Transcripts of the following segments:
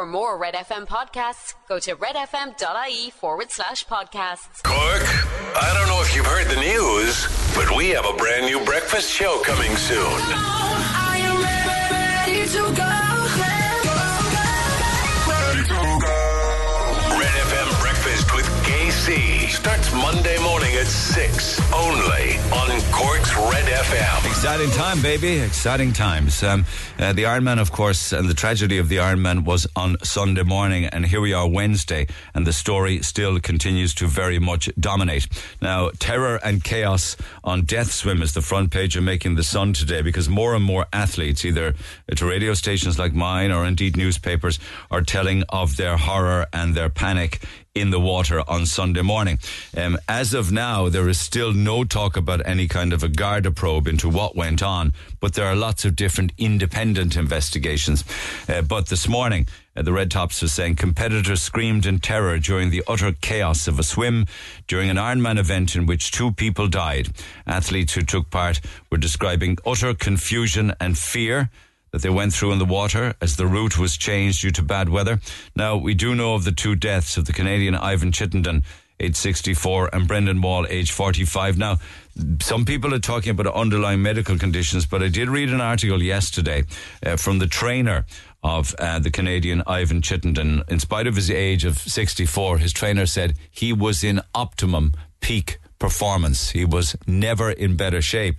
For more Red FM podcasts, go to redfm.ie forward slash podcasts. Cork, I don't know if you've heard the news, but we have a brand new breakfast show coming soon. Red starts Monday morning at 6 only on Cork's Red FM. Exciting time, baby. Exciting times. Um, uh, the Ironman, of course, and the tragedy of the Ironman was on Sunday morning, and here we are Wednesday, and the story still continues to very much dominate. Now, terror and chaos on Death Swim is the front page of Making the Sun today because more and more athletes, either to radio stations like mine or indeed newspapers, are telling of their horror and their panic in the water on Sunday morning. Um, as of now, there is still no talk about any kind of a Garda probe into what went on, but there are lots of different independent investigations. Uh, but this morning, uh, the Red Tops was saying competitors screamed in terror during the utter chaos of a swim during an Ironman event in which two people died. Athletes who took part were describing utter confusion and fear that they went through in the water as the route was changed due to bad weather. Now, we do know of the two deaths of the Canadian Ivan Chittenden, age 64, and Brendan Wall, age 45. Now, some people are talking about underlying medical conditions, but I did read an article yesterday uh, from the trainer of uh, the Canadian Ivan Chittenden. In spite of his age of 64, his trainer said he was in optimum peak performance. He was never in better shape.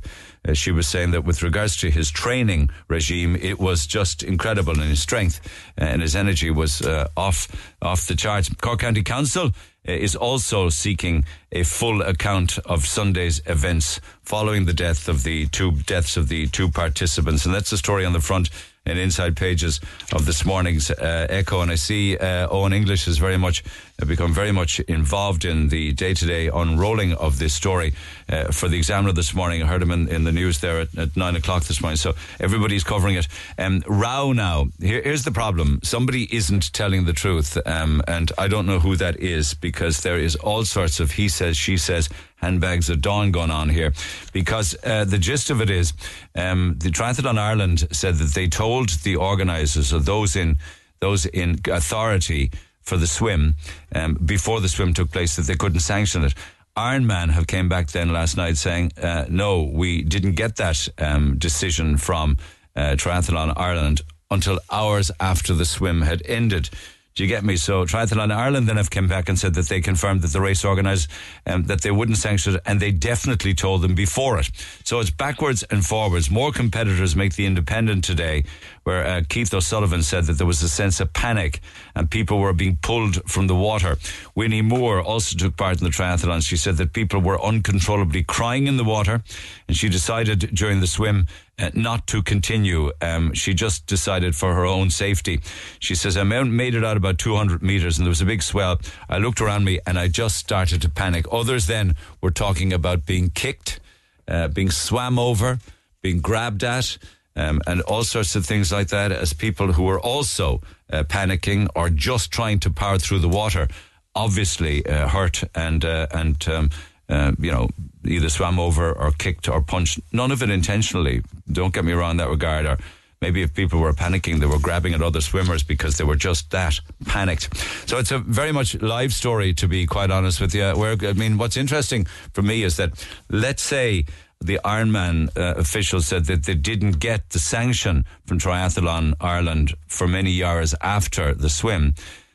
Uh, she was saying that with regards to his training regime, it was just incredible, and his strength uh, and his energy was uh, off off the charts. Cork County Council uh, is also seeking a full account of Sunday's events following the death of the two deaths of the two participants, and that's the story on the front and inside pages of this morning's uh, Echo. And I see uh, Eoin English has very much uh, become very much involved in the day to day unrolling of this story uh, for the Examiner this morning. I heard him in, in the news there at, at, nine o'clock this morning. So everybody's covering it. Um, row now. Here, here's the problem somebody isn't telling the truth. Um, and I don't know who that is because there is all sorts of he says, she says handbags of dawn going on here because uh, the gist of it is um, the Triathlon Ireland said that they told the organisers or those in those in authority for the swim um, before the swim took place that they couldn't sanction it. Ironman have came back then last night saying uh, no, we didn't get that um, decision from uh, Triathlon Ireland until hours after the swim had ended. Do you get me? So Triathlon Ireland then have come back and said that they confirmed that the race organised um, that they wouldn't sanction it, and they definitely told them before it. So it's backwards and forwards. More competitors make the Independent today, where uh, Keith O'Sullivan said that there was a sense of panic and people were being pulled from the water. Winnie Moore also took part in the triathlon. She said that people were uncontrollably crying in the water, and she decided during the swim uh, not to continue. Um, she just decided for her own safety. She says, I made it out about 200 meters and there was a big swell. I looked around me and I just started to panic. Others then were talking about being kicked, uh, being swam over, being grabbed at. Um, and all sorts of things like that as people who were also uh, panicking or just trying to power through the water obviously uh, hurt and uh, and um, uh, you know, either swam over or kicked or punched. None of it intentionally. Don't get me wrong in that regard. Or maybe if people were panicking, they were grabbing at other swimmers because they were just that panicked. So it's a very much live story, to be quite honest with you. Where I mean, what's interesting for me is that let's say the Ironman uh, officials said that they didn't get the sanction from Triathlon Ireland for many years after the swim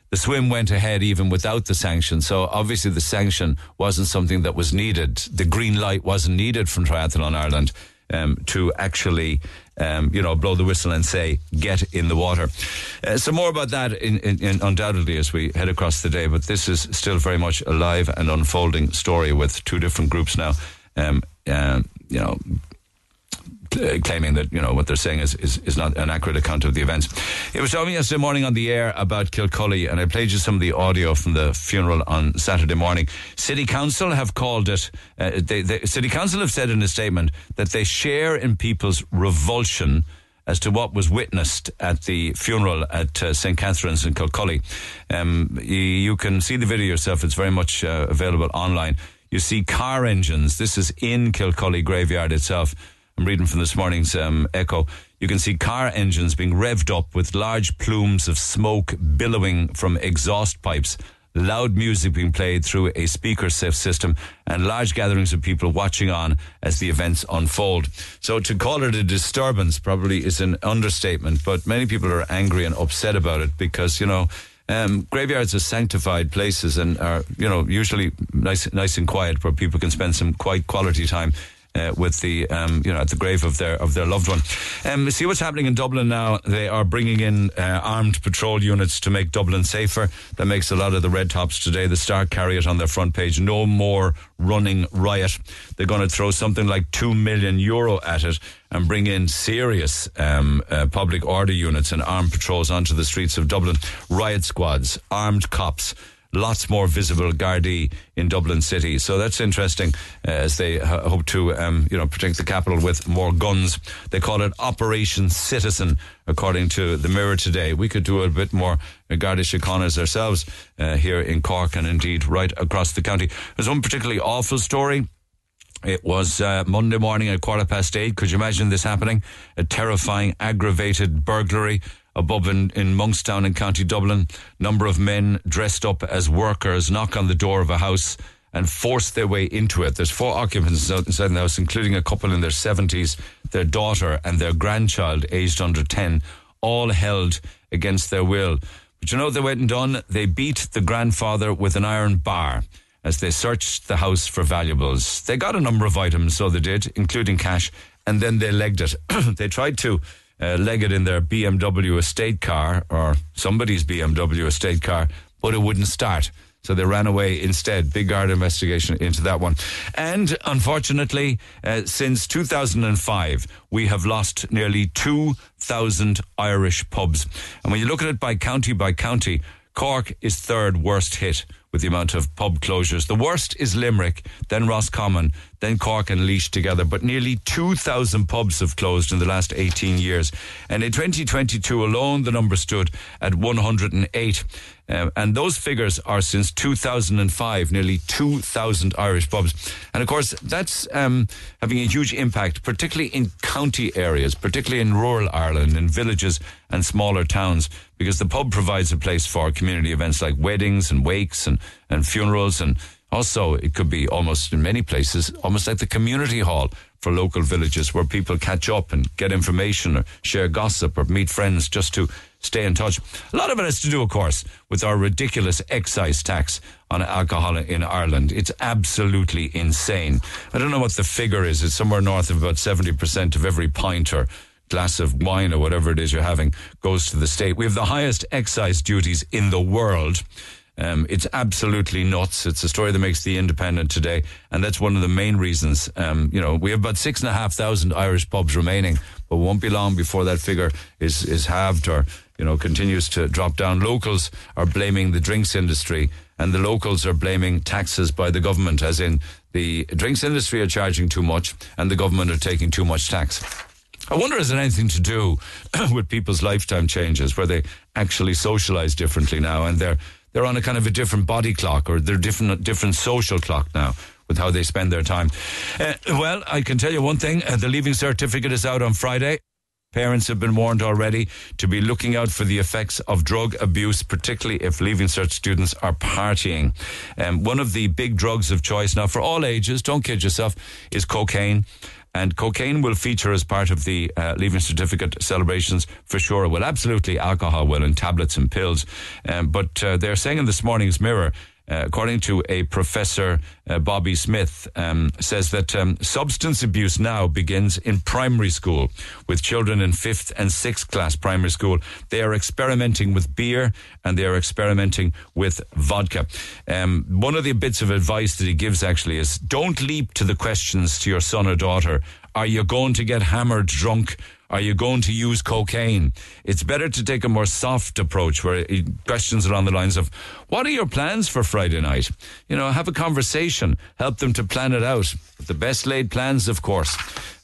the swim went ahead even without the sanction. So obviously the sanction wasn't something that was needed. The green light wasn't needed from Triathlon Ireland um, to actually, um, you know, blow the whistle and say, get in the water. Uh, so more about that in, in, in undoubtedly as we head across the day. But this is still very much a live and unfolding story with two different groups now. Um, uh, you know, claiming that you know what they're saying is, is, is not an accurate account of the events. It was talking yesterday morning on the air about Kilcully, and I played you some of the audio from the funeral on Saturday morning. City Council have called it. Uh, City Council have said in a statement that they share in people's revulsion as to what was witnessed at the funeral at uh, St. Catherine's in Kilcully. Um, you, you, can see the video yourself. It's very much uh, available online. You see car engines. This is in Kilcully graveyard itself I'm reading from this morning's um, Echo. you can see car engines being revved up with large plumes of smoke billowing from exhaust pipes loud music being played through a speaker system, and large gatherings of people watching on as the events unfold. So to call it a disturbance probably is an understatement, but many people are angry and upset about it because, you know, um, graveyards are sanctified places and are, you know, usually nice, nice and quiet where people can spend some quite quality time uh, with the um, you know at the grave of their of their loved one. Um, see what's happening in Dublin now. They are bringing in uh, armed patrol units to make Dublin safer. That makes a lot of the red tops today. The Star carry it on their front page. No more running riot. They're going to throw something like two million euro at it and bring in serious um, uh, public order units and armed patrols onto the streets of Dublin. Riot squads, armed cops lots more visible Gardaí in Dublin City. So that's interesting uh, as they uh, hope to, um, you know, protect the capital with more guns. They call it Operation Citizen, according to the Mirror today. We could do a bit more Garda Síochánas ourselves uh, here in Cork and indeed right across the county. There's one particularly awful story. It was uh, Monday morning at quarter past eight. Could you imagine this happening? A terrifying, aggravated burglary above in, in Monkstown in County Dublin. Number of men dressed up as workers knock on the door of a house and force their way into it. There's four occupants inside the house, including a couple in their 70s, their daughter and their grandchild, aged under 10, all held against their will. But you know what they went and done? They beat the grandfather with an iron bar as they searched the house for valuables. They got a number of items, so they did, including cash, and then they legged it. they tried to uh, leg it in their BMW estate car or somebody's BMW estate car, but it wouldn't start. So they ran away instead. Big guard investigation into that one. And unfortunately, uh, since 2005, we have lost nearly 2,000 Irish pubs. And when you look at it by county by county, Cork is third worst hit with the amount of pub closures. The worst is Limerick, then Roscommon, then Cork and Laois together. But nearly 2,000 pubs have closed in the last 18 years. And in 2022 alone, the number stood at 108. Um, and those figures are since 2005, nearly 2,000 Irish pubs. And of course, that's um, having a huge impact, particularly in county areas, particularly in rural Ireland, in villages and smaller towns, because the pub provides a place for community events like weddings and wakes and, and funerals. And also, it could be almost in many places, almost like the community hall for local villages where people catch up and get information or share gossip or meet friends just to stay in touch. A lot of it has to do, of course, with our ridiculous excise tax on alcohol in Ireland. It's absolutely insane. I don't know what the figure is. It's somewhere north of about 70% of every pint or glass of wine or whatever it is you're having goes to the state. We have the highest excise duties in the world. Um, it's absolutely nuts. It's a story that makes the Independent today, and that's one of the main reasons. Um, you know, we have about six and a half thousand Irish pubs remaining, but won't be long before that figure is is halved or you know continues to drop down. Locals are blaming the drinks industry, and the locals are blaming taxes by the government, as in the drinks industry are charging too much, and the government are taking too much tax. I wonder is it anything to do with people's lifetime changes, where they actually socialise differently now, and they're they're on a kind of a different body clock or they're different different social clock now with how they spend their time. Uh, well, I can tell you one thing: uh, the leaving certificate is out on Friday. Parents have been warned already to be looking out for the effects of drug abuse, particularly if Leaving Cert students are partying. Um, one of the big drugs of choice now for all ages, don't kid yourself, is cocaine. And cocaine will feature as part of the uh, Leaving Certificate celebrations for sure. Well, absolutely, alcohol will, and tablets and pills. Um, but uh, they're saying in this morning's Mirror uh, according to a professor, uh, Bobby Smith, um, says that um, substance abuse now begins in primary school with children in fifth and sixth class primary school. They are experimenting with beer and they are experimenting with vodka. Um, one of the bits of advice that he gives actually is don't leap to the questions to your son or daughter. Are you going to get hammered drunk? Are you going to use cocaine? It's better to take a more soft approach where questions along the lines of, what are your plans for Friday night? You know, have a conversation, help them to plan it out. The best laid plans, of course.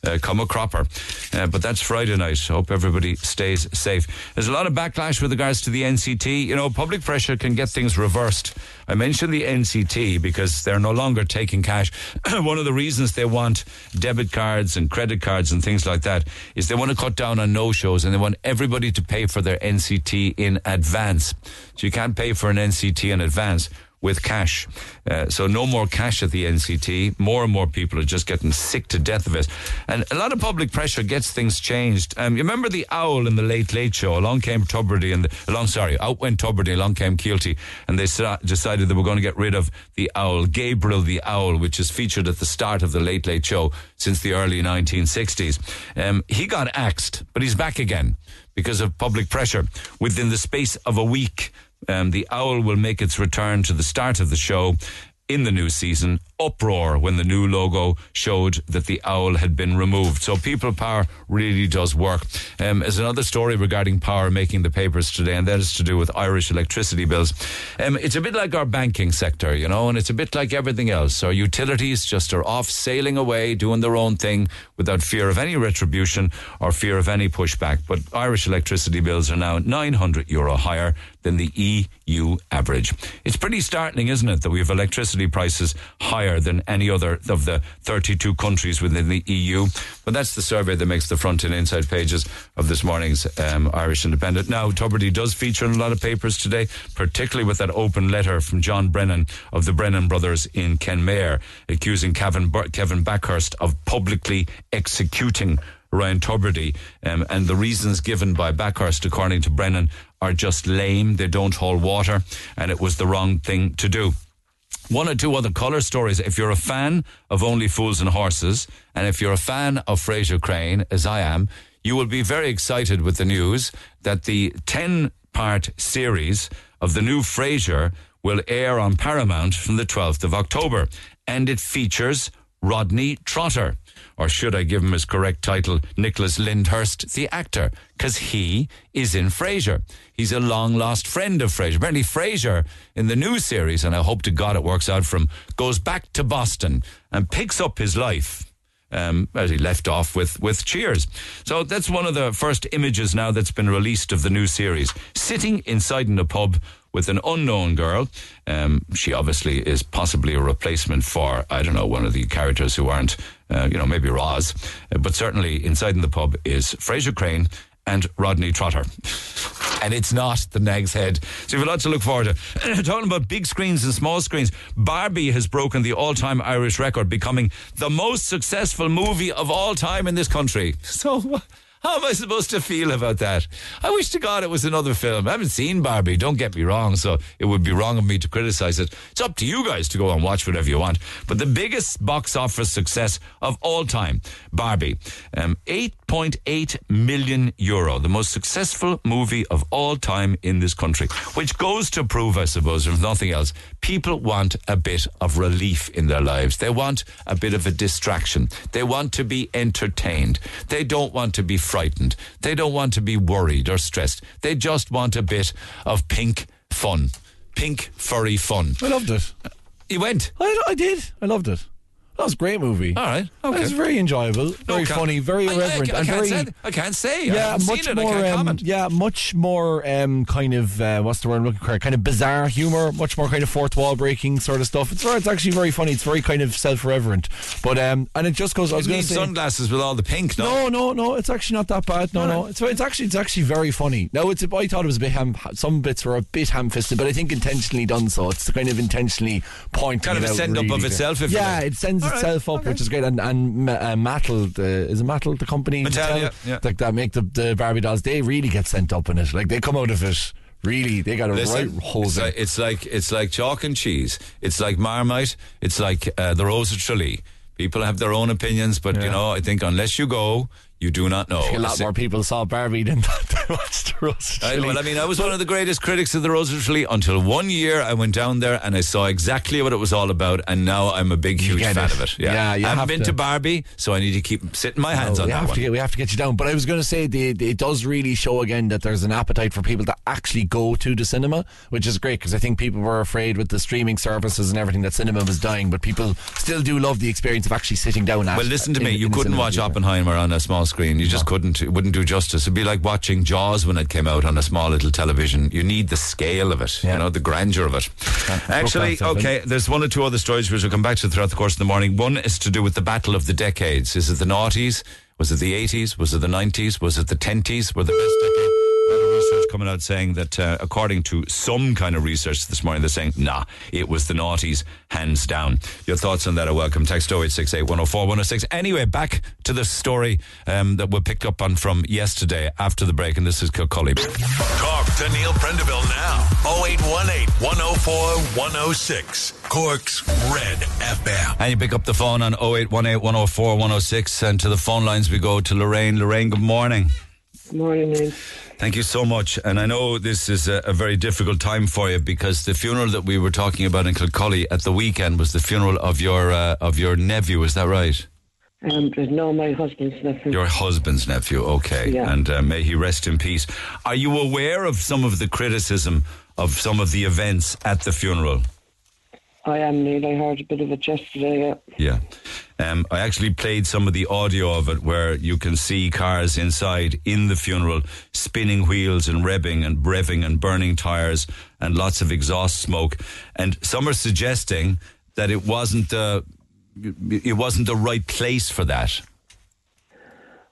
uh, come a cropper. Uh, but that's Friday night. Hope everybody stays safe. There's a lot of backlash with regards to the NCT. You know, public pressure can get things reversed. I mentioned the NCT because they're no longer taking cash. One of the reasons they want debit cards and credit cards and things like that is they want to cut down on no shows and they want everybody to pay for their NCT in advance. So you can't pay for an NCT in advance with cash. Uh, so no more cash at the NCT. More and more people are just getting sick to death of it. And a lot of public pressure gets things changed. Um, you remember the owl in the Late Late Show? Along came Tubridy and the, along, sorry, out went Tubridy, along came Kielty, and they sa- decided they were going to get rid of the owl, Gabriel the owl, which is featured at the start of the Late Late Show since the early 1960s. Um, he got axed, but he's back again because of public pressure. Within the space of a week, um, the owl will make its return to the start of the show in the new season. Uproar when the new logo showed that the owl had been removed. So people power really does work. Um, there's another story regarding power making the papers today, and that is to do with Irish electricity bills. Um, it's a bit like our banking sector, you know, and it's a bit like everything else. Our utilities just are off sailing away, doing their own thing without fear of any retribution or fear of any pushback. But Irish electricity bills are now 900 euro higher than the EU average. It's pretty startling, isn't it, that we have electricity prices higher than any other of the 32 countries within the EU. But that's the survey that makes the front and inside pages of this morning's um, Irish Independent. Now, Tubridy does feature in a lot of papers today, particularly with that open letter from John Brennan of the Brennan brothers in Kenmare, accusing Kevin, Kevin Bakhurst of publicly executing Ryan Tubridy, um, and the reasons given by Bakhurst, according to Brennan, are just lame. They don't hold water, and it was the wrong thing to do. One or two other colour stories. If you're a fan of Only Fools and Horses, and if you're a fan of Frasier Crane, as I am, you will be very excited with the news that the 10 part series of the new Frasier will air on Paramount from the 12th of October. And it features Rodney Trotter or should I give him his correct title, Nicholas Lyndhurst, the actor, because he is in Frasier. He's a long lost friend of Frasier. Apparently, Frasier in the new series, and I hope to God it works out for him, goes back to Boston and picks up his life. Um, as he left off with, with Cheers. So that's one of the first images now that's been released of the new series. Sitting inside in a pub with an unknown girl. Um, she obviously is possibly a replacement for, I don't know, one of the characters who aren't, uh, you know, maybe Roz. Uh, but certainly inside in the pub is Frasier Crane and Rodney Trotter. And it's not the Nag's Head. So you've a lot to look forward to. Talking about big screens and small screens, Barbie has broken the all time Irish record, becoming the most successful movie of all time in this country. So. How am I supposed to feel about that? I wish to God it was another film. I haven't seen Barbie, don't get me wrong, so it would be wrong of me to criticize it. It's up to you guys to go and watch whatever you want. But the biggest box office success of all time, Barbie, um, 8.8 million euro, the most successful movie of all time in this country, which goes to prove, I suppose, if nothing else, people want a bit of relief in their lives. They want a bit of a distraction. They want to be entertained. They don't want to be frightened. They don't want to be worried or stressed. They just want a bit of pink fun. Pink, furry fun. I loved it. You went? I, I did. I loved it. That was a great movie. All right. Okay. It was very enjoyable, very can't- funny, very I- I- irreverent, I, and can't very say, I can't say. I yeah, much seen it. I more. Um, comment. yeah, much more um, kind of uh, what's the word I'm looking for? Kind of bizarre humor, much more kind of fourth wall breaking sort of stuff. It's it's actually very funny. It's very kind of self reverent, but um, and it just goes. I was going to say. sunglasses with all the pink. No, No, no, no. It's actually not that bad. No, no. It's it's actually it's actually very funny. No, it's. I thought it was a bit ham. Some bits were a bit ham-fisted, but I think intentionally done so. It's kind of intentionally pointing. Kind of a send up really of itself, if you yeah, it sends right, itself up, okay. which is great. And and uh, Mattel, the, is it Mattel the company? Mattel, yeah, yeah. Like that make the, the Barbie dolls. They really get sent up in it. Like they come out of it. Really, they got a Listen, right hose. it's like, it's like it's like chalk and cheese. It's like Marmite. It's like uh, the Rose of Tralee. People have their own opinions, but you know, I think unless you go, You do not know. A lot more people saw Barbie than they watched the Rose I, well, I mean, I was one of the greatest critics of the Rose of Tralee until one year I went down there and I saw exactly what it was all about, and now I'm a big, huge fan it. of it. Yeah, you I haven't have been to. to Barbie, so I need to keep sitting my hands Oh, on we that have one. to get we have to get you down. But I was going to say the, the- it does really show again that there's an appetite for people to actually go to the cinema, which is great because I think people were afraid with the streaming services and everything that cinema was dying, but people still do love the experience of actually sitting down. At, Well, listen to in- me. You couldn't watch. Oppenheimer on a small screen. You just couldn't. It wouldn't do justice. It'd be like watching Jaws when it came out on a small little television. You need the scale of it, you know, the grandeur of it. Actually, okay, there's one or two other stories which we'll come back to throughout the course of the morning. One is to do with the battle of the decades. Is it the noughties? Was it the 80s? Was it the 90s? Was it the 10s? Were the best decade? Research coming out saying that, uh, according to some kind of research this morning, they're saying, nah, it was the naughties, hands down. Your thoughts on that are welcome. Text 0868 104 106. Anyway, back to the story um, that we picked up on from yesterday after the break, and this is Kilcully. Talk to Neil Prendeville now. 0818 104 106. Cork's Red FM. And you pick up the phone on 0818 104 106, and to the phone lines we go to Lorraine. Lorraine, good morning. Morning, Neil. Thank you so much. And I know this is a, a very difficult time for you because the funeral that we were talking about in Kilcully at the weekend was the funeral of your uh, of your nephew. Is that right? Um, no, my husband's nephew. Your husband's nephew. Okay. Yeah. And uh, may he rest in peace. Are you aware of some of the criticism of some of the events at the funeral? I am, Neil. I heard a bit of it yesterday. Yeah. Yeah. Um, I actually played some of the audio of it where you can see cars inside in the funeral spinning wheels and revving and breving and burning tires and lots of exhaust smoke. And some are suggesting that it wasn't the it wasn't the right place for that.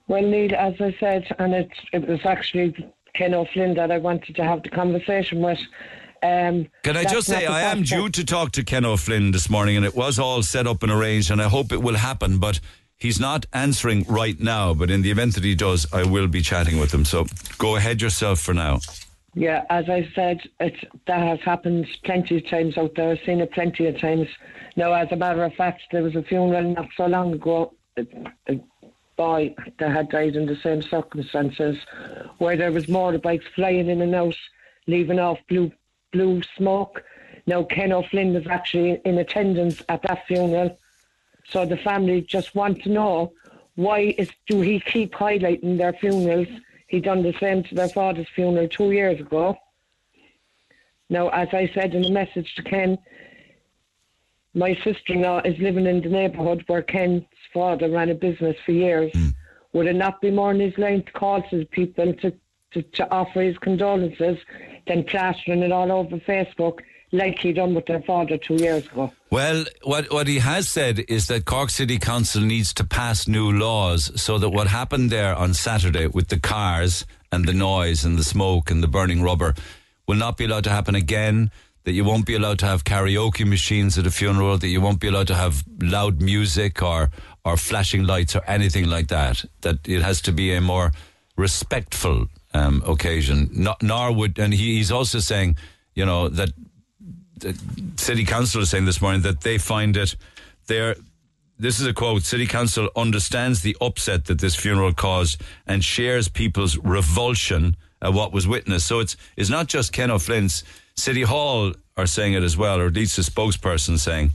Well, Neil, as I said, and it it was actually Ken O'Flynn that I wanted to have the conversation with. Um, Can I just say, I am due to talk to Ken O'Flynn this morning, and it was all set up and arranged, and I hope it will happen. But he's not answering right now. But in the event that he does, I will be chatting with him. So go ahead yourself for now. Yeah, as I said, it that has happened plenty of times out there. I've seen it plenty of times. Now, as a matter of fact, there was a funeral not so long ago. A, a boy that had died in the same circumstances, where there was motorbikes flying in and out, leaving off blue blue smoke. Now, Ken O'Flynn was actually in attendance at that funeral, so the family just want to know why is do he keep highlighting their funerals? He done the same to their father's funeral two years ago. Now, as I said in the message to Ken, my sister-in-law is living in the neighbourhood where Ken's father ran a business for years. Hmm. Would it not be more in his line to call to the people to, to, to offer his condolences than plastering it all over Facebook like he done with their father two years ago? Well, what what he has said is that Cork City Council needs to pass new laws so that what happened there on Saturday with the cars and the noise and the smoke and the burning rubber will not be allowed to happen again. That you won't be allowed to have karaoke machines at a funeral. That you won't be allowed to have loud music or or flashing lights or anything like that. That it has to be a more respectful um, occasion. Not, nor would, and he, he's also saying, you know, that the city council is saying this morning that they find it they're this is a quote city council understands the upset that this funeral caused and shares people's revulsion at what was witnessed so it's it's not just ken o'flynn's city hall are saying it as well or at least a spokesperson saying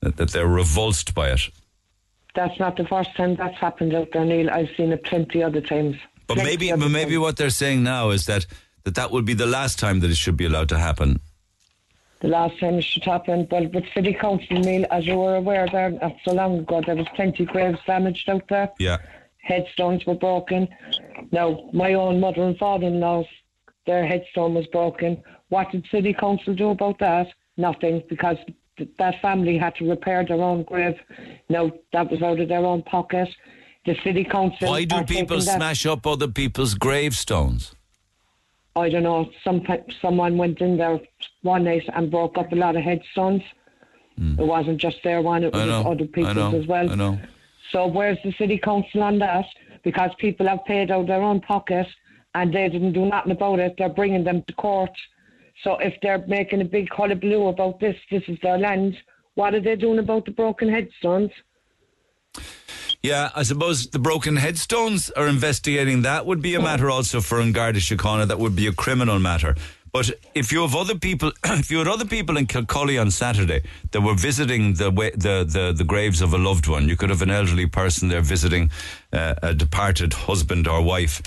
that, that they're revulsed by it That's not the first time that's happened out there, Neil. I've seen it plenty other times. But maybe but maybe what they're saying now is that that that would be the last time that it should be allowed to happen the last time it should happen. well, with City Council, Neil, as you were aware there not so long ago, there was plenty graves damaged out there. yeah Headstones were broken. Now, my own mother and father-in-law's, their headstone was broken. What did City Council do about that? Nothing, because th- that family had to repair their own grave. Now, that was out of their own pocket. The City Council... why do people smash up other people's gravestones I don't know, some someone went in there one night and broke up a lot of headstones. Hmm. It wasn't just their one, it. Was know, other people's know, as well. I know. So where's the city council on that? Because people have paid out their own pocket and they didn't do nothing about it. They're bringing them to court. So if they're making a big hullabaloo about this, this is their land. What are they doing about the broken headstones? Yeah, I suppose the broken headstones are investigating that would be a matter also for Garda Síochána. That would be a criminal matter. But if you have other people, if you had other people in Kilcully on Saturday that were visiting the, the the the graves of a loved one, you could have an elderly person there visiting uh, a departed husband or wife.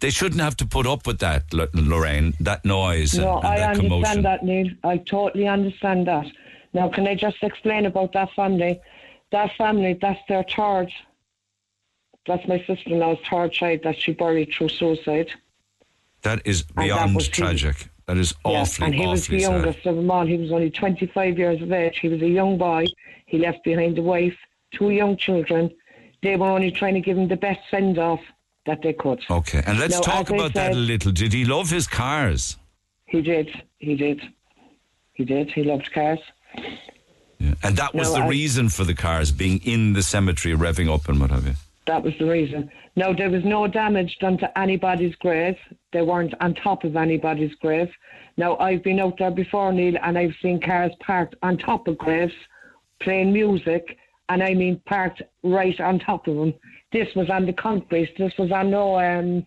They shouldn't have to put up with that, Lorraine, that noise and, No, and I that understand commotion. that, Neil. I totally understand that. Now, can I just explain about that family? That family, that's their third. That's my sister-in-law's third child that she buried through suicide. That is that beyond he- tragic. That is Yeah, awfully, and he was the sad. youngest of them all. He was only 25 years of age. He was a young boy. He left behind a wife, two young children. They were only trying to give him the best send-off that they could. Okay, and let's No, talk about that a little. Did he love his cars? He did. He did. He did. He loved cars. Yeah. And that was No, the I- reason for the cars being in the cemetery, revving up and what have you. That was the reason. No, there was no damage done to anybody's grave. They weren't on top of anybody's grave. Now, I've been out there before, Neil, and I've seen cars parked on top of graves, playing music, and I mean parked right on top of them. This was on the concrete. This was on no, um,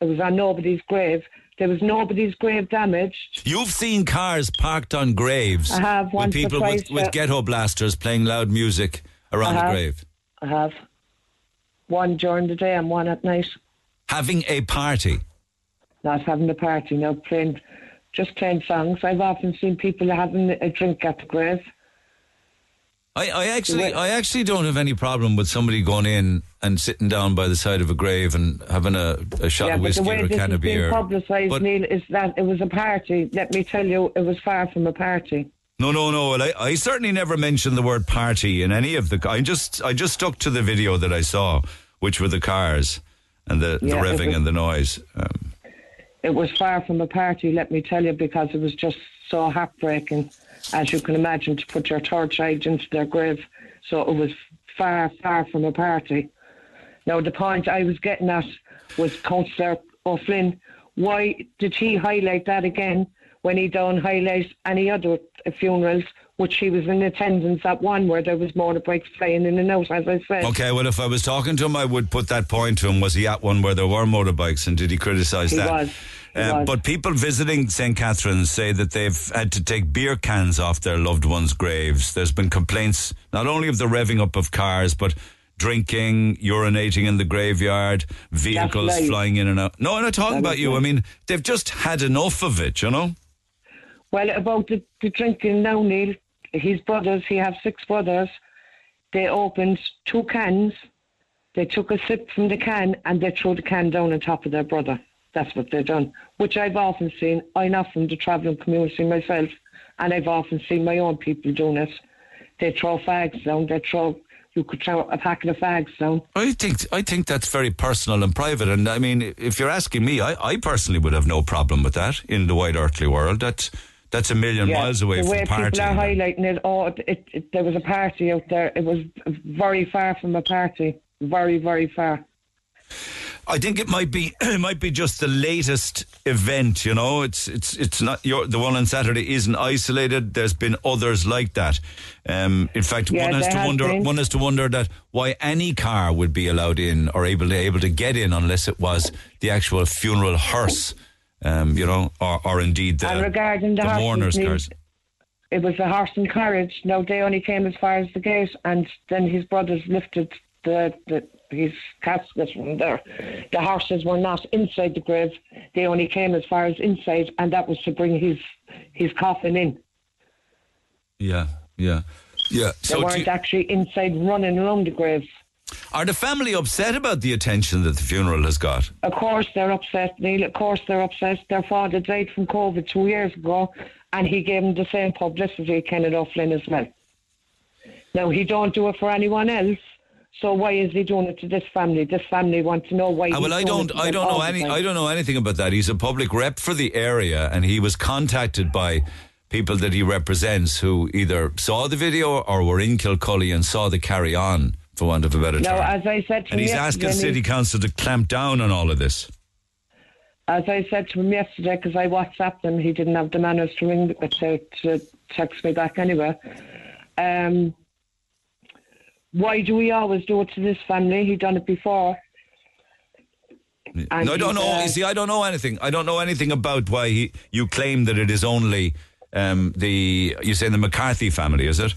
it was on nobody's grave. There was nobody's grave damaged. You've seen cars parked on graves I have with once or people with, with ghetto blasters playing loud music around the grave. I have one during the day and one at night. Having a party. not having a party, no playing, just playing songs. I've often seen people having a drink at the grave. I, I actually I actually don't have any problem with somebody going in and sitting down by the side of a grave and having a, a shot yeah, of whiskey or a can of beer. publicised, But- Neil, is that it was a party. Let me tell you, it was far from a party. No, no, no. Well, I, I certainly never mentioned the word party in any of the. I just I just stuck to the video that I saw, which were the cars and the, the Yeah, it revving was- and the noise. Um, It was far from a party, let me tell you, because it was just so heartbreaking, as you can imagine, to put your third child into their grave. So it was far, far from a party. Now, the point I was getting at was Councillor O'Flynn. Why did he highlight that again when he don't highlight any other funerals, which he was in attendance at one where there was motorbikes flying in and out, as I said. okay, well, if I was talking to him, I would put that point to him. Was he at one where there were motorbikes, and did he criticise that? was. He Uh, was. but people visiting St. Catherine's say that they've had to take beer cans off their loved ones' graves. There's been complaints not only of the revving up of cars, but drinking, urinating in the graveyard, vehicles flying in and out. No, I'm not talking That about you. I mean, they've just had enough of it, you know? Well, about the, the drinking now, Neil, his brothers, he has six brothers. They opened two cans. They took a sip from the can and they threw the can down on top of their brother. That's what they've done, which I've often seen. I'm not from the travelling community myself, and I've often seen my own people doing it. They throw fags down. They throw. You could throw a packet of fags down. I think I think that's very personal and private. And I mean, if you're asking me, I, I personally would have no problem with that in the wide earthly world. That's that's a million miles away the from way people are highlighting it, oh, it, it, it, there was a party out there. It was very far from a party. Very, very far. I think it might be it might be just the latest event. You know, it's it's it's not your the one on Saturday isn't isolated. There's been others like that. Um, in fact, Yeah, one has to has wonder been. one has to wonder that why any car would be allowed in or able to able to get in unless it was the actual funeral hearse. Um, you know, or, or indeed the, and regarding the, the mourners' cars. it was a horse and carriage. No, they only came as far as the gate, and then his brothers lifted the, the his casket from there. The horses were not inside the grave; they only came as far as inside, and that was to bring his his coffin in. Yeah, yeah, yeah. They So, weren't you- actually inside running around the graves. Are the family upset about the attention that the funeral has got? Of course they're upset, Neil. Of course they're upset. Their father died from COVID two years ago, and he gave them the same publicity, Kenneth O'Flynn, as well. Now he don't do it for anyone else. So why is he doing it to this family? This family want to know why. Ah, he's well, I don't, it I don't know any. I don't know anything about that. He's a public rep for the area, and he was contacted by people that he represents who either saw the video or were in Kilcully and saw the carry on, for want of a better Now, term. as I said to and him he's asking City Council to clamp down on all of this. as I said to him yesterday, because I WhatsApped him, he didn't have the manners to ring to, to text me back anyway. Um, why do we always do it to this family? He done it before. And no, I don't know. uh, you see, I don't know anything. I don't know anything about why he, you claim that it is only um, the you say the McCarthy family, is it?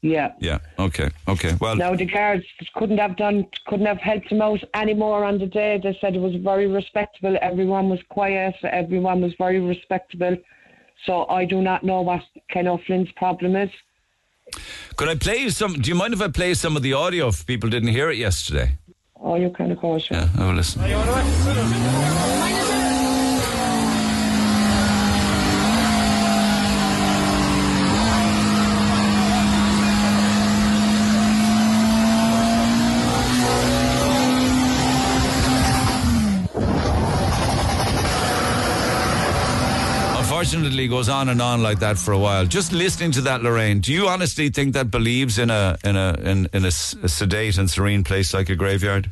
Yeah. Yeah. Okay. Okay. Well, Now the guards couldn't have done, couldn't have helped him out any more on the day. They said it was very respectable. Everyone was quiet. Everyone was very respectable. So I do not know what Ken O'Flynn's problem is. could I play you some? Do you mind if I play some of the audio if people didn't hear it yesterday? Oh, you kind of cause Yeah. Oh, listen. Unfortunately, goes on and on like that for a while. Just listening to that, Lorraine, do you honestly think that believes in a in a in, in a, sedate and serene place like a graveyard?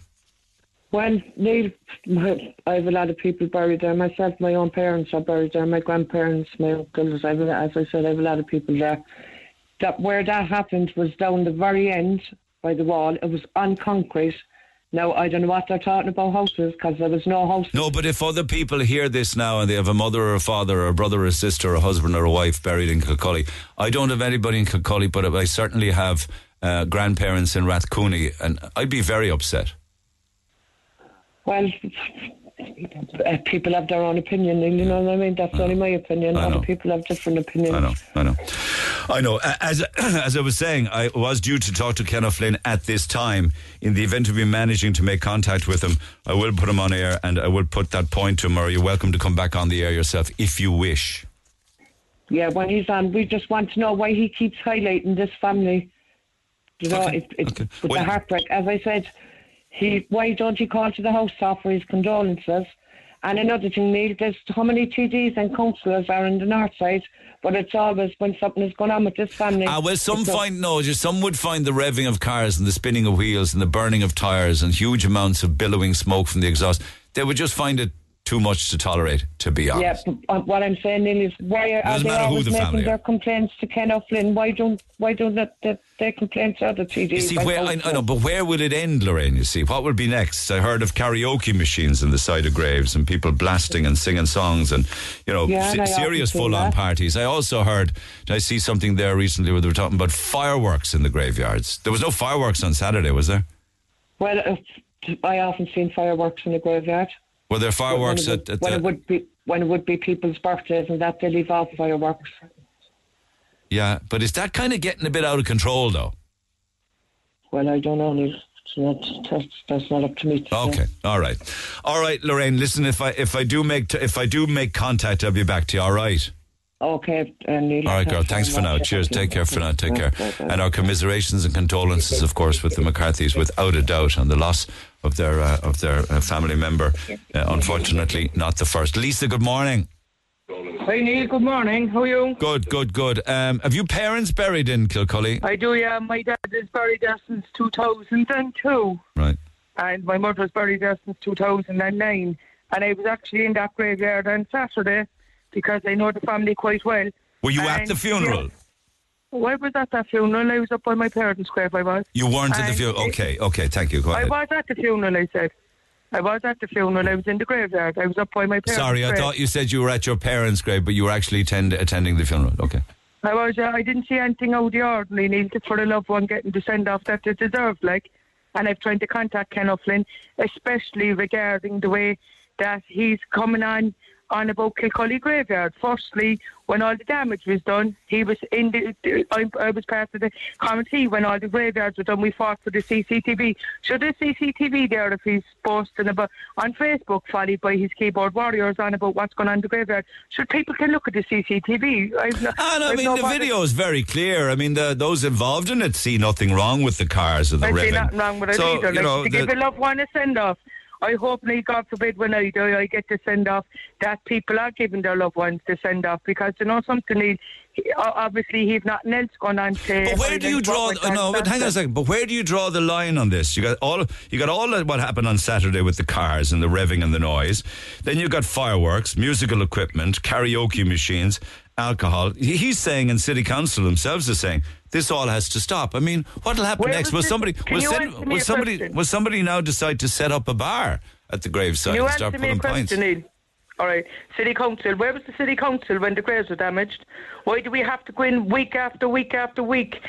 Well, Neil, my, I have a lot of people buried there. Myself, my own parents are buried there. My grandparents, my uncles. I have, as I said, I have a lot of people there. That where that happened was down the very end by the wall. It was on concrete. Now I don't know what they're talking about houses because there was no house. No, but if other people hear this now and they have a mother or a father or a brother or a sister or a husband or a wife buried in Kilcully, I don't have anybody in Kilcully, but I certainly have uh, grandparents in Rathcooney, and I'd be very upset. Well, uh, people have their own opinion. You know what I mean? That's only my opinion. Other people have different opinions. I know, I know, I know. As as I was saying, I was due to talk to Ken O'Flynn at this time. In the event of me managing to make contact with him, I will put him on air and I will put that point to him. Or you're welcome to come back on the air yourself if you wish. Yeah, when he's on, we just want to know why he keeps highlighting this family. You know, Okay, it, it, okay. with Well- the heartbreak. As I said, he why don't he call to the house to offer his condolences? And another thing, Neil, there's how many TDs and councillors are in the north side, but it's always when something is going on with this family. Ah, well, some find no. Just some would find the revving of cars and the spinning of wheels and the burning of tires and huge amounts of billowing smoke from the exhaust. They would just find it too much to tolerate. To be honest, but uh, what I'm saying, Neil, is why are, are they always the making family their are. complaints to Ken O'Flynn? Why don't why don't they, they, they complain to other TDs? you see where I, I know, but where will it end, Lorraine? You see, what will be next? I heard of karaoke machines in the side of graves and people blasting and singing songs and you know Yeah, se- and serious full-on parties. I also heard. Did I see something there recently where they were talking about fireworks in the graveyards? There was no fireworks on Saturday, was there? Well, uh, I often seen fireworks in the graveyard. Were there fireworks when at, at would, when the? it would be when it would be people's birthdays and that they leave off fireworks. Yeah, but is that kind of getting a bit out of control, though? Well, I don't know. Neil. It's not, that's, that's not up to me. To say. Okay, all right, all right, Lorraine. Listen, if I if I do make t- if I do make contact, I'll be back to you. All right, Okay, uh, Neil. all right, girl. Thanks for now. Cheers. Take care for now. Take care. And our commiserations and condolences, of course, with the McCarthys, without a doubt, on the loss of their uh, of their uh, family member. Uh, unfortunately, not the first. Lisa, good morning. Hi Neil, good morning. How are you? Good, good, good. Um, have you parents buried in Kilcully? I do, yeah. My dad is buried there since 2002, Right. and my mother's buried there since 2009. And I was actually in that graveyard on Saturday because I know the family quite well. Were you at the funeral? Oh, I was at that funeral. I was up by my parents' grave. I was. You weren't at the funeral. Okay, okay. Thank you. Go I was at the funeral. I said. I was at the funeral. I was in the graveyard. I was up by my parents' Sorry, I grave. thought you said you were at your parents' grave, but you were actually attend, attending the funeral. Okay. I was. Uh, I didn't see anything out of the ordinary. Neil, for a loved one getting the send off that they deserved. Like, and I've tried to contact Ken O'Flynn, especially regarding the way that he's coming on on about Kilcully graveyard. Firstly, when all the damage was done, he was in the. I, I was part of the committee when all the graveyards were done. We fought for the CCTV. Should the CCTV there if he's posting about on Facebook, followed by his keyboard warriors on about what's going on in the graveyard? Should people can look at the CCTV? I've no, ah, And I I've mean, no the bother- video is very clear. I mean, the, those involved in it see nothing wrong with the cars or the I see nothing wrong with it so, either. You Like, know, to give a loved one a send off. I hope, now, God forbid, when I die, I get to send off that people are giving their loved ones to send off because you know something. He, he- obviously, he's nothing else going on to. but where do you draw? The, no, but hang on a second. But where do you draw the line on this? You got all you got all what happened on Saturday with the cars and the revving and the noise. Then you got fireworks, musical equipment, karaoke machines, alcohol. He's saying, and City Council themselves are saying, this all has to stop. I mean, what'll happen Where next? Will this- somebody will, you sen- answer me will somebody question? will somebody now decide to set up a bar at the graveside and start pulling pints? question. All right, City Council. Where was the City Council when the graves were damaged? Why do we have to go in week after week after week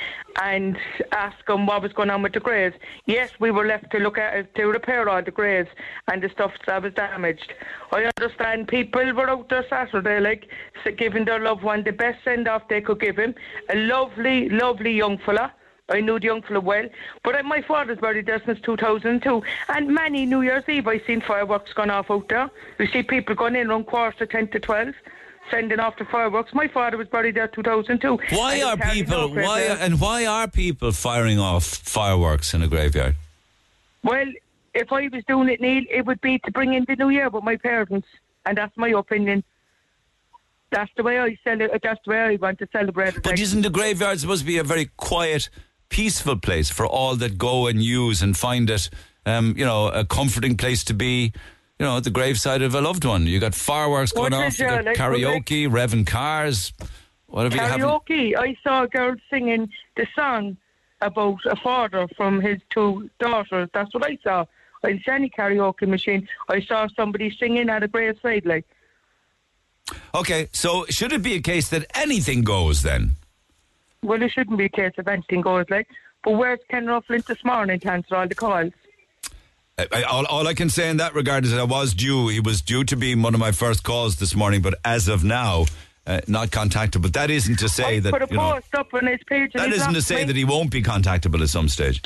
and ask them what was going on with the graves? Yes, we were left to look at to repair all the graves and the stuff that was damaged. I understand people were out there Saturday, like giving their loved one the best send off they could give him. A lovely, lovely young fella. I knew the young fella well, but uh, my father's buried there since 2002. And many New Year's Eve, I've seen fireworks going off out there. You see people going in around quarter 10 to 12, sending off the fireworks. My father was buried there 2002. Why are people why there. and why are people firing off fireworks in a graveyard? Well, if I was doing it, Neil, it would be to bring in the new year with my parents, and that's my opinion. That's the way I cel- That's the way I want to celebrate it. But isn't the graveyard supposed to be a very quiet, peaceful place for all that go and use and find it, um, you know, a comforting place to be? You know, at the graveside of a loved one. You got fireworks going is off, you got like, karaoke, revving cars, whatever you have. karaoke. I saw a girl singing the song about a father from his two daughters. That's what I saw. I didn't see any karaoke machine. I saw somebody singing at a graveside, like. Okay, so should it be a case that anything goes then? Well, it shouldn't be a case of anything goes like. But where's Ken O'Flynn this morning to answer all the calls? I, I, all, all I can say in that regard is that I was due. He was due to be one of my first calls this morning, but as of now, uh, not contactable. But that isn't to say I that put a you know, post up on his page. and that isn't to say me. that he won't be contactable at some stage.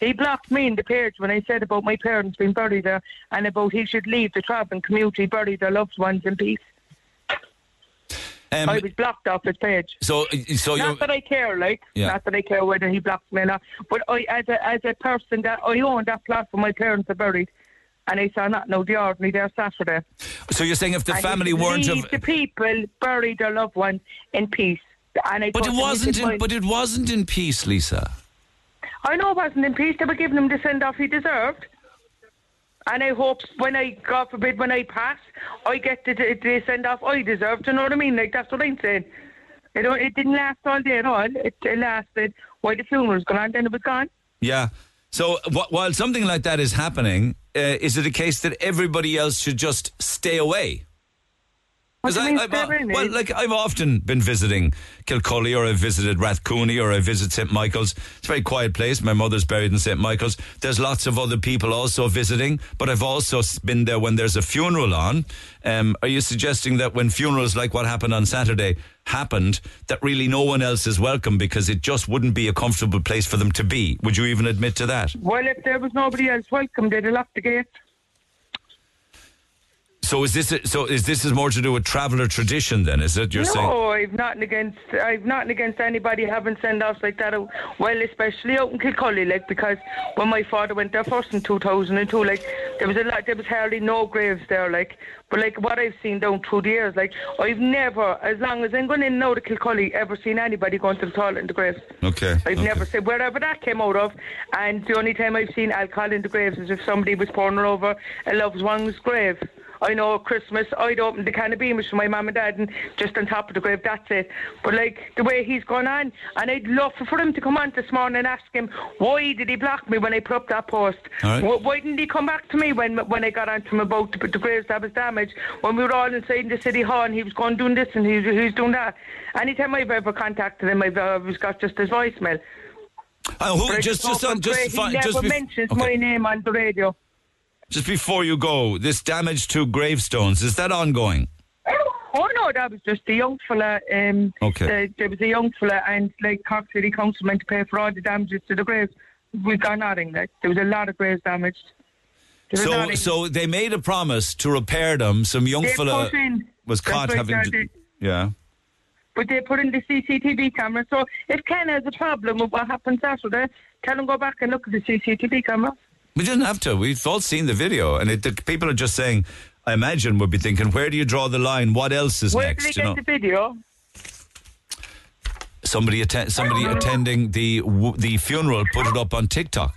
He blocked me in the page when I said about my parents being buried there and about he should leave the travelling community, bury their loved ones in peace. Um, I was blocked off his page. so, so you Not that I care, like, Yeah. not that I care whether he blocks me or not. But I, as a as a person that I own that plot where my parents are buried, and I saw not no the ordinary there Saturday. so you're saying if the And family weren't of, the people bury their loved ones in peace. And I but it wasn't in, but it wasn't in peace, Lisa. I know it wasn't in peace. They were giving him the send off he deserved. And I hope when I, God forbid, when I pass, I get the, the send off I deserve. Do you know what I mean? Like, that's what I'm saying. Know, it didn't last all day at all. It, it lasted while the funeral was on, then it was gone. Yeah. So wh- while something like that is happening, uh, is it a case that everybody else should just stay away? What do you I, mean, I've, uh, well, like I've often been visiting Kilcully, or I've visited Rathcooney, or I visit St Michael's. It's a very quiet place. My mother's buried in St Michael's. There's lots of other people also visiting, but I've also been there when there's a funeral on. Um, are you suggesting that when funerals like what happened on Saturday happened, that really no one else is welcome because it just wouldn't be a comfortable place for them to be? Would you even admit to that? Well, if there was nobody else welcome, they'd have locked the gate. So is this so? Is this is more to do with traveller tradition? Then is it? You're no, saying I've nothing against. I've nothing against anybody having send offs like that. Well, especially out in Kilcully, like because when my father went there first in 2002, like there was a lot. There was hardly no graves there, like. But like what I've seen down through the years, like I've never, as long as I'm going in and out of Kilcully, ever seen anybody going to the toilet in the graves. okay? I've okay. never seen wherever that came out of, and the only time I've seen alcohol in the graves is if somebody was pouring over a loved one's grave. I know Christmas I'd open the can of Beamish for my mum and dad and just on top of the grave, that's it. But like the way he's gone on, and I'd love for him to come on this morning and ask him why did he block me when I put up that post? Right. Wh- Why didn't he come back to me when when I got on to him about the, the graves that was damaged? When we were all inside the city hall and he was going doing this and he was, he was doing that. Anytime I've ever contacted him, I've always got just his voicemail. Uh, who, just know just on, just fi- he never just bef- mentions okay. my name on the radio. Just before you go, this damage to gravestones is that ongoing? Oh no, that was just a young fella. Um, Okay. uh, there was a young fella, and like Cork City Council meant to pay for all the damages to the graves. We got nothing. Like there was a lot of graves damaged. So nothing. so they made a promise to repair them. Some young They fella was caught having. to- yeah. But they put in the CCTV camera. So if Ken has a problem with what happened Saturday, tell him go back and look at the CCTV camera. We didn't have to. We've all seen the video, and it, the people are just saying. I imagine would be thinking, where do you draw the line? What else is Where next? did they you get know, the video? somebody atten- somebody attending the w- the funeral put it up on TikTok.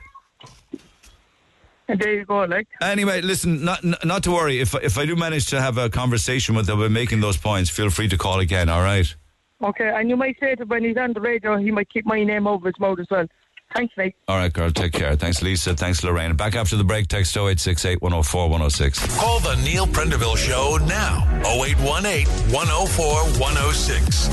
And there you go, like. Anyway, listen, not n- not to worry. If if I do manage to have a conversation with them about making those points, feel free to call again. All right. Okay, and you might say that when he's on the radio, he might keep my name over his mouth as well. Thanks, mate. All right, girl, take care. Thanks, Lisa. Thanks, Lorraine. Back after the break, text 0868 104 106. Call the Neil Prendeville Show now. 0818 104 106.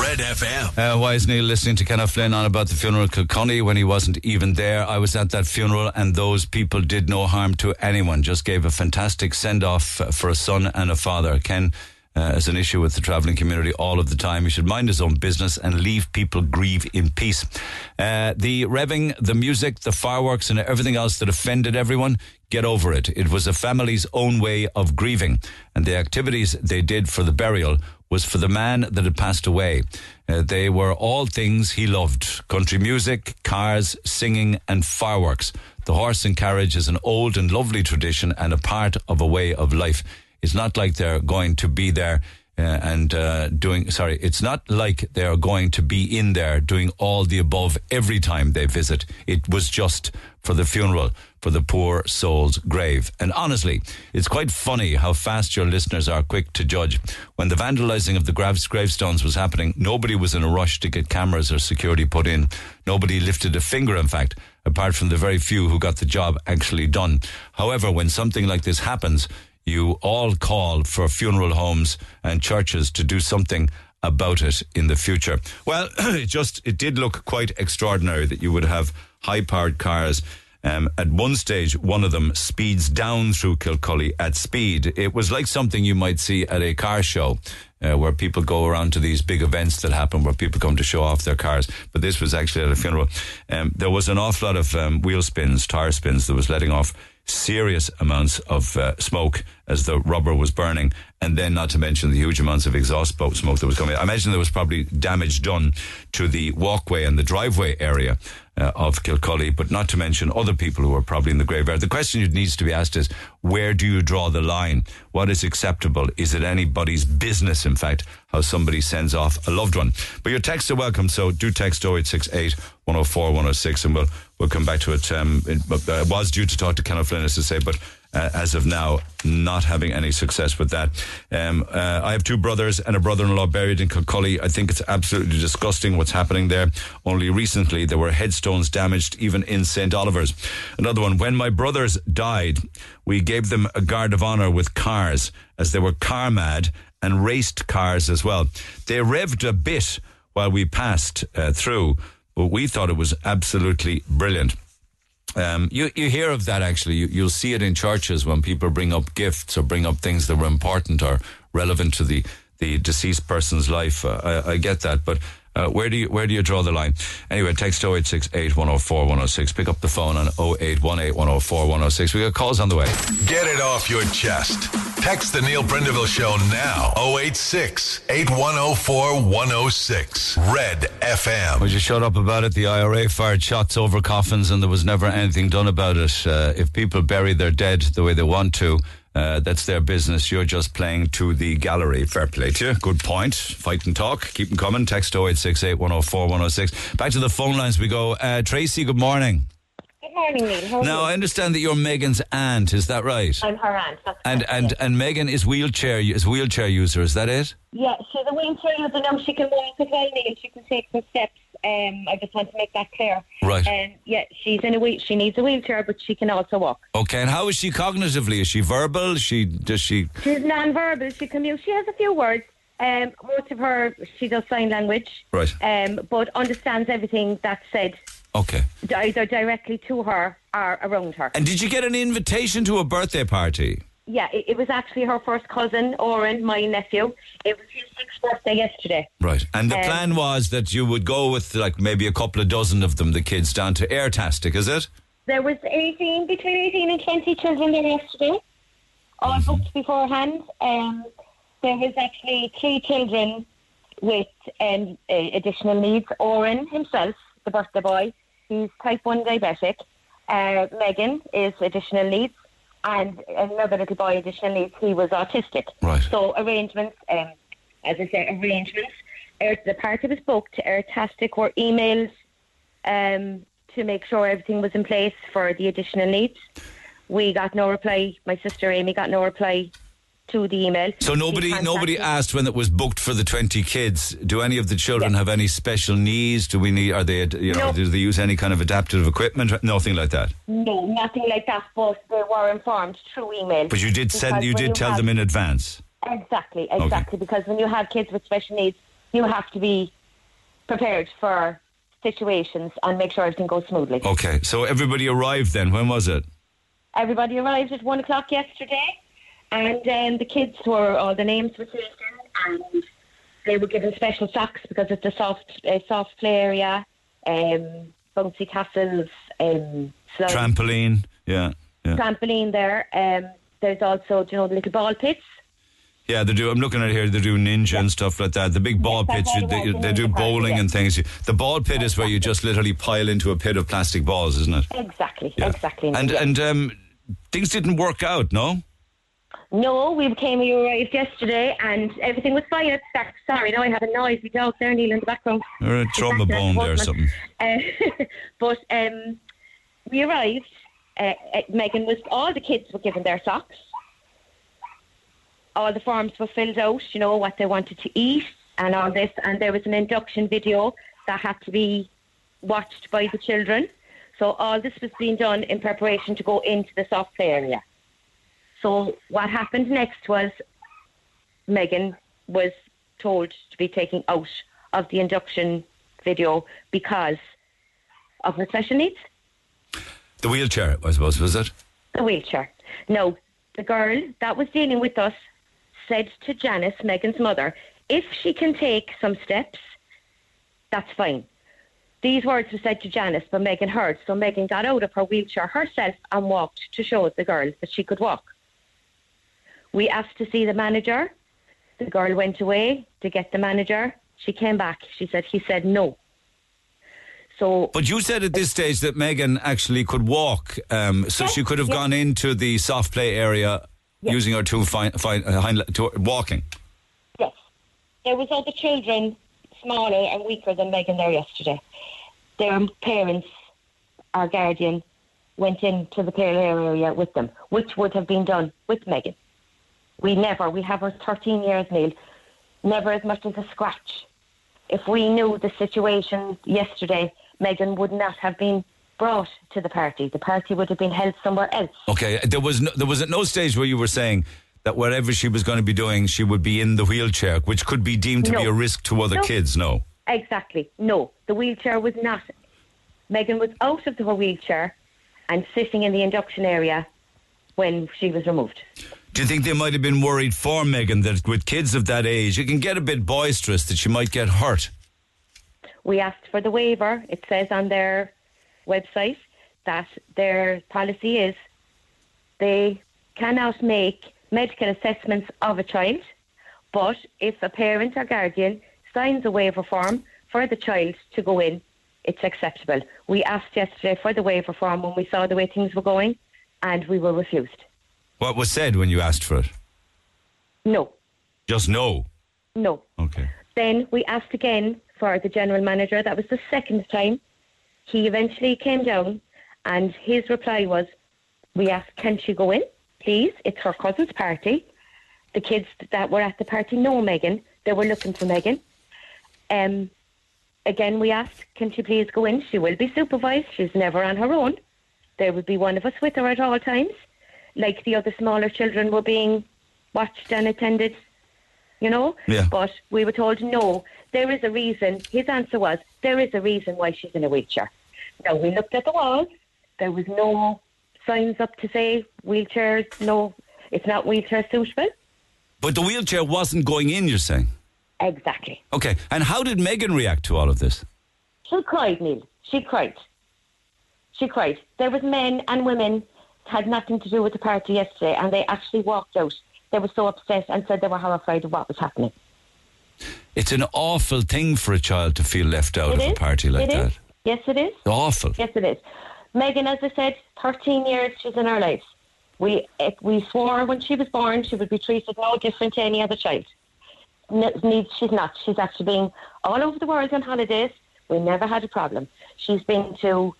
Red FM. Uh, why is Neil listening to Kenneth Flynn on about the funeral of Kilcully when he wasn't even there? I was at that funeral and those people did no harm to anyone, just gave a fantastic send off for a son and a father. Ken uh, as an issue with the travelling community all of the time. He should mind his own business and leave people grieve in peace. Uh, the revving, the music, the fireworks, and everything else that offended everyone, get over it. It was a family's own way of grieving, and the activities they did for the burial was for the man that had passed away. Uh, they were all things he loved country music, cars, singing, and fireworks. The horse and carriage is an old and lovely tradition and a part of a way of life. It's not like they're going to be there uh, and uh, doing, sorry, it's not like they're going to be in there doing all the above every time they visit. It was just for the funeral, for the poor soul's grave. And honestly, it's quite funny how fast your listeners are quick to judge. When the vandalizing of the graves, gravestones was happening, nobody was in a rush to get cameras or security put in. Nobody lifted a finger, in fact, apart from the very few who got the job actually done. However, when something like this happens, you all call for funeral homes and churches to do something about it in the future. Well, it just it did look quite extraordinary that you would have high-powered cars. Um, at one stage, one of them speeds down through Kilcully at speed. It was like something you might see at a car show. Uh, where people go around to these big events that happen where people come to show off their cars. But this was actually at a funeral. Um, there was an awful lot of um, wheel spins, tire spins that was letting off serious amounts of uh, smoke as the rubber was burning, and then not to mention the huge amounts of exhaust smoke that was coming. I imagine there was probably damage done to the walkway and the driveway area uh, of Kilcully, but not to mention other people who were probably in the graveyard. The question that needs to be asked is, where do you draw the line? What is acceptable? Is it anybody's business, in fact, how somebody sends off a loved one? But your texts are welcome, so do text 0868 104 106, and we'll, we'll come back to it. Um, it, uh, was due to talk to Kenneth Flynn, as to say, but uh, as of now, not having any success with that. Um, uh, I have two brothers and a brother-in-law buried in Kilcully. I think it's absolutely disgusting what's happening there. Only recently, there were headstones damaged even in St. Oliver's. Another one. When my brothers died, we gave them a guard of honour with cars, as they were car mad and raced cars as well. They revved a bit while we passed uh, through, but we thought it was absolutely brilliant. Um, you you hear of that actually. You, you'll see it in churches when people bring up gifts or bring up things that were important or relevant to the the deceased person's life. Uh, I, I get that, but uh, where do you where do you draw the line? Anyway, text 0868 104 106. Pick up the phone on 0818 104 106. We got calls on the way. Get it off your chest. Text the Neil Prendeville Show now. 086 8104 106. Red FM. Would you shut up about it? The IRA fired shots over coffins and there was never anything done about it. Uh, if people bury their dead the way they want to, uh, that's their business. You're just playing to the gallery. Fair play to you. Good point. Fight and talk. Keep them coming. Text 0868 104 106. Back to the phone lines we go. Uh, Tracy, good morning. Good morning, Neil. Now, I understand that you're Megan's aunt. Is that right? I'm her aunt. That's And correct, and yes. and Megan is wheelchair is wheelchair user. Is that it? yeah, she's a wheelchair user now. She can walk as well, Neil. She can take some steps. Um, I just want to make that clear. Right. Um, yeah, she's in a wheel. She needs a wheelchair, but she can also walk. Okay. And how is she cognitively? Is she verbal? She does she? She's non-verbal. She can use. She has a few words. Um, most of her, she does sign language. Right. Um, but understands everything that's said Okay. either directly to her or around her. And did you get an invitation to a birthday party? Yeah, it, it was actually her first cousin, Oren, my nephew. It was his sixth birthday yesterday. Right. And the Um, plan was that you would go with like maybe a couple of dozen of them, the kids, down to Airtastic, is it? There was 18, between 18 and 20 children there yesterday, all booked beforehand. Um, there was actually three children with um, uh, additional needs. Oren himself, the birthday boy, he's type 1 diabetic. Uh, Megan is additional needs. And another little boy, additional needs, he was autistic. Right. So arrangements, um, as I say, arrangements. The party was booked. To Airtastic were emails um, to make sure everything was in place for the additional needs. We got no reply. My sister Amy got no reply to the email. So nobody nobody asked when it was booked for the 20 kids. Do any of the children Yeah. have any special needs? Do we need are they you know No. do they use any kind of adaptive equipment? Nothing like that. No, nothing like that. But they were informed through email. But you did send you did tell have- them in advance. Exactly, exactly. Because when you have kids with special needs, you have to be prepared for situations and make sure everything goes smoothly. Okay. So everybody arrived then. When was it? Everybody arrived at one o'clock yesterday, and um, the kids were all the names were taken, and they were given special socks because it's a soft, a soft play area, um, bouncy castles, um, slide, Trampoline. Yeah. Yeah. trampoline there. Um, there's also, do you know, the little ball pits. Yeah, they do. I'm looking at here. They do ninja and stuff like that. The big ball that's pits. it They, they do bowling yeah. and things. The ball pit is where you just literally pile into a pit of plastic balls, isn't it? Exactly, Yeah. exactly. And yeah. and um, things didn't work out. No. No, we came, we arrived yesterday and everything was fine at. Sorry, now I have a noisy dog there, Neil, in the background. Or a trauma bone there or something. Uh, but um, we arrived, uh, Megan was, all the kids were given their socks. All the forms were filled out, you know, what they wanted to eat and all this. And there was an induction video that had to be watched by the children. So all this was being done in preparation to go into the soft play area. So what happened next was Megan was told to be taken out of the induction video because of her special needs, The wheelchair, I suppose, was it? the wheelchair. No, the girl that was dealing with us said to Janice, Megan's mother, if she can take some steps, that's fine. These words were said to Janice, but Megan heard. So Megan got out of her wheelchair herself and walked to show the girl that she could walk. We asked to see the manager. The girl went away to get the manager. She came back. She said he said no. So But you said at this stage that Megan actually could walk, um, so Yes, she could have yes. gone into the soft play area Yes. using her two fine, fine, uh, hind, to, walking. Yes. There was other children smaller and weaker than Megan there yesterday. Their parents, our guardian, went into the play area with them, which would have been done with Megan. We never, we have her 13 years, Neil, never as much as a scratch. If we knew the situation yesterday, Megan would not have been brought to the party. The party would have been held somewhere else. Okay, there was no, there was at no stage where you were saying that whatever she was going to be doing, she would be in the wheelchair, which could be deemed to be a risk to other No. kids. No. Exactly. No, the wheelchair was not. Megan was out of her wheelchair and sitting in the induction area when she was removed. Do you think they might have been worried for Megan that with kids of that age, it can get a bit boisterous that she might get hurt? We asked for the waiver. It says on their website that their policy is they cannot make medical assessments of a child, but if a parent or guardian signs a waiver form for the child to go in, it's acceptable. We asked yesterday for the waiver form when we saw the way things were going, and we were refused. What was said when you asked for it? No, Just no. no. Okay. Then we asked again for the general manager. That was the second time. He eventually came down, and his reply was, "We asked, can she go in, please? It's her cousin's party. The kids that were at the party know Megan. They were looking for Megan. Um, again, we asked, can she please go in? She will be supervised. She's never on her own. There would be one of us with her at all times, like the other smaller children were being watched and attended you know? Yeah. But we were told no, there is a reason. His answer was, there is a reason why she's in a wheelchair. Now, we looked at the walls, there was no signs up to say wheelchairs, no, it's not wheelchair suitable. But the wheelchair wasn't going in, you're saying? Exactly. Okay. And how did Megan react to all of this? She cried, Neil. She cried. She cried. There was men and women had nothing to do with the party yesterday, and they actually walked out. They were so upset and said they were horrified of what was happening. It's an awful thing for a child to feel left out It of a party like It is. that. Yes, it is. Awful. Yes, it is. Megan, as I said, 13 years she's in our lives. We if we swore when she was born she would be treated no different to any other child. She's not. She's actually been all over the world on holidays. We never had a problem. She's been to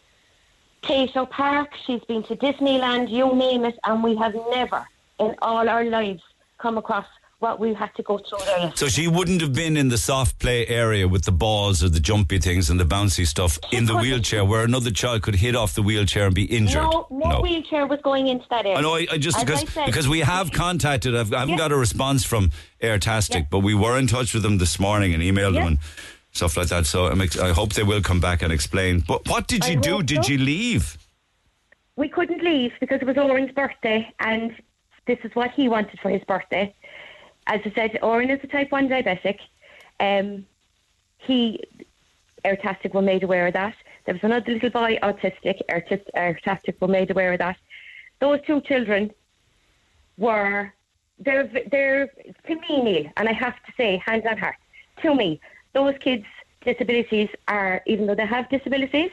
Tayto Park. She's been to Disneyland. You name it, and we have never in all our lives come across what we had to go through there. So she wouldn't have been in the soft play area with the balls or the jumpy things and the bouncy stuff in the wheelchair where another child could hit off the wheelchair and be injured. No, no, wheelchair was going into that area. I know. I, I just As because I said- because we have contacted. I've, I haven't Yeah. got a response from Airtastic, Yeah. but we were in touch with them this morning and emailed Yeah. them and stuff like that. So I'm ex- I hope they will come back and explain. But what did I you do? Did so. you leave? we couldn't leave because it was Oren's birthday, and this is what he wanted for his birthday. As I said, Oren is a type 1 diabetic. Um, he, Airtastic were made aware of that. There was another little boy, autistic, Airtastic were made aware of that. Those two children were, they're, they're, to me, Neil, and I have to say, hands on heart, to me, those kids' disabilities are, even though they have disabilities,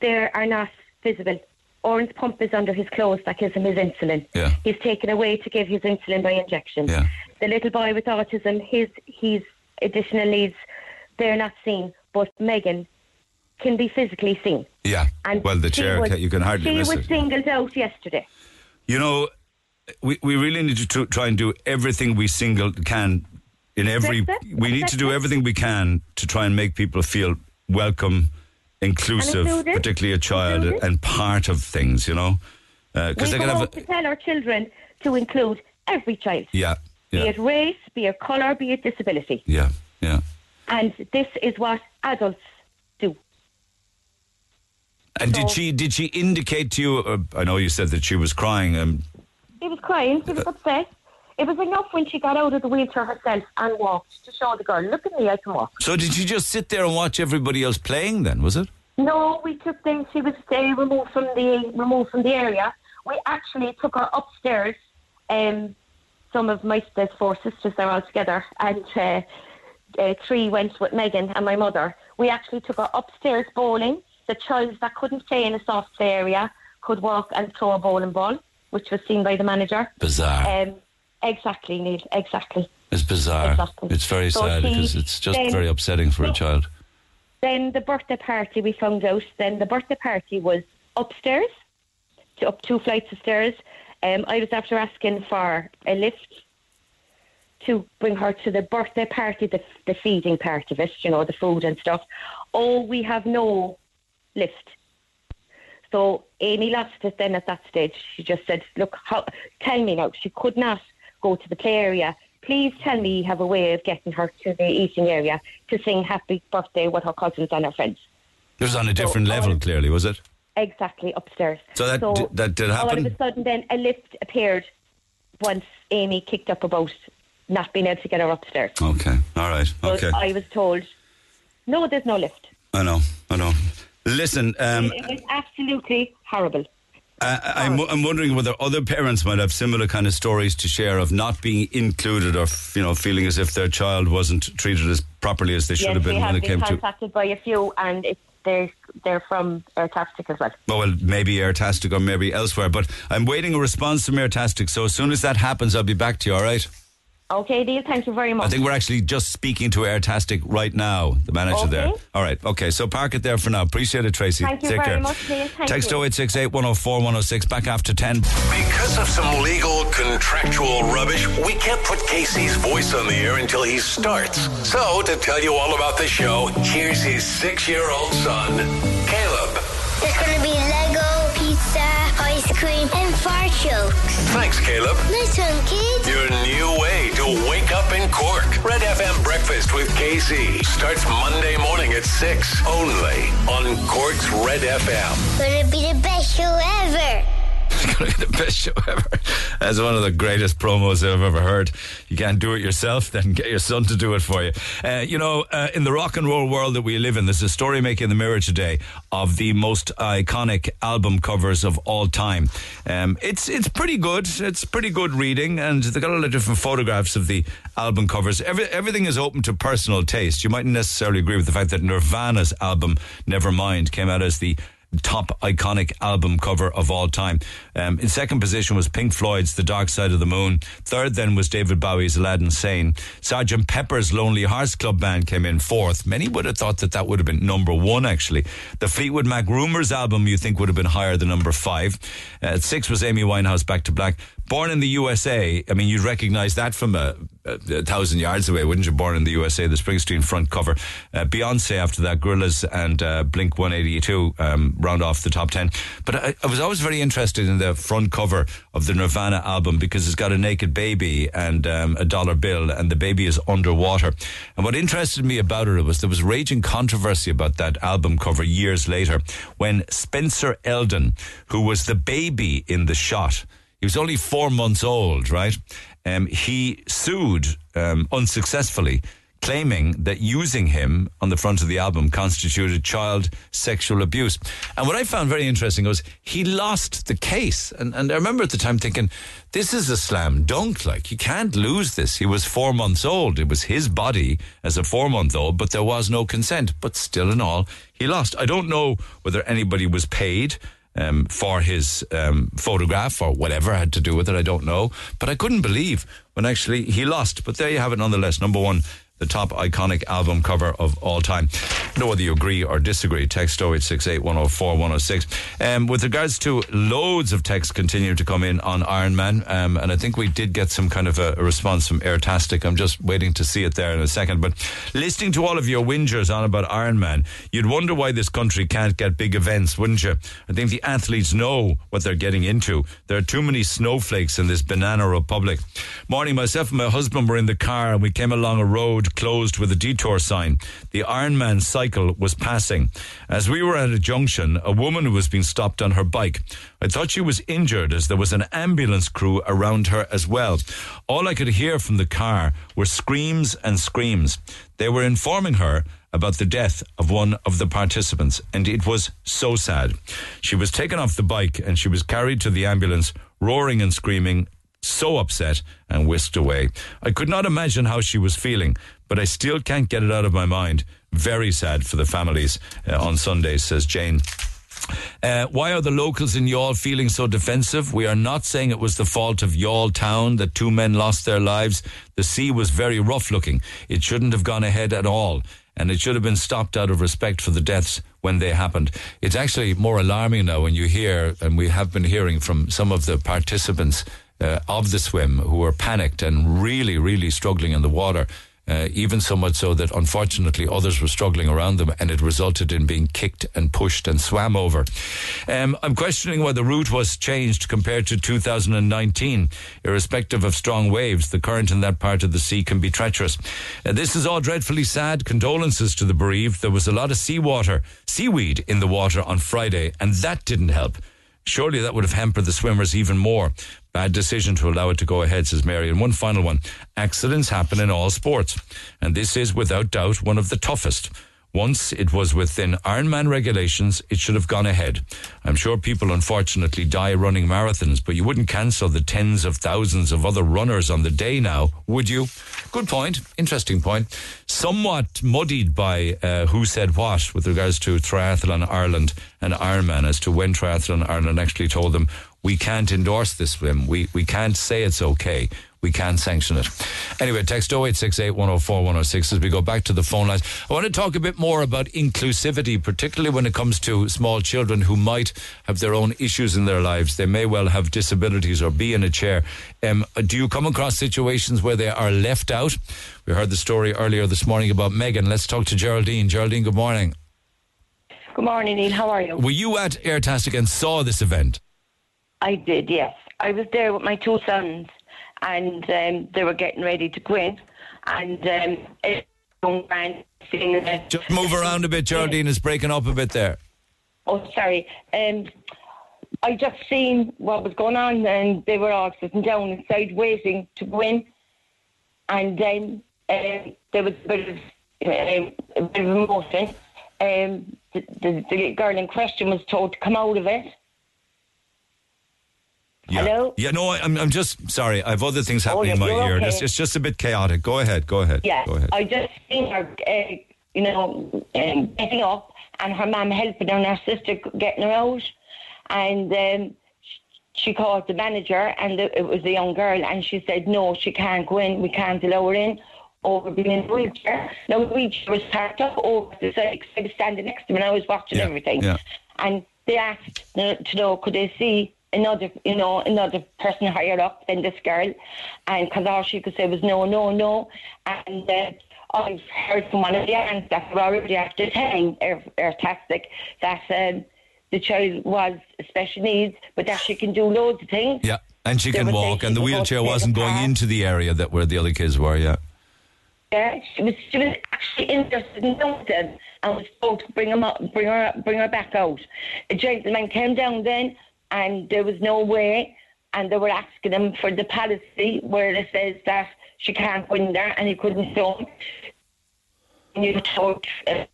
they are not visible. Oren's pump is under his clothes that gives him his insulin. Yeah. He's taken away to give his insulin by injection. Yeah. The little boy with autism, his his additional needs, they're not seen. But Megan can be physically seen. Yeah. And well, the chair was- you can hardly She miss was it. singled out yesterday. You know, we, we really need to try and do everything we single can in every. We need to do everything we can to try and make people feel welcome, inclusive, particularly a child, Included. and part of things. You know, because we they can have. To tell our children to include every child, yeah, be yeah, it race, be it colour, be it disability. yeah, yeah. And this is what adults do. And did she did she indicate to you? Uh, I know you said that she was crying. Um, He was crying. He was upset. It was enough when she got out of the wheelchair herself and walked to show the girl, look at me, I can walk. so did she just sit there and watch everybody else playing? Then was it? No, we took them. She was uh, removed from the removed from the area. We actually took her upstairs. Um, some of my there's four sisters there all together, and uh, uh, three went with Megan and my mother. We actually took her upstairs bowling. The child that couldn't play in a soft play area could walk and throw a bowling ball, which was seen by the manager. Bizarre. Um, exactly, Neil. Exactly. it's bizarre. exactly. It's very So sad because it's just then- very upsetting for a child. Then the birthday party we found out. Then the birthday party was upstairs, to up two flights of stairs. Um, I was after asking for a lift to bring her to the birthday party, the the feeding part of it, you know, the food and stuff. Oh, we have no lift. So Amy lost it then at that stage. She just said, "Look, how, tell me now." She could not go to the play area. Please tell me you have a way of getting her to the eating area to sing happy birthday with her cousins and her friends. It was on a different all level, clearly, was it? Exactly, upstairs. So that did- that did happen? All of a sudden, then a lift appeared once Amy kicked up about not being able to get her upstairs. Okay. All right. So Okay. I was told, no, there's no lift. I know. I know. Listen, um, it was absolutely horrible. I, I'm, oh. I'm wondering whether other parents might have similar kind of stories to share of not being included or you know feeling as if their child wasn't treated as properly as they should yes, have been have when it been came to. contacted by a few, and it's, they're, they're from Airtastic as well. Oh, well, maybe Airtastic or maybe elsewhere, but I'm waiting a response from Airtastic. So as soon as that happens, I'll be back to you. All right. Okay, Neil, thank you very much. I think we're actually just speaking to Airtastic right now, the manager Okay. there. All right. Okay. So park it there for now. Appreciate it, Tracy. Thank you Take very care. much, Neil. Thank Text you. 0868 104 106 back after 10. Because of some legal contractual rubbish, we can't put Casey's voice on the air until he starts. So, to tell you all about the show, here's his six year old son, Caleb. There's gonna be Lego, jokes. Thanks, Caleb. Nice one, kids. Your new way to wake up in Cork. Red FM Breakfast with KC starts Monday morning at 6 only on Cork's Red FM. Gonna be the best show ever. It's going to be the best show ever. That's one of the greatest promos I've ever heard. You can't do it yourself, then get your son to do it for you. Uh, you know, uh, in the rock and roll world that we live in, there's a story making the mirror today of the most iconic album covers of all time. Um, it's it's pretty good. It's pretty good reading, and they got a lot of different photographs of the album covers. Every, everything is open to personal taste. You mightn't necessarily agree with the fact that Nirvana's album Nevermind came out as the top iconic album cover of all time. Um, in second position was Pink Floyd's The Dark Side of the Moon. Third then was David Bowie's Aladdin Sane. Sergeant Pepper's Lonely Hearts Club Band came in fourth. Many would have thought that that would have been number one, actually. The Fleetwood Mac Rumours album you think would have been higher than number five. Uh, at six was Amy Winehouse Back to Black. Born in the USA, I mean, you'd recognize that from a, a, a, thousand yards away, wouldn't you? Born in the USA, the Springsteen front cover. Uh, Beyonce after that, Gorillaz and uh, Blink 182 um, round off the top 10. But I, I, was always very interested in the front cover of the Nirvana album because it's got a naked baby and um, a dollar bill, and the baby is underwater. And what interested me about it was there was raging controversy about that album cover years later when Spencer Elden, who was the baby in the shot, he was only four months old, right? Um, he sued um, unsuccessfully, claiming that using him on the front of the album constituted child sexual abuse. And what I found very interesting was he lost the case. And, and I remember at the time thinking, this is a slam dunk. Like, you can't lose this. He was four months old. It was his body as a four month old, but there was no consent. But still, in all, he lost. I don't know whether anybody was paid um, for his um, photograph or whatever had to do with it. I don't know. But I couldn't believe when actually he lost. But there you have it nonetheless. Number one, the top iconic album cover of all time. Know whether you agree or disagree. Text 0868 104 106. Um, with regards to loads of texts continue to come in on Ironman, um, and I think we did get some kind of a, a response from Airtastic. I'm just waiting to see it there in a second. But listening to all of your whingers on about Ironman, you'd wonder why this country can't get big events, wouldn't you? I think the athletes know what they're getting into. There are too many snowflakes in this banana republic. Morning, myself and my husband were in the car and we came along a road closed with a detour sign. The Ironman cycle was passing. As we were at a junction, a woman was being stopped on her bike. I thought she was injured as there was an ambulance crew around her as well. All I could hear from the car were screams and screams. They were informing her about the death of one of the participants, and it was so sad. She was taken off the bike and she was carried to the ambulance, roaring and screaming, so upset and whisked away. I could not imagine how she was feeling, but I still can't get it out of my mind. Very sad for the families uh, on Sunday, says Jane. Uh, why are the locals in Youghal feeling so defensive? We are not saying it was the fault of Youghal town that two men lost their lives. The sea was very rough looking. It shouldn't have gone ahead at all. And it should have been stopped out of respect for the deaths when they happened. It's actually more alarming now when you hear, and we have been hearing from some of the participants uh, of the swim who were panicked and really, really struggling in the water. Uh, even so much so that unfortunately others were struggling around them and it resulted in being kicked and pushed and swam over. Um, I'm questioning why the route was changed compared to 2019. Irrespective of strong waves, the current in that part of the sea can be treacherous. Uh, this is all dreadfully sad. Condolences to the bereaved. There was a lot of seawater, seaweed in the water on Friday, and that didn't help. Surely that would have hampered the swimmers even more. Bad decision to allow it to go ahead, says Mary. And one final one. Accidents happen in all sports. And this is without doubt one of the toughest. Once it was within Ironman regulations, it should have gone ahead. I'm sure people unfortunately die running marathons, but you wouldn't cancel the tens of thousands of other runners on the day now, would you? Good point. Interesting point. Somewhat muddied by uh, who said what with regards to Triathlon Ireland and Ironman as to when Triathlon Ireland actually told them we can't endorse this swim. We, we can't say it's okay we can sanction it. Anyway, text 0868 104 106 as we go back to the phone lines. I want to talk a bit more about inclusivity, particularly when it comes to small children who might have their own issues in their lives. They may well have disabilities or be in a chair. Um, do you come across situations where they are left out? We heard the story earlier this morning about Megan. Let's talk to Geraldine. Geraldine, good morning. Good morning, Neil. How are you? Were you at Airtastic and saw this event? I did, yes. I was there with my two sons and um, they were getting ready to go in. And um, it just move around a bit, Geraldine. It's breaking up a bit there. Oh, sorry. Um, I just seen what was going on, and they were all sitting down inside waiting to go in. And then um, there was a bit of, uh, a bit of emotion. Um, the, the, the girl in question was told to come out of it yeah. Hello? Yeah, no, I'm, I'm just sorry. I have other things happening Oh, in my ear. okay. It's, it's just a bit chaotic. Go ahead. Go ahead. Yeah, Go ahead. I just seen her uh, you know, um, getting up, and her mum helping her and her sister getting her out. And um, she called the manager, and the, it was a young girl, and she said, no, she can't go in. We can't allow her in. Over being in the wheelchair. Now the wheelchair was parked up over the side. I was standing next to them, and I was watching Yeah, everything. yeah. And they asked uh, to know could they see another, you know, another person higher up than this girl, and because all she could say was no, no, no, and. Uh, I've heard from one of the aunts that were already after telling Air, Airtastic that um, the child was special needs, but that she can do loads of things. Yeah, and she can walk, she and the wheelchair wasn't going into the area that where the other kids were. Yeah. Yeah, she was she was actually interested in them and was told to bring him up, bring her bring her back out. A gentleman came down then, and there was no way, and they were asking him for the policy where it says that she can't go in there and he couldn't. And you uh,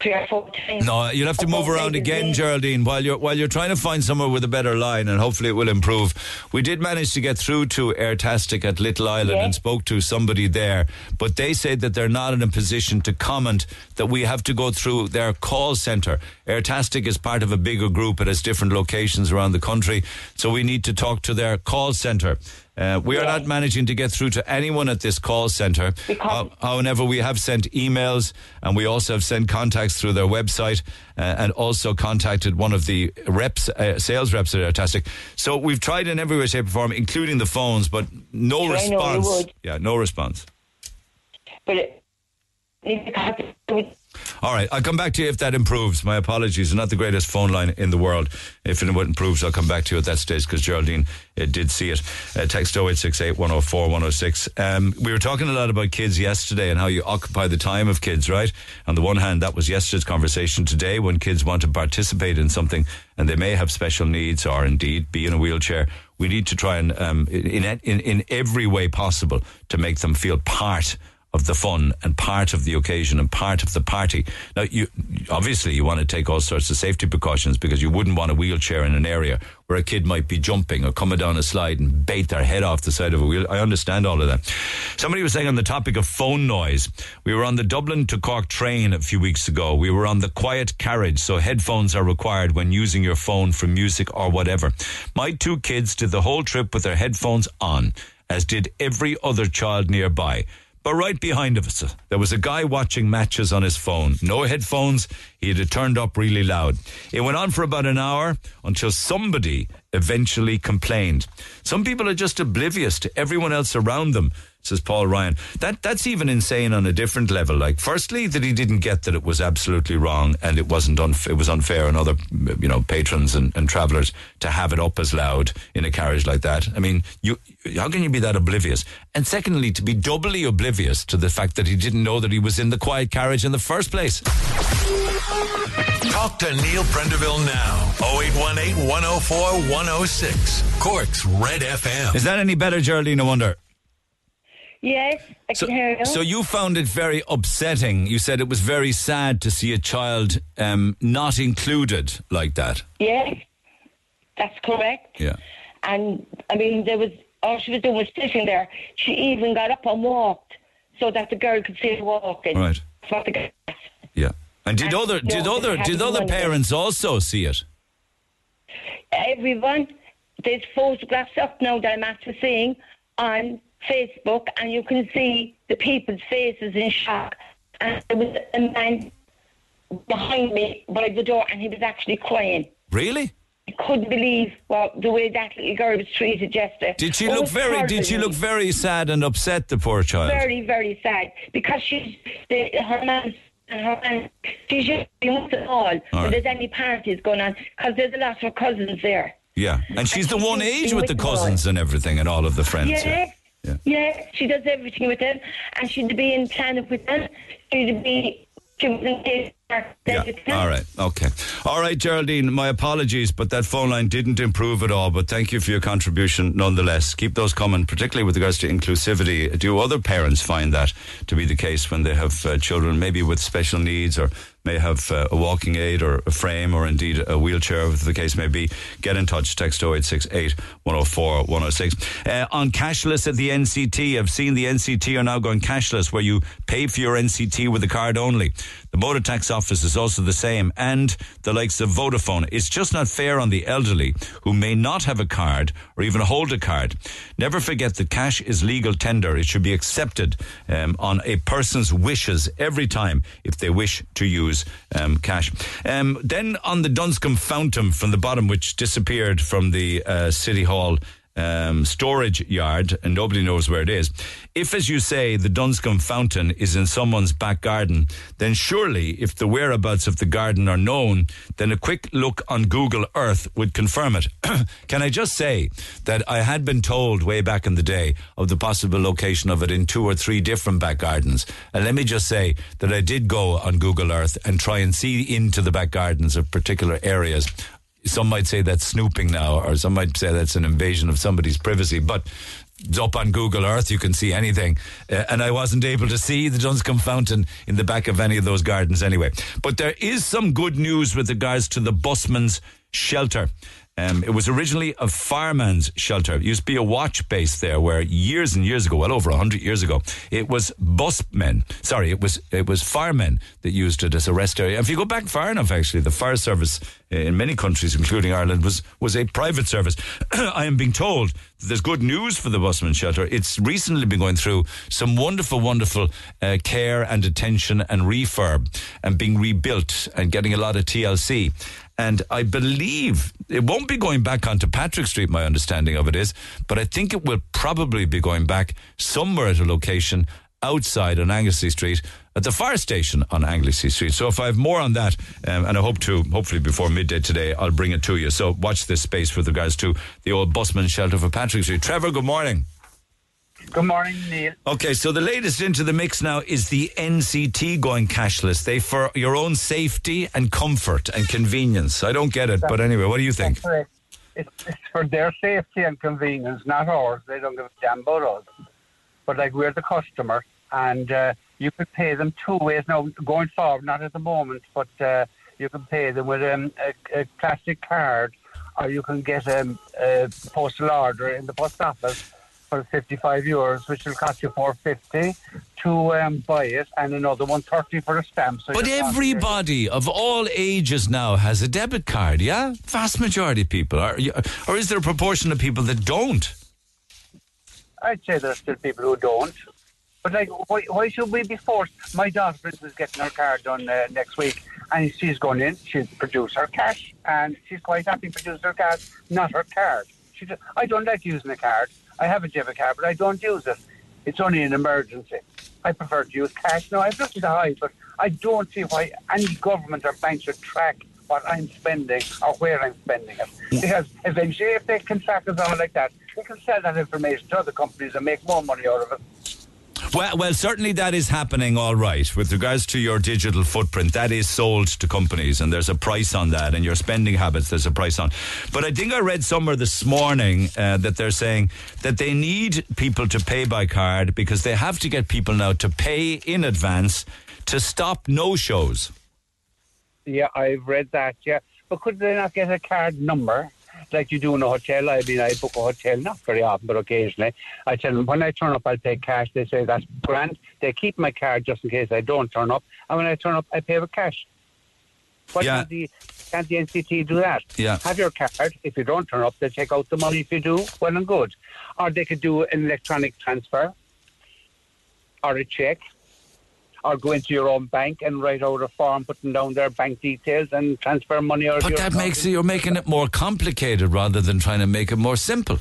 three or four times. No, you'll have to move around again, Geraldine, while you're while you're trying to find somewhere with a better line, and hopefully it will improve. We did manage to get through to Airtastic at Little Island Yeah. and spoke to somebody there, but they said that they're not in a position to comment. That we have to go through their call centre. Airtastic is part of a bigger group. It has different locations around the country, so we need to talk to their call centre. Uh, we are not managing to get through to anyone at this call centre. How- However, we have sent emails and we also have sent contacts through their website uh, and also contacted one of the reps, uh, sales reps at Airtastic. So we've tried in every way, shape, or form, including the phones, but no Sure, I know you response. Yeah, no response. But it, All right, I'll come back to you if that improves. My apologies. Not the greatest phone line in the world. If it improves, I'll come back to you at that stage because Geraldine uh, did see it. Uh, text 0868 104 106. Um, we were talking a lot about kids yesterday and how you occupy the time of kids, right? On the one hand, that was yesterday's conversation. Today, when kids want to participate in something and they may have special needs or indeed be in a wheelchair, we need to try and, um, in, in, in every way possible, to make them feel part of the fun and part of the occasion and part of the party. Now, you obviously you want to take all sorts of safety precautions because you wouldn't want a wheelchair in an area where a kid might be jumping or coming down a slide and bait their head off the side of a wheel. I understand all of that. Somebody was saying on the topic of phone noise, we were on the Dublin to Cork train a few weeks ago. We were on the quiet carriage, so headphones are required when using your phone for music or whatever. My two kids did the whole trip with their headphones on, as did every other child nearby. But right behind us, there was a guy watching matches on his phone. No headphones. He had turned up really loud. It went on for about an hour until somebody eventually complained. Some people are just oblivious to everyone else around them, says Paul Ryan. That that's even insane on a different level. Like, firstly, that he didn't get that it was absolutely wrong and it wasn't unf- it was unfair on other you know patrons and, and travellers to have it up as loud in a carriage like that. I mean, you how can you be that oblivious? And secondly, to be doubly oblivious to the fact that he didn't know that he was in the quiet carriage in the first place. Talk to Neil Prendeville now. 0818 104 106. Cork's Red FM. Is that any better, Geraldine? I wonder. yes, I So, can hear you. so you found it very upsetting. You said it was very sad to see a child um, not included like that. Yes, that's correct. Yeah. And I mean, there was all she was doing was sitting there. She even got up and walked so that the girl could see her walking. Right. That's the girl Yeah. And did And other did other did other parents also see it? Everyone, there's photographs up now that I'm after seeing on Facebook, and you can see the people's faces in shock. And there was a man behind me by the door, and he was actually crying. Really? Couldn't believe well, the way that little girl was treated yesterday. Did she look very did she look very sad and upset the poor child? very, very sad because she's the, her man and her man. She's just with it all. right. When there's any parties going on, because there's a lot of her cousins there. yeah. And she's the And one age with the all. cousins and everything and all of the friends. Yeah. Yeah. Yeah. she does everything with them, and she'd be in planet with them. She'd be she was engaged Yeah. All right. Okay. All right, Geraldine. My apologies, but that phone line didn't improve at all. But thank you for your contribution nonetheless. Keep those coming, particularly with regards to inclusivity. Do other parents find that to be the case when they have uh, children, maybe with special needs or may have uh, a walking aid or a frame or indeed a wheelchair, whatever the case may be, get in touch. Text 0868 104 106. Uh, on cashless at the NCT, I've seen the NCT are now going cashless where you pay for your NCT with a card only. The motor tax office is also the same and the likes of Vodafone. It's just not fair on the elderly who may not have a card or even hold a card. Never forget that cash is legal tender. It should be accepted um, on a person's wishes every time if they wish to use um, cash. Um, then on the Dunscombe fountain from the bottom, which disappeared from the uh, City Hall um, storage yard and nobody knows where it is. If, as you say, the Dunscombe fountain is in someone's back garden, then surely if the whereabouts of the garden are known, then a quick look on Google Earth would confirm it. Can I just say that I had been told way back in the day of the possible location of it in two or three different back gardens. And let me just say that I did go on Google Earth and try and see into the back gardens of particular areas some might say that's snooping now, or some might say that's an invasion of somebody's privacy. But up on Google Earth, you can see anything. Uh, and I wasn't able to see the Dunscombe fountain in the back of any of those gardens anyway. But there is some good news with regards to the busman's shelter. Um, it was originally a fireman's shelter. It used to be a watch base there, where years and years ago, well over hundred years ago, it was busmen. Sorry, it was it was firemen that used it as a rest area. If you go back far enough, actually, the fire service in many countries, including Ireland, was was a private service. I am being told there's good news for the busman shelter. It's recently been going through some wonderful, wonderful uh, care and attention and refurb and being rebuilt and getting a lot of TLC. And I believe it won't be going back onto Patrick Street, my understanding of it is, but I think it will probably be going back somewhere at a location outside on Anglesey Street at the fire station on Anglesey Street. So if I have more on that, um, and I hope to, hopefully before midday today, I'll bring it to you. So watch this space with regards to the old busman shelter for Patrick Street. Trevor, good morning. Good morning, Neil. Okay, so the latest into the mix now is the NCT going cashless. They for your own safety and comfort and convenience. I don't get it, but anyway, what do you think? It's, it's for their safety and convenience, not ours. They don't give a damn about us. But like we're the customer, and uh, you could pay them two ways now going forward. Not at the moment, but uh, you can pay them with um, a, a plastic card, or you can get um, a postal order in the post office for 55 euros, which will cost you 450 to um, buy it, and another 130 for a stamp. So But everybody of all ages now has a debit card, yeah? Vast majority of people. Are, or is there a proportion of people that don't? I'd say there's still people who don't. But like, why, why should we be forced? My daughter, for instance, is getting her card done uh, next week, and she's going in. She'll produce her cash, and she's quite happy to produce her card, not her card. She just, I don't like using a card. I have a debit card, but I don't use it. It's only an emergency. I prefer to use cash. No, I've nothing to hide, but I don't see why any government or bank should track what I'm spending or where I'm spending it. Because eventually, if they can track us all like that, they can sell that information to other companies and make more money out of it. Well, well, certainly that is happening all right. With regards to your digital footprint, that is sold to companies and there's a price on that and your spending habits, there's a price on. But I think I read somewhere this morning uh, that they're saying that they need people to pay by card because they have to get people now to pay in advance to stop no-shows. Yeah, I've read that, yeah. But could they not get a card number like you do in a hotel? I mean, I book a hotel, not very often, but occasionally. I tell them, when I turn up, I'll pay cash. They say, that's grand. They keep my card just in case I don't turn up. And when I turn up, I pay with cash. Why Yeah. can't, the, can't the NCT do that? Yeah. Have your card. If you don't turn up, they take out the money. If you do, well and good. Or they could do an electronic transfer or a check or go into your own bank and write out a form putting down their bank details and transfer money out But that account. makes it, you're making it more complicated rather than trying to make it more simple.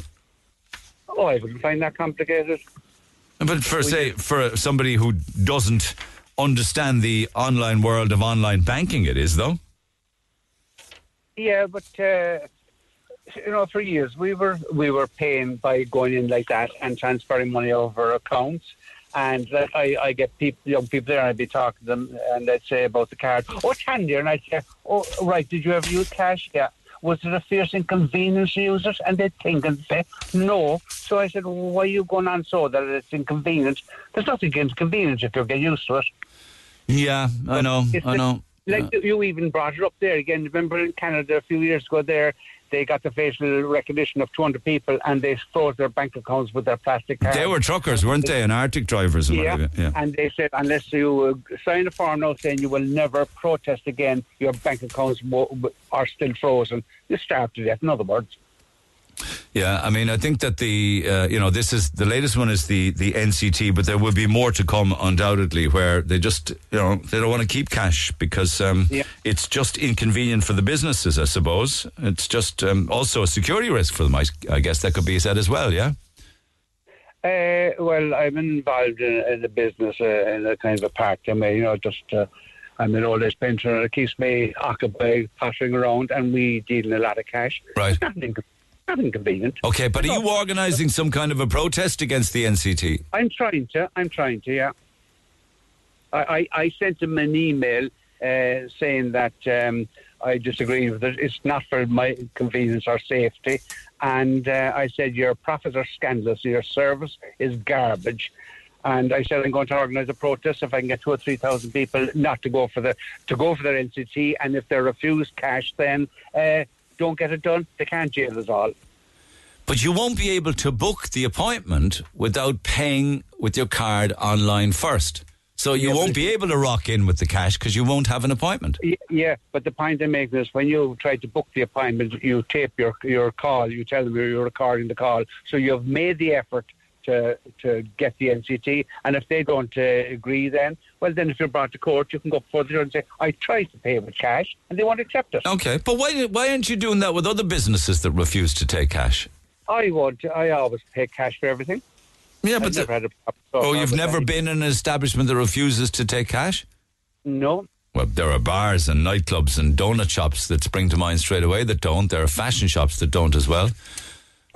Oh, I wouldn't find that complicated. But for say for somebody who doesn't understand the online world of online banking, it is though. Yeah, but uh, you know, for years we were we were paying by going in like that and transferring money over accounts, And like, I, I get people, young people there, and I'd be talking to them, and they'd say about the card. Oh, it's handy, and I'd say, oh, right, did you ever use cash? Yeah. Was it a fierce inconvenience to use it? And they'd think and say, no. So I said, why are you going on so that it's inconvenient? There's nothing against inconvenient if you get used to it. Yeah, I know, I know. Like you even brought it up there again. Remember in Canada a few years ago there, they got the facial recognition of 200 people and they froze their bank accounts with their plastic cards. They were truckers, weren't they? And Arctic drivers and Yeah, whatever. Yeah. and they said unless you uh, sign a form now saying you will never protest again, your bank accounts are still frozen. You starve to death. In other words, Yeah, I mean, I think that the uh, you know this is the latest one is the the NCT, but there will be more to come undoubtedly, where they just you know they don't want to keep cash because um, Yeah. it's just inconvenient for the businesses, I suppose. It's just um, also a security risk for them, I, I guess that could be said as well. Yeah. Uh, well, I'm involved in, in the business uh, in a kind of a part time way, you know, just uh, I'm an old age pensioner. It keeps me occupied, pottering around, and we deal in a lot of cash. Right. It's not, not inconvenient. Okay, but are you organising some kind of a protest against the NCT? I'm trying to. I'm trying to. Yeah. I I, I sent him an email uh, saying that um, I disagree with it. It's not for my convenience or safety, and uh, I said your profits are scandalous. Your service is garbage. And I said I'm going to organise a protest if I can get two or three thousand people not to go for the to go for their NCT, and if they refuse cash, then uh, don't get it done. They can't jail us all. But you won't be able to book the appointment without paying with your card online first. So you Yeah, won't be able to rock in with the cash because you won't have an appointment. Yeah, but the point I'm making is when you try to book the appointment, you tape your your call. You tell them you're recording the call, so you've made the effort to to get the NCT. And if they don't uh, agree, then well, then if you're brought to court, you can go before the judge and say, "I tried to pay with cash, and they won't accept it." Okay, but why why aren't you doing that with other businesses that refuse to take cash? I want. I always pay cash for everything. Yeah, I've but the- never had a problem. oh, you've never been in an establishment that refuses to take cash? No. Well, there are bars and nightclubs and donut shops that spring to mind straight away that don't. There are fashion shops that don't as well.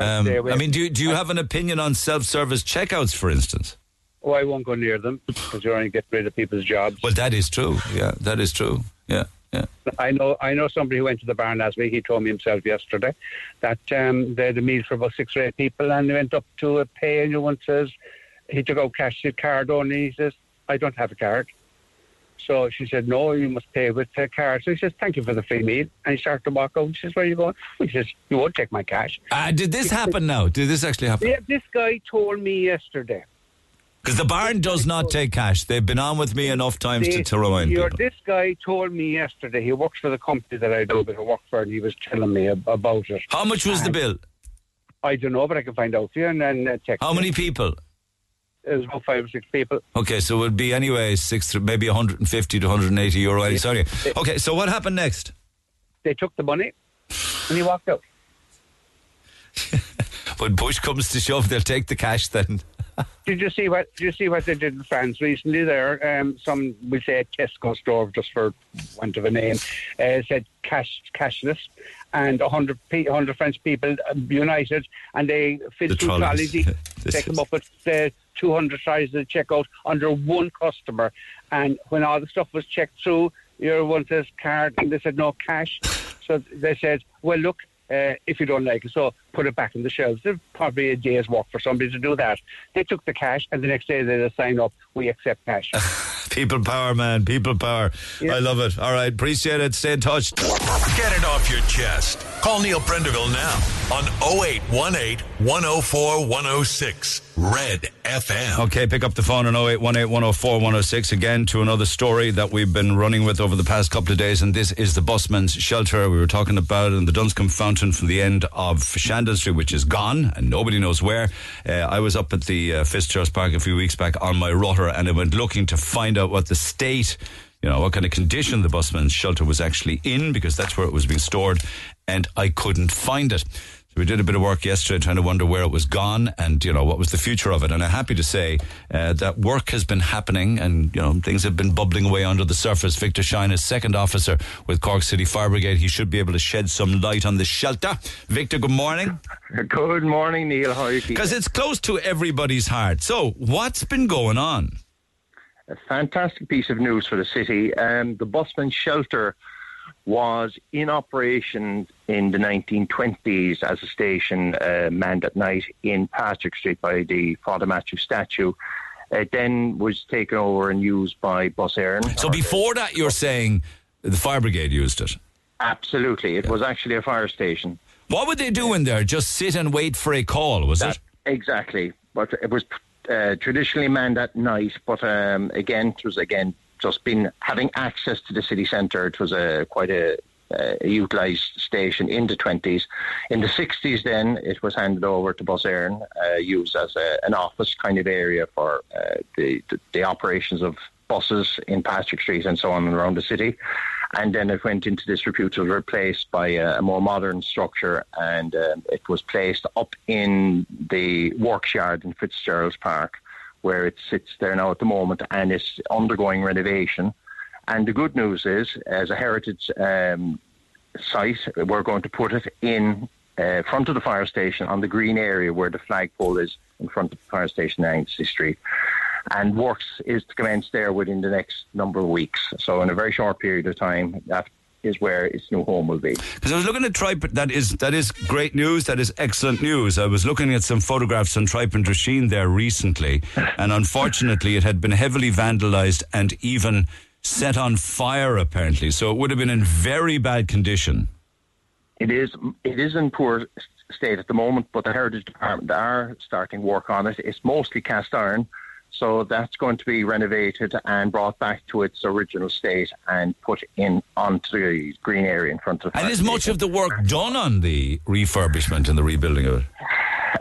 Um. I mean, do you, do you have an opinion on self-service checkouts, for instance? Oh, I won't go near them because you're only get rid of people's jobs. Well, that is true. Yeah, that is true. Yeah, yeah. I know I know somebody who went to the bar last week. He told me himself yesterday that um, they had a meal for about six or eight people, and they went up to a pay, and one says he took out cash, his card only. He says, "I don't have a card." So she said, "No, you must pay with a card." So he says, "Thank you for the free meal," and he started to walk out. She says, "Where are you going?" He says, "You won't take my cash." Uh, did this happen now? Did this actually happen? Yeah, this guy told me yesterday. Because the barn does not take cash. They've been on with me enough times to, They- to remind people. This guy told me yesterday. He works for the company that I do bit of work for, and he was telling me about it. How much was the bill? I don't know, but I can find out for you and then uh, text. How many people? It about five or six people. Okay, so it would be anyway six, maybe 150 to 180 euro. any- Sorry. Okay, so what happened next? They took the money and he walked out. When Bush comes to shove, they'll take the cash then. Did you see what? Did you see what they did in France recently? There, um, some we say Tesco store, just for want of a name, uh, said cash cashless, and a hundred pe- hundred French people uh, united, and they The filled two trolleys. trolleys, each, take them is- up with uh, two hundred sizes at checkout under one customer, and when all the stuff was checked through, your one says card, and they said no cash, so they said, well look. Uh, if you don't like it, so put it back in the shelves. It's probably a day's work for somebody to do that. They took the cash, and the next day they just sign up. We accept cash. People power, man. People power. I love it. All right, appreciate it. Stay in touch. Get it off your chest. Call Neil Prendeville now on 0818 104 106 Red FM. Okay, pick up the phone on 0818 104 106 again to another story that we've been running with over the past couple of days, and this is the busman's shelter. We were talking about it in the Dunscombe Fountain from the end of Shandon Street, which is gone, and nobody knows where. Uh, I was up at the uh, Fitzgerald's Park a few weeks back on my rotor, and I went looking to find out what the state you know, what kind of condition the busman's shelter was actually in because that's where it was being stored and I couldn't find it. So we did a bit of work yesterday trying to wonder where it was gone and, you know, what was the future of it. And I'm happy to say uh, that work has been happening and, you know, things have been bubbling away under the surface. Victor Shine is second officer with Cork City Fire Brigade. He should be able to shed some light on the shelter. Victor, good morning. Good morning, Neil. How are you? Because it's close to everybody's heart. So, what's been going on? A fantastic piece of news for the city. Um, the busman shelter was in operation in the 1920s as a station uh, manned at night in Patrick Street by the Father Mathew statue. It then was taken over and used by Bus Éireann. So, before that, you're saying the fire brigade used it? Absolutely. It was actually a fire station. What would they do in there? Just sit and wait for a call, was That- it? Exactly. But it was uh, traditionally manned at night. But um, again, it was again just been having access to the city centre. It was a quite a, a utilised station in the twenties. In the sixties, then it was handed over to Bus uh, used as a, an office kind of area for uh, the, the the operations of buses in Patrick Street and so on and around the city. And then it went into disrepute, It was replaced by a, a more modern structure, and um, it was placed up in the works yard in Fitzgerald's Park, where it sits there now at the moment, and it's undergoing renovation. And the good news is, as a heritage um, site, we're going to put it in uh, front of the fire station on the green area where the flagpole is in front of the fire station, Anglesey Street. And works is to commence there within the next number of weeks. So, in a very short period of time, that is where its new home will be. Because I was looking at Tripe, that is that is great news. That is excellent news. I was looking at some photographs on Tripe and Drisheen there recently, and unfortunately, it had been heavily vandalised and even set on fire. Apparently, so it would have been in very bad condition. It is it is in poor state at the moment, but the Heritage Department are starting work on it. It's mostly cast iron, so that's going to be renovated and brought back to its original state and put in onto the green area in front of. the And is much of the work done on the refurbishment and the rebuilding of it?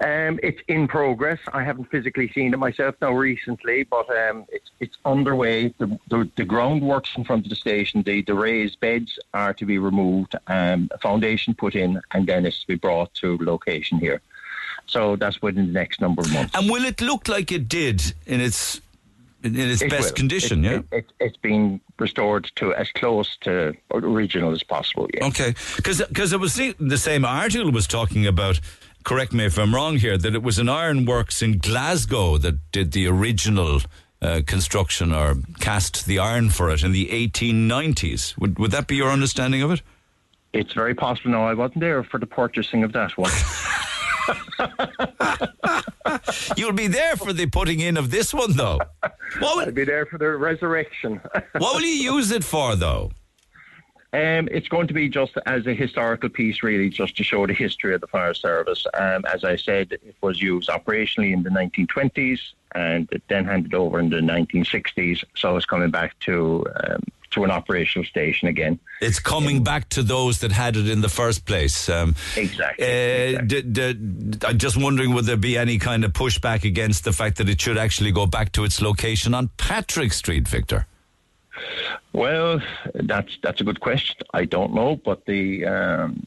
Um, it's in progress. I haven't physically seen it myself now recently, but um, it's it's underway. The, the the groundworks in front of the station, the, the raised beds are to be removed, um, a foundation put in, and then it's to be brought to location here. So that's within the next number of months. And will it look like it did in its in its It best will. condition? It- yeah. it, it, it's been restored to as close to original as possible. Yeah. Okay, because I was seeing the same article was talking about. Correct me if I'm wrong here. That it was an ironworks in Glasgow that did the original uh, construction or cast the iron for it in the 1890s. Would would that be your understanding of it? It's very possible. No, I wasn't there for the purchasing of that one. You'll be there for the putting in of this one, though. What I'll be there for the resurrection. what will you use it for, though? Um, it's going to be just as a historical piece, really, just to show the history of the fire service. Um, as I said, it was used operationally in the 1920s and then handed over in the 1960s. So it's coming back to um, to an operational station again. It's coming back to those that had it in the first place. Um, Exactly. Uh, d- d- d- I'm just wondering, would there be any kind of pushback against the fact that it should actually go back to its location on Patrick Street, Victor? Well, that's that's a good question. I don't know, but the um,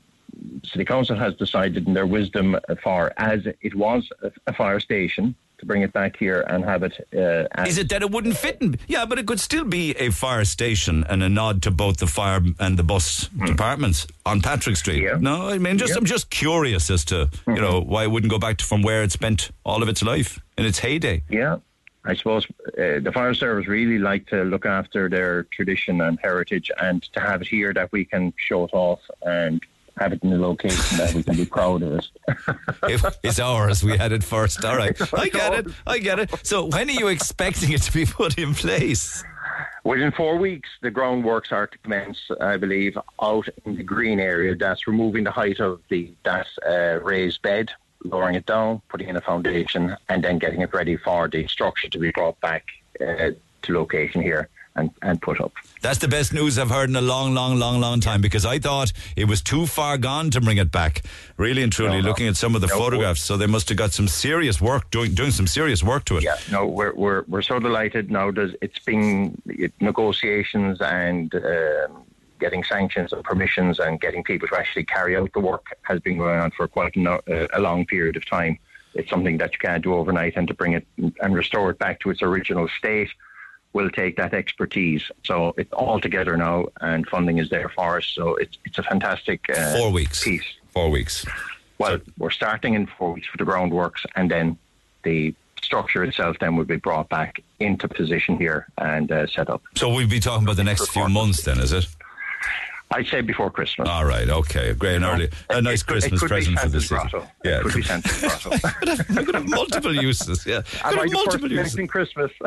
city council has decided in their wisdom, far as it was a fire station, to bring it back here and have it. Uh, Is it that it wouldn't fit in? Yeah, but it could still be a fire station and a nod to both the fire and the bus departments on Patrick Street. Hmm. Yeah. No, I mean, just Yeah. I'm just curious as to you know why it wouldn't go back to from where it spent all of its life in its heyday. Yeah, I suppose uh, the fire service really like to look after their tradition and heritage, and to have it here that we can show it off and have it in a location that we can be proud of it. It- it's ours. We had it first. All right, I get it. I get it. So when are you expecting it to be put in place? Within four weeks, the groundworks are to commence, I believe, out in the green area. That's removing the height of the that uh, raised bed, lowering it down, putting in a foundation, and then getting it ready for the structure to be brought back uh, to location here and, and put up. That's the best news I've heard in a long, long, long, long time because I thought it was too far gone to bring it back. Really and truly, No, no. looking at some of the No, photographs, so they must have got some serious work doing doing some serious work to it. Yeah, no, we're we're we're so delighted now. There's it's been negotiations and um, getting sanctions and permissions and getting people to actually carry out the work has been going on for quite no- uh, a long period of time. It's something that you can't do overnight, and to bring it and restore it back to its original state will take that expertise. So it's all together now, and funding is there for us. So it's it's a fantastic uh, Four weeks. piece. Four weeks. Well, we're starting in four weeks for the groundworks, and then the structure itself then will be brought back into position here and uh, set up. So we'll be talking about the next few months then, is it? I'd say before Christmas. All right, okay. Great and early. A nice it could- it Christmas present for the city. grotto. Yeah. It could be Santa's grotto. Could have multiple uses, yeah. Could I have the multiple uses. in Christmas?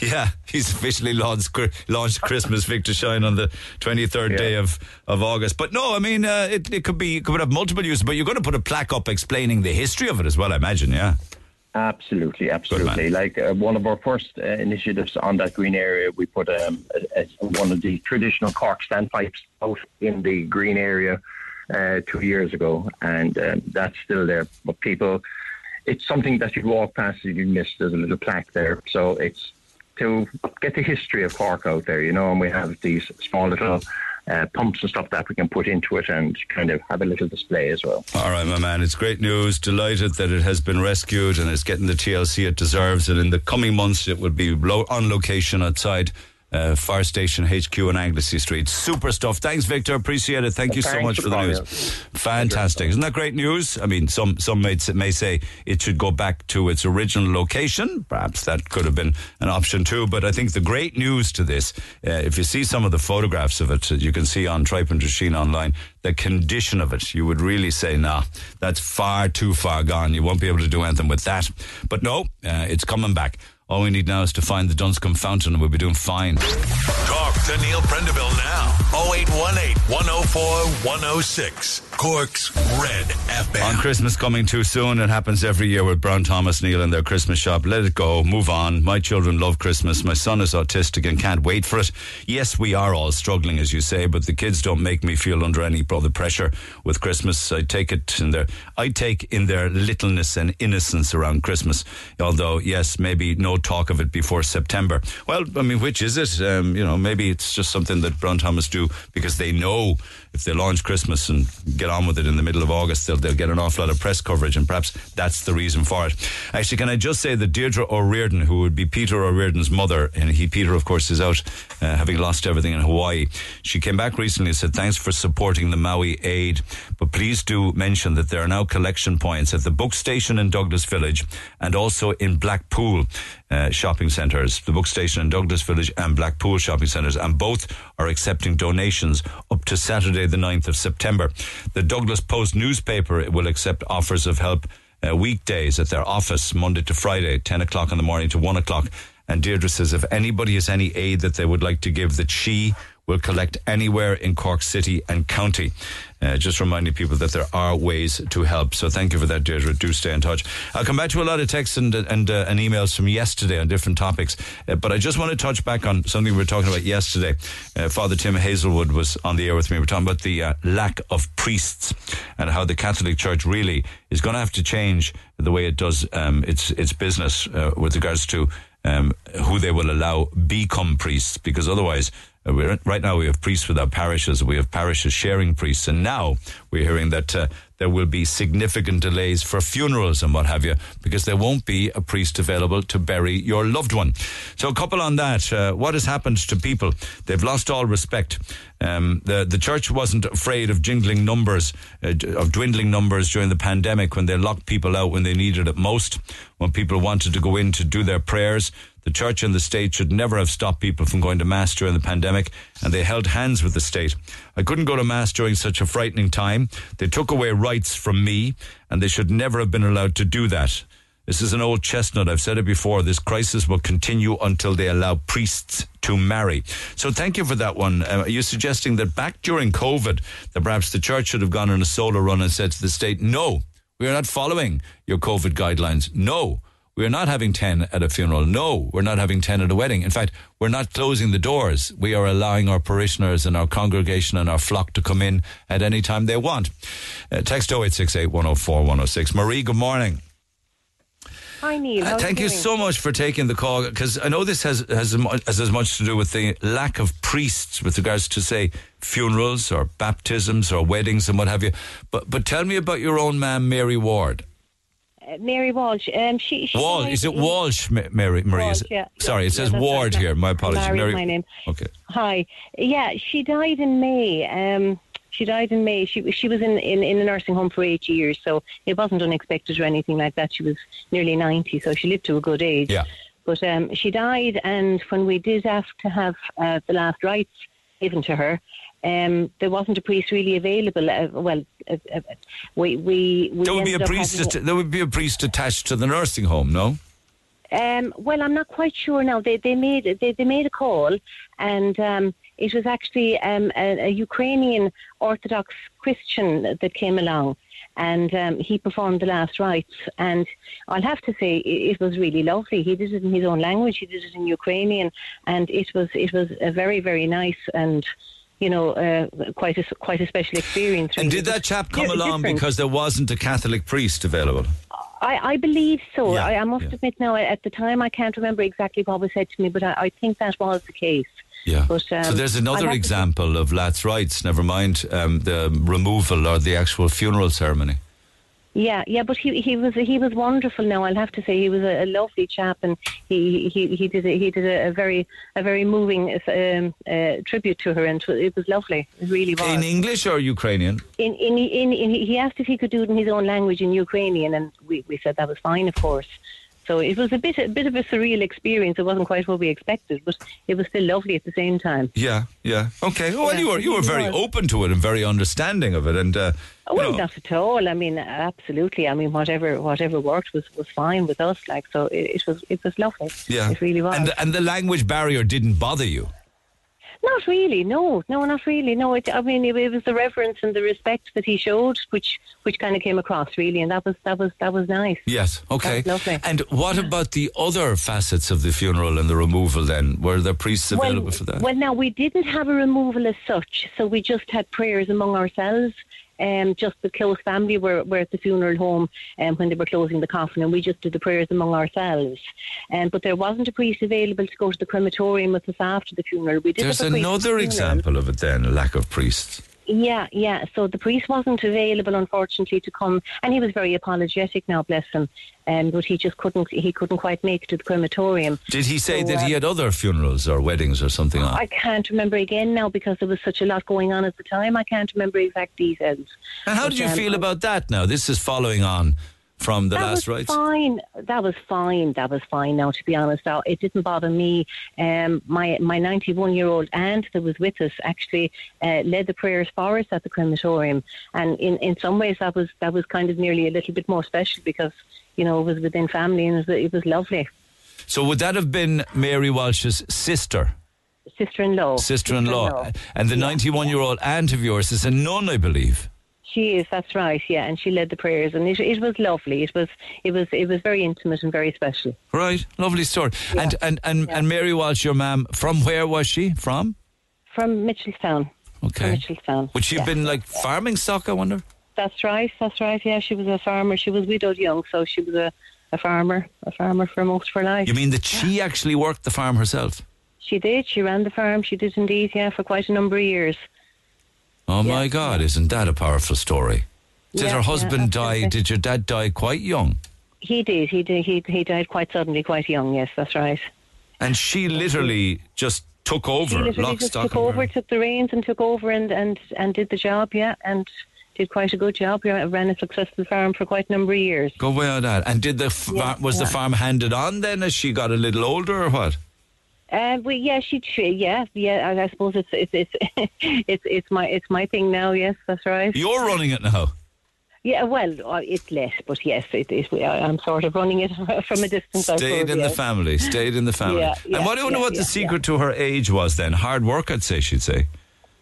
Yeah, he's officially launched, launched Christmas Victor Shine on the 23rd day of, of August. But no, I mean, uh, it, it could be, it could have multiple uses, but you're going to put a plaque up explaining the history of it as well, I imagine, yeah. Absolutely, absolutely. Like uh, one of our first uh, initiatives on that green area, we put um, a, a, one of the traditional cork standpipes out in the green area uh, two years ago, and um, that's still there. But people, it's something that you walk past and you miss. There's a little plaque there, so it's to get the history of Cork out there, you know. And we have these small little uh, pumps and stuff that we can put into it and kind of have a little display as well. All right, my man. It's great news. Delighted that it has been rescued and it's getting the TLC it deserves. And in the coming months, it will be on location outside uh, Fire Station HQ on Anglesey Street. Super stuff. Thanks, Victor. Appreciate it. Thank you so much for the news. Fantastic. Isn't that great news? I mean, some some may, may say it should go back to its original location. Perhaps that could have been an option too. But I think the great news to this, uh, if you see some of the photographs of it, you can see on Tripe and online, the condition of it, you would really say, nah, that's far too far gone. You won't be able to do anything with that. But no, uh, it's coming back. All we need now is to find the Dunscombe fountain and we'll be doing fine. Talk to Neil Prendeville now. 0818 104 106. Cork's Red FM. On Christmas coming too soon, it happens every year with Brown Thomas Neil in their Christmas shop. Let it go, move on. My children love Christmas. My son is autistic and can't wait for it. Yes, we are all struggling, as you say, but the kids don't make me feel under any other pressure with Christmas. I take it in their, I take in their littleness and innocence around Christmas. Although, yes, maybe no talk of it before September. Well, I mean, which is it? Um, you know, maybe it's just something that Brown Thomas do because they know if they launch Christmas and get on with it in the middle of August, they'll, they'll get an awful lot of press coverage, and perhaps that's the reason for it. Actually, can I just say that Deirdre O'Riordan, who would be Peter O'Riordan's mother, and he, Peter, of course, is out uh, having lost everything in Hawaii. She came back recently and said, Thanks for supporting the Maui aid, but please do mention that there are now collection points at the book station in Douglas Village and also in Blackpool uh, shopping centres, the book station in Douglas Village and Blackpool shopping centres, and both are accepting donations up to Saturday, the 9th of September. The Douglas Post newspaper will accept offers of help uh, weekdays at their office, Monday to Friday, 10 o'clock in the morning to 1 o'clock. And Deirdre says if anybody has any aid that they would like to give, that she will collect anywhere in Cork City and County. Uh, just reminding people that there are ways to help. So thank you for that, Deirdre. Do stay in touch. I'll come back to a lot of texts and and, uh, and emails from yesterday on different topics. Uh, but I just want to touch back on something we were talking about yesterday. Uh, Father Tim Hazelwood was on the air with me. We were talking about the uh, lack of priests and how the Catholic Church really is going to have to change the way it does um, its its business uh, with regards to um, who they will allow become priests, because otherwise. Uh, right now, we have priests without parishes. We have parishes sharing priests, and now we're hearing that uh, there will be significant delays for funerals and what have you, because there won't be a priest available to bury your loved one. So, a couple on that. Uh, what has happened to people? They've lost all respect. Um, the the church wasn't afraid of jingling numbers, uh, of dwindling numbers during the pandemic when they locked people out when they needed it most. When people wanted to go in to do their prayers, the church and the state should never have stopped people from going to mass during the pandemic, and they held hands with the state. I couldn't go to mass during such a frightening time. They took away rights from me, and they should never have been allowed to do that. This is an old chestnut. I've said it before. This crisis will continue until they allow priests to marry. So thank you for that one. Uh, are you suggesting that back during COVID, that perhaps the church should have gone on a solo run and said to the state, no, we are not following your COVID guidelines. No. We are not having 10 at a funeral. No, we're not having 10 at a wedding. In fact, we're not closing the doors. We are allowing our parishioners and our congregation and our flock to come in at any time they want. Uh, text 0868 104 106. Marie, good morning. Hi, Neil. Uh, thank you doing? so much for taking the call because I know this has has, has as much to do with the lack of priests with regards to say funerals or baptisms or weddings and what have you. But but tell me about your own man, Mary Ward. Mary Walsh. Um, she, she Wall is it Walsh, Ma- Mary? Marie, is Walsh, it? yeah. Sorry, it says right. Ward here. My apologies, Mary. my name. Okay. Hi. Yeah, she died in May. Um, she died in May. She she was in, in, in a nursing home for eight years, so it wasn't unexpected or anything like that. She was nearly ninety, so she lived to a good age. Yeah. But um, she died, and when we did ask to have uh, the last rites given to her, um, there wasn't a priest really available. Uh, well, uh, uh, we we, we There would be a priest. having att- there would be a priest attached to the nursing home. No. um, well, I'm not quite sure now. They they made they, they made a call, and um, it was actually um, a, a Ukrainian Orthodox Christian that came along, and um, he performed the last rites. And I'll have to say, it, it was really lovely. He did it in his own language. He did it in Ukrainian, and it was it was a very very nice and. You know, uh, quite a quite a special experience. And did that chap come along different. because there wasn't a Catholic priest available? I, I believe so. Yeah, I, I must yeah. admit now, at the time, I can't remember exactly what was said to me, but I, I think that was the case. Yeah. But, um, so there's another example of Lat's rites. Never mind um, the removal or the actual funeral ceremony. Yeah, yeah, but he he was he was wonderful. Now I'll have to say he was a, a lovely chap, and he he he did a, he did a, a very a very moving um, uh, tribute to her, and it was lovely. It really was. In English or Ukrainian? in, in, in, in, he asked if he could do it in his own language in Ukrainian, and we, we said that was fine, of course. So it was a bit a bit of a surreal experience. It wasn't quite what we expected, but it was still lovely at the same time. Yeah, yeah. Okay. Well, Yeah, you were you were very open to it and very understanding of it, and uh, Oh, well, know, not at all. I mean, absolutely. I mean, whatever whatever worked was, was fine with us. Like, so it, it was it was lovely. yeah. it really was. And and the language barrier didn't bother you. Not really, no, no, not really, no. It, I mean, it, it was the reverence and the respect that he showed, which which kind of came across really, and that was that was that was nice. Yes. Okay. Lovely. And what about the other facets of the funeral and the removal? Then were there priests available well, for that? Well, now we didn't have a removal as such, so we just had prayers among ourselves. Um, just the close family were, were at the funeral home um, when they were closing the coffin, and we just did the prayers among ourselves. Um, but there wasn't a priest available to go to the crematorium with us after the funeral. We did There's have a priest the another example of it. Then lack of priests. Yeah, yeah. So the priest wasn't available, unfortunately, to come, and he was very apologetic. Now, bless him, um, but he just couldn't. He couldn't quite make it to the crematorium. Did he say So, that he uh, had other funerals or weddings or something on? I can't remember again now because there was such a lot going on at the time. I can't remember exact details. And how But, did you um, feel about that now? This is following on from the that last was rites. fine. That was fine. That was fine. Now, to be honest, Now, it didn't bother me. Um, my my 91 year old aunt that was with us actually uh, led the prayers for us at the crematorium, and in, in some ways that was that was kind of nearly a little bit more special because you know it was within family and it was, it was lovely. So would that have been Mary Walsh's sister? Sister-in-law. Sister-in-law. And the 91-year-old aunt of yours is a nun, I believe. She is. That's right. Yeah, and she led the prayers, and it, it was lovely. It was it was it was very intimate and very special. Right. Lovely story. And and and, and Mary Walsh, your mum, from where was she? From? From Mitchelstown. Okay. From Mitchelstown. Would she have Yeah. been like farming stock, I wonder? That's right. That's right. Yeah, she was a farmer. She was widowed young, so she was a, a farmer, a farmer for most of her life. You mean that she actually worked the farm herself? She did. She ran the farm. She did indeed. Yeah, for quite a number of years. Oh my God, isn't that a powerful story? Did Yeah, her yeah, husband die? Did your dad die quite young? He did. He did. He he died quite suddenly, quite young. Yes, that's right. And she literally just took over, she literally just took over, took the reins, and took over and and and did the job. Yeah, and did quite a good job. Ran a successful farm for quite a number of years. Go away on that. And did the f- Yeah, was the farm handed on then as she got a little older or what? Uh, well, yeah, she, she, yeah, yeah. I, I suppose it's it's it's it's it's my it's my thing now. Yes, that's right. You're running it now. Yeah, well, uh, it's less, but yes, it is. I'm sort of running it from a distance. Stayed suppose, in the family. Stayed in the family. Yeah, and yeah, what do you know yeah, what the secret to her age was then? Hard work, I'd say she'd say.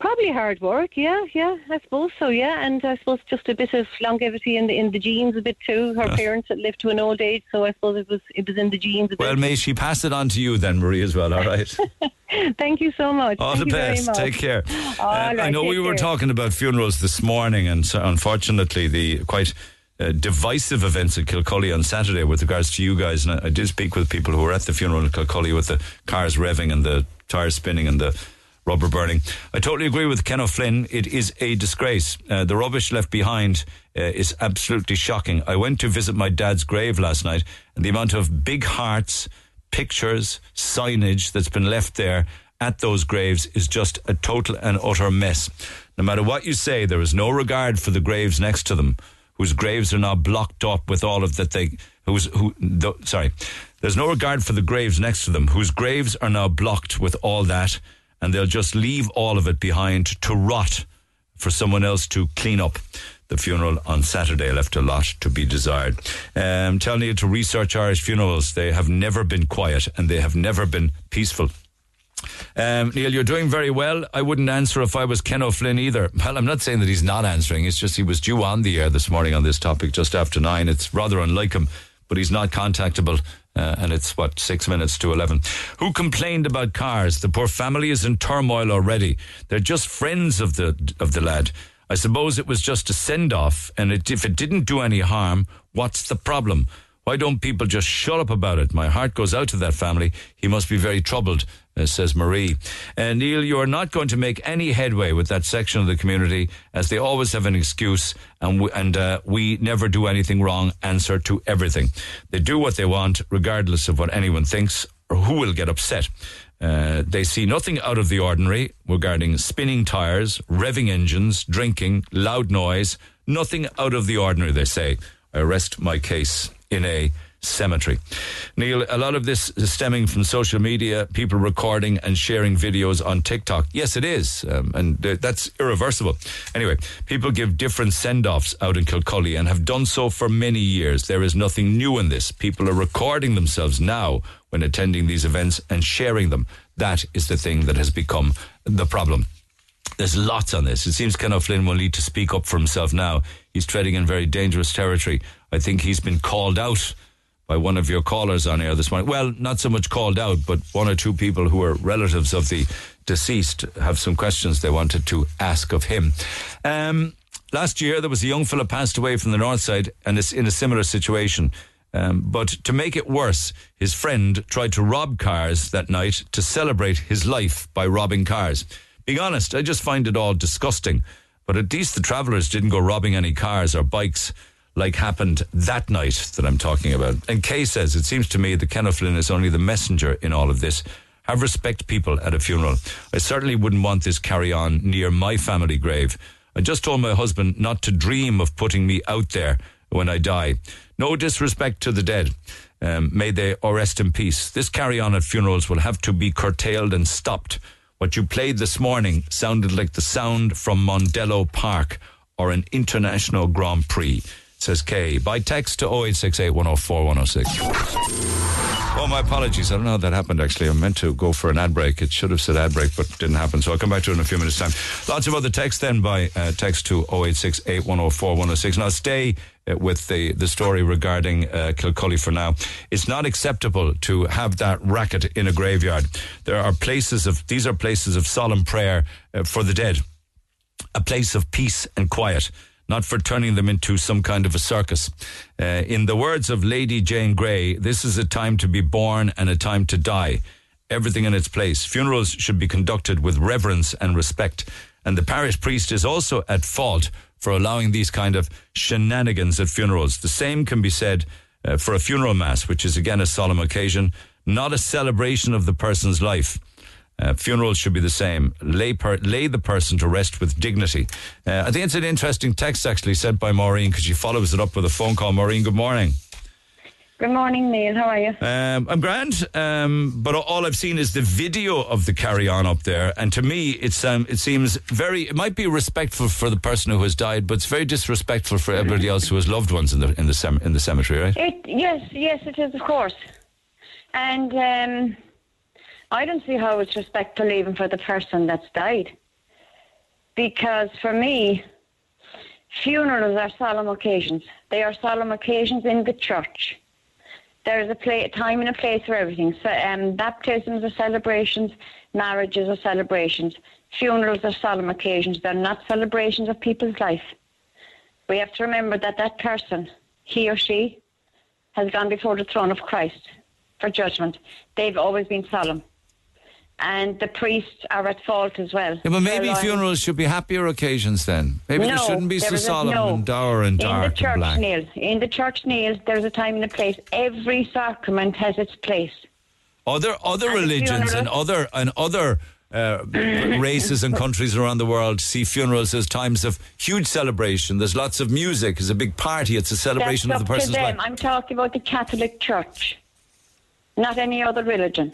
Probably hard work, yeah, yeah, I suppose so, yeah, and I suppose just a bit of longevity in the in the genes a bit too. Her parents had lived to an old age, so I suppose it was it was in the genes a Well, may she pass it on to you then, Marie, as well. All right. Thank you so much. All Thank the you very best. Take care. Uh, I know we were care. talking about funerals this morning, and so unfortunately, the quite uh, divisive events at Kilcully on Saturday with regards to you guys. And I, I did speak with people who were at the funeral in Kilcully with the cars revving and the tires spinning and the rubber burning. I totally agree with Ken O'Flynn. It is a disgrace. Uh, the rubbish left behind uh, is absolutely shocking. I went to visit my dad's grave last night, and the amount of big hearts, pictures, signage that's been left there at those graves is just a total and utter mess. No matter what you say, there is no regard for the graves next to them, whose graves are now blocked up with all of that they who's who th- sorry. There's no regard for the graves next to them, whose graves are now blocked with all that, and they'll just leave all of it behind to rot for someone else to clean up. The funeral on Saturday left a lot to be desired. Um, telling you to research Irish funerals. They have never been quiet and they have never been peaceful. Um, Neil, you're doing very well. I wouldn't answer if I was Ken O'Flynn either. Well, I'm not saying that he's not answering. It's just he was due on the air this morning on this topic just after nine. It's rather unlike him, but he's not contactable. Uh, and it's what six minutes to eleven. Who complained about cars? The poor family is in turmoil already. They're just friends of the of the lad. I suppose it was just a send off, and it, if it didn't do any harm, what's the problem? Why don't people just shut up about it? My heart goes out to that family. He must be very troubled, uh, says Marie. Uh, Neil, you are not going to make any headway with that section of the community, as they always have an excuse, and we, and uh, we never do anything wrong. Answer to everything. They do what they want, regardless of what anyone thinks or who will get upset. Uh, they see nothing out of the ordinary regarding spinning tires, revving engines, drinking, loud noise. Nothing out of the ordinary, they say. I rest my case in a cemetery. Neil, a lot of this is stemming from social media, people recording and sharing videos on TikTok. Yes, it is, um, and uh, that's irreversible. Anyway, people give different send offs out in Kilcully and have done so for many years. There is nothing new in this. People are recording themselves now when attending these events and sharing them. That is the thing that has become the problem. There's lots on this. It seems Ken O'Flynn will need to speak up for himself now. He's treading in very dangerous territory. I think he's been called out by one of your callers on air this morning. Well, not so much called out, but one or two people who are relatives of the deceased have some questions they wanted to ask of him. Um, last year, there was a young fellow passed away from the north side and is in a similar situation. Um, but to make it worse, his friend tried to rob cars that night to celebrate his life by robbing cars. Being honest, I just find it all disgusting. But at least the travellers didn't go robbing any cars or bikes like happened that night that I'm talking about. And Kay says, it seems to me that Ken O'Flynn is only the messenger in all of this. Have respect, people, at a funeral. I certainly wouldn't want this carry on near my family grave. I just told my husband not to dream of putting me out there when I die. No disrespect to the dead. Um, may they rest in peace. This carry on at funerals will have to be curtailed and stopped. What you played this morning sounded like the sound from Mondello Park or an international Grand Prix, says Kay. By text to 0868 104 106. Oh, my apologies. I don't know how that happened, actually. I meant to go for an ad break. It should have said ad break, but didn't happen. So I'll come back to it in a few minutes' time. Lots of other text then by uh, text to 0868 104 106. Now, stay uh, with the, the story regarding uh, Kilcully for now. It's not acceptable to have that racket in a graveyard. There are places of, these are places of solemn prayer uh, for the dead, a place of peace and quiet not for turning them into some kind of a circus. Uh, in the words of Lady Jane Grey, this is a time to be born and a time to die. Everything in its place. Funerals should be conducted with reverence and respect. And the parish priest is also at fault for allowing these kind of shenanigans at funerals. The same can be said uh, for a funeral mass, which is again a solemn occasion, not a celebration of the person's life. Uh, funerals should be the same. Lay, per, lay the person to rest with dignity. Uh, I think it's an interesting text actually sent by Maureen because she follows it up with a phone call. Maureen, good morning. Good morning, Neil. How are you? Um, I'm grand, um, but all I've seen is the video of the carry on up there, and to me, it's um, it seems very. It might be respectful for the person who has died, but it's very disrespectful for everybody else who has loved ones in the in the sem- in the cemetery, right? It, yes, yes, it is, of course. And um, I don't see how it's respectful even for the person that's died. Because for me, funerals are solemn occasions. They are solemn occasions in the church. There's a, play, a time and a place for everything. So, um, baptisms are celebrations, marriages are celebrations, funerals are solemn occasions. They're not celebrations of people's life. we have to remember that that person, he or she, has gone before the throne of Christ for judgment. They've always been solemn. And the priests are at fault as well. Yeah, but maybe funerals should be happier occasions then. Maybe no, they shouldn't be so solemn no. and dour and In the church, and black. Neil, in the church, Neil, there's a time and a place. Every sacrament has its place. Other other And religions and other and other uh, races and countries around the world see funerals as times of huge celebration. There's lots of music. It's a big party. It's a celebration That's of the person's life. I'm talking about the Catholic Church, not any other religion.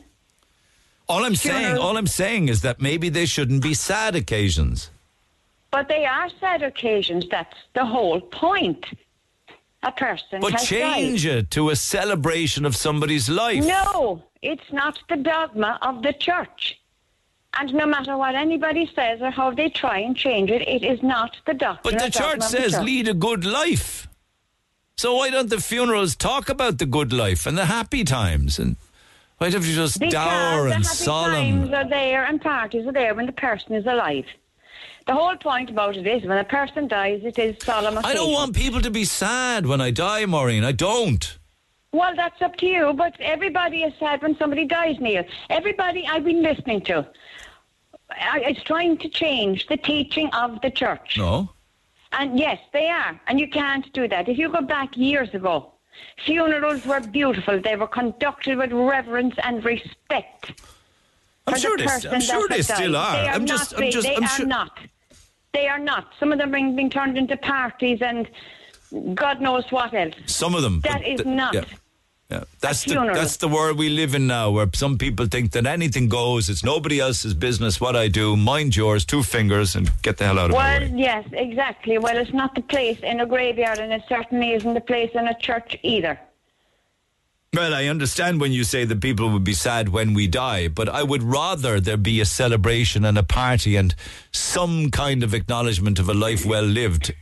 All I'm saying, all I'm saying is that maybe they shouldn't be sad occasions. But they are sad occasions. That's the whole point. A person But change died. it to a celebration of somebody's life. No, it's not the dogma of the church. And no matter what anybody says or how they try and change it, it is not the doctrine. But the church of the says church. lead a good life. So why don't the funerals talk about the good life and the happy times? And why don't you just Because dour and happy solemn? times are there and parties are there when the person is alive. The whole point about it is when a person dies, it is solemn I don't want people to be sad when I die, Maureen. I don't. Well, that's up to you, but everybody is sad when somebody dies, Neil. Everybody I've been listening to is trying to change the teaching of the church. No. And yes, they are. And you can't do that. If you go back years ago, funerals were beautiful. They were conducted with reverence and respect. I'm sure the they, I'm sure they still died. are. They are I'm not. just, I'm they just, they I'm are sure. not. They are not. Some of them are being turned into parties and God knows what else. Some of them. That is th- not. Yeah. Yeah. That's the that's the world we live in now, where some people think that anything goes. It's nobody else's business what I do. Mind yours, two fingers, and get the hell out of my Well, yes, exactly. Well, it's not the place in a graveyard, and it certainly isn't the place in a church either. Well, I understand when you say that people would be sad when we die, but I would rather there be a celebration and a party and some kind of acknowledgement of a life well lived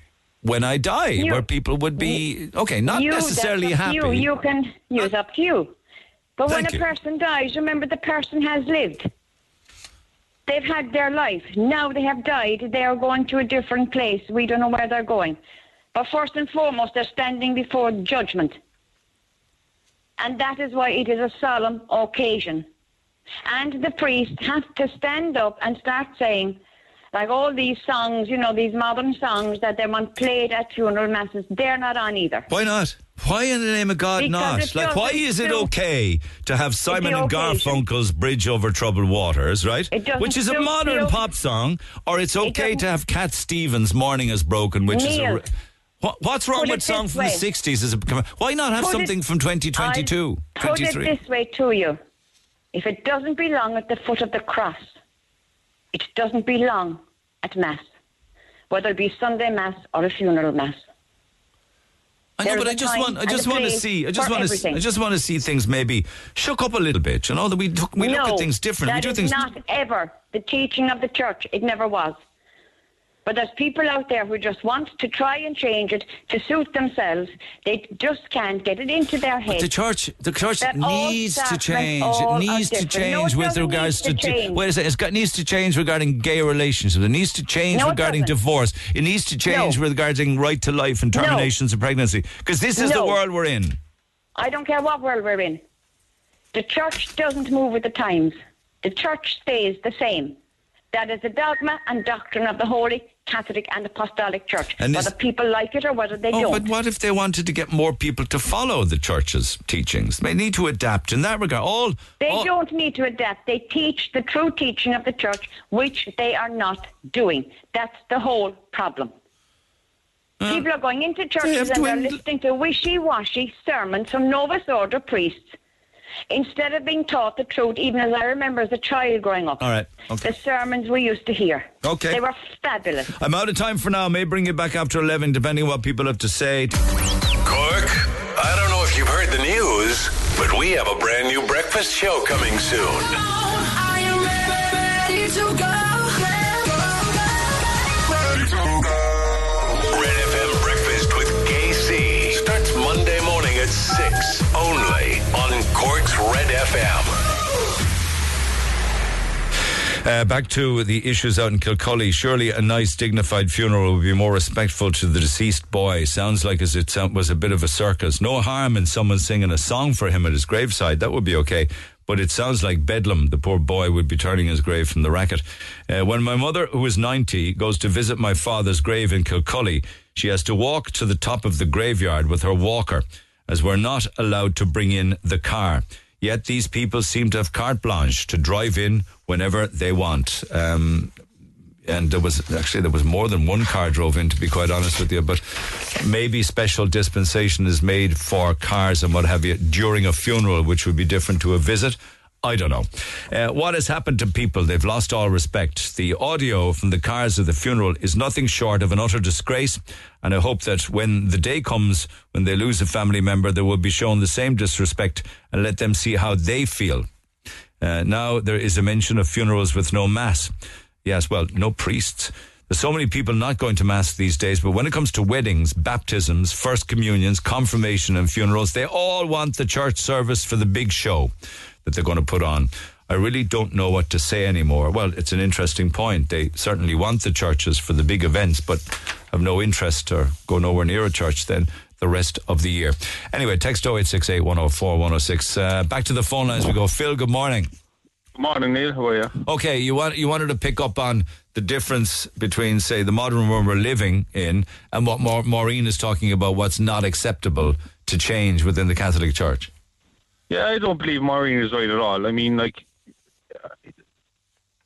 when I die, You- where people would be okay, not You, necessarily happy. You, you can use uh, up to you. But when Thank a you. person dies, remember the person has lived. They've had their life. Now they have died. They are going to a different place. We don't know where they're going. But first and foremost, they're standing before judgment. And that is why it is a solemn occasion. And the priest has to stand up and start saying, like all these songs, you know, these modern songs that they want played at funeral masses, they're not on either. Why not? Why in the name of God Because not? Like, why is it okay to have Simon and. Garfunkel's "Bridge Over Troubled Waters," right? Which is a modern pop song, or it's okay to have Cat Stevens' "Morning Has Broken," which is a. Re- what's wrong put with it song from way. the '60s? Is a, why not have Put it- something from 2022, I'll Put 23? it this way to you. If it doesn't belong at the foot of the cross, it doesn't belong at Mass, whether it be Sunday Mass or a funeral Mass. I know, but I just want, I just want to see, I just want to I just want to see things maybe shook up a little bit. You know that we look, we look at things different. We do is things. not ever the teaching of the church. It never was. But there's people out there who just want to try and change it to suit themselves. They just can't get it into their But head. the church, the church needs to change. It needs to different. No, change with regards to to. change. Wait a second. It's got needs to change regarding gay relationships. It needs to change No, regarding doesn't. divorce. It needs to change No. regarding right to life and terminations of pregnancy. Because this is the world we're in. I don't care what world we're in. The church doesn't move with the times. The church stays the same. That is the dogma and doctrine of the Holy Catholic and Apostolic Church. And whether people like it or whether they Oh, don't. but what if they wanted to get more people to follow the church's teachings? They need to adapt in that regard. All They all- don't need to adapt. They teach the true teaching of the church, which they are not doing. That's the whole problem. Uh, people are going into churches and they're listening to wishy-washy sermons from Novus Ordo priests instead of being taught the truth, even as I remember as a child growing up. All right. Okay. The sermons we used to hear. Okay. They were fabulous. I'm out of time for now. May bring you back after 11, depending on what people have to say. Cork, I don't know if you've heard the news, but we have a brand new breakfast show coming soon. Ready to go. Red FM Breakfast with KC starts Monday morning at 6 only on Cork's Red FM. Uh, back to the issues out in Kilcully. Surely a nice, dignified funeral would be more respectful to the deceased boy. Sounds like as it was a bit of a circus. No harm in someone singing a song for him at his graveside. That would be okay. But it sounds like bedlam. The poor boy would be turning his grave from the racket. Uh, when my mother, who is 90, goes to visit my father's grave in Kilcully, she has to walk to the top of the graveyard with her walker, as we're not allowed to bring in the car. Yet these people seem to have carte blanche to drive in whenever they want. Um, and there was actually there was more than one car drove in to be quite honest with you but maybe special dispensation is made for cars and what have you during a funeral which would be different to a visit I don't know. Uh, what has happened to people? They've lost all respect. The audio from the cars of the funeral is nothing short of an utter disgrace. And I hope that when the day comes when they lose a family member, they will be shown the same disrespect and let them see how they feel. Uh, now there is a mention of funerals with no mass. Yes, well, no priests. There's so many people not going to mass these days, but when it comes to weddings, baptisms, first communions, confirmation, and funerals, they all want the church service for the big show that they're going to put on. I really don't know what to say anymore. Well, it's an interesting point. They certainly want the churches for the big events, but have no interest or go nowhere near a church then the rest of the year. Anyway, text 0868 104 106. Uh, back to the phone lines we go. Phil, good morning. Good morning, Neil. How are you? Okay, you want you wanted to pick up on the difference between, say, the modern world we're living in and what Ma- Maureen is talking about. What's not acceptable to change within the Catholic Church? Yeah, I don't believe Maureen is right at all. I mean, like,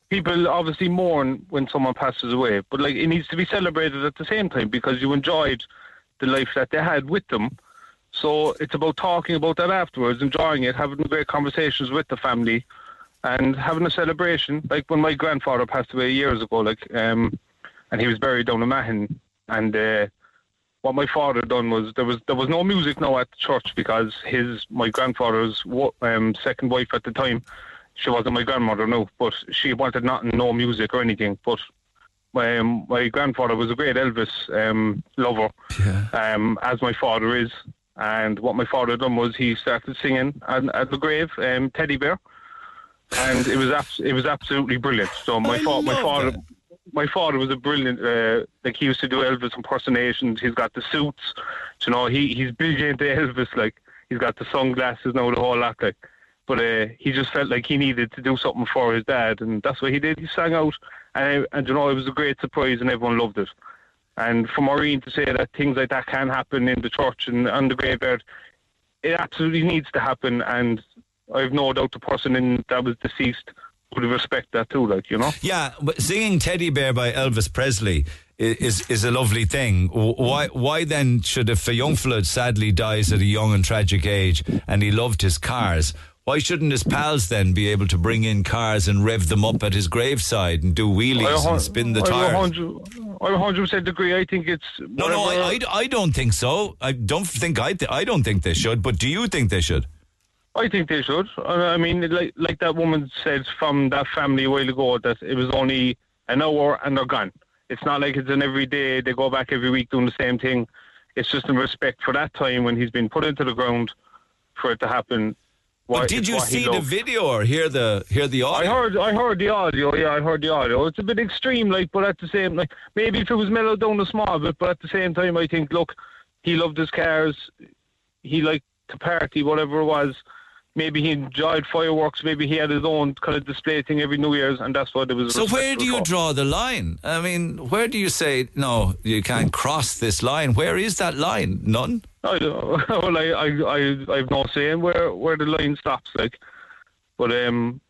people obviously mourn when someone passes away, but like, it needs to be celebrated at the same time because you enjoyed the life that they had with them. So it's about talking about that afterwards, enjoying it, having great conversations with the family, and having a celebration. Like when my grandfather passed away years ago, like, um, and he was buried down in Mahon, and uh, what my father done was there was there was no music now at the church because his my grandfather's um, second wife at the time, she wasn't my grandmother no, but she wanted nothing, no music or anything. But my um, my grandfather was a great Elvis um, lover, um, as my father is. And what my father done was he started singing at, at the grave, um, Teddy Bear, and it was abs- it was absolutely brilliant. So my fa- my father my father was a brilliant uh, like he used to do Elvis impersonations. He's got the suits, you know. He he's big into Elvis. Like he's got the sunglasses now, the whole lot. Like, but uh, he just felt like he needed to do something for his dad, and that's what he did. He sang out, and and you know it was a great surprise, and everyone loved it. And for Maureen to say that things like that can happen in the church and on the graveyard, it absolutely needs to happen. And I've no doubt the person in that was deceased would respect that too, like you know. Yeah, but singing "Teddy Bear" by Elvis Presley i- is is a lovely thing. Why why then should if a young fella sadly dies at a young and tragic age and he loved his cars? Why shouldn't his pals then be able to bring in cars and rev them up at his graveside and do wheelies and spin the I tires? 100 I 100 percent agree. I think it's No, no, I, I, I don't think so. I don't think I th- I don't think they should. But do you think they should? I think they should. I mean, like like that woman said from that family a while ago that it was only an hour and they're gone. It's not like it's an everyday. They go back every week doing the same thing. It's just in respect for that time when he's been put into the ground for it to happen. Why- But did you see the video or hear the hear the audio? I heard, I heard the audio. Yeah, I heard the audio. It's a bit extreme, like, but at the same, like, maybe if it was mellowed down a small bit, but at the same time, I think, look, he loved his cars. He liked to party, whatever it was. Maybe he enjoyed fireworks. Maybe he had his own kind of display thing every New Year's, and that's what it was. So where do you for. draw the line? I mean, where do you say no? You can't cross this line. Where is that line? None. I don't, well, I, I, I, I've no saying where where the line stops, like, but um,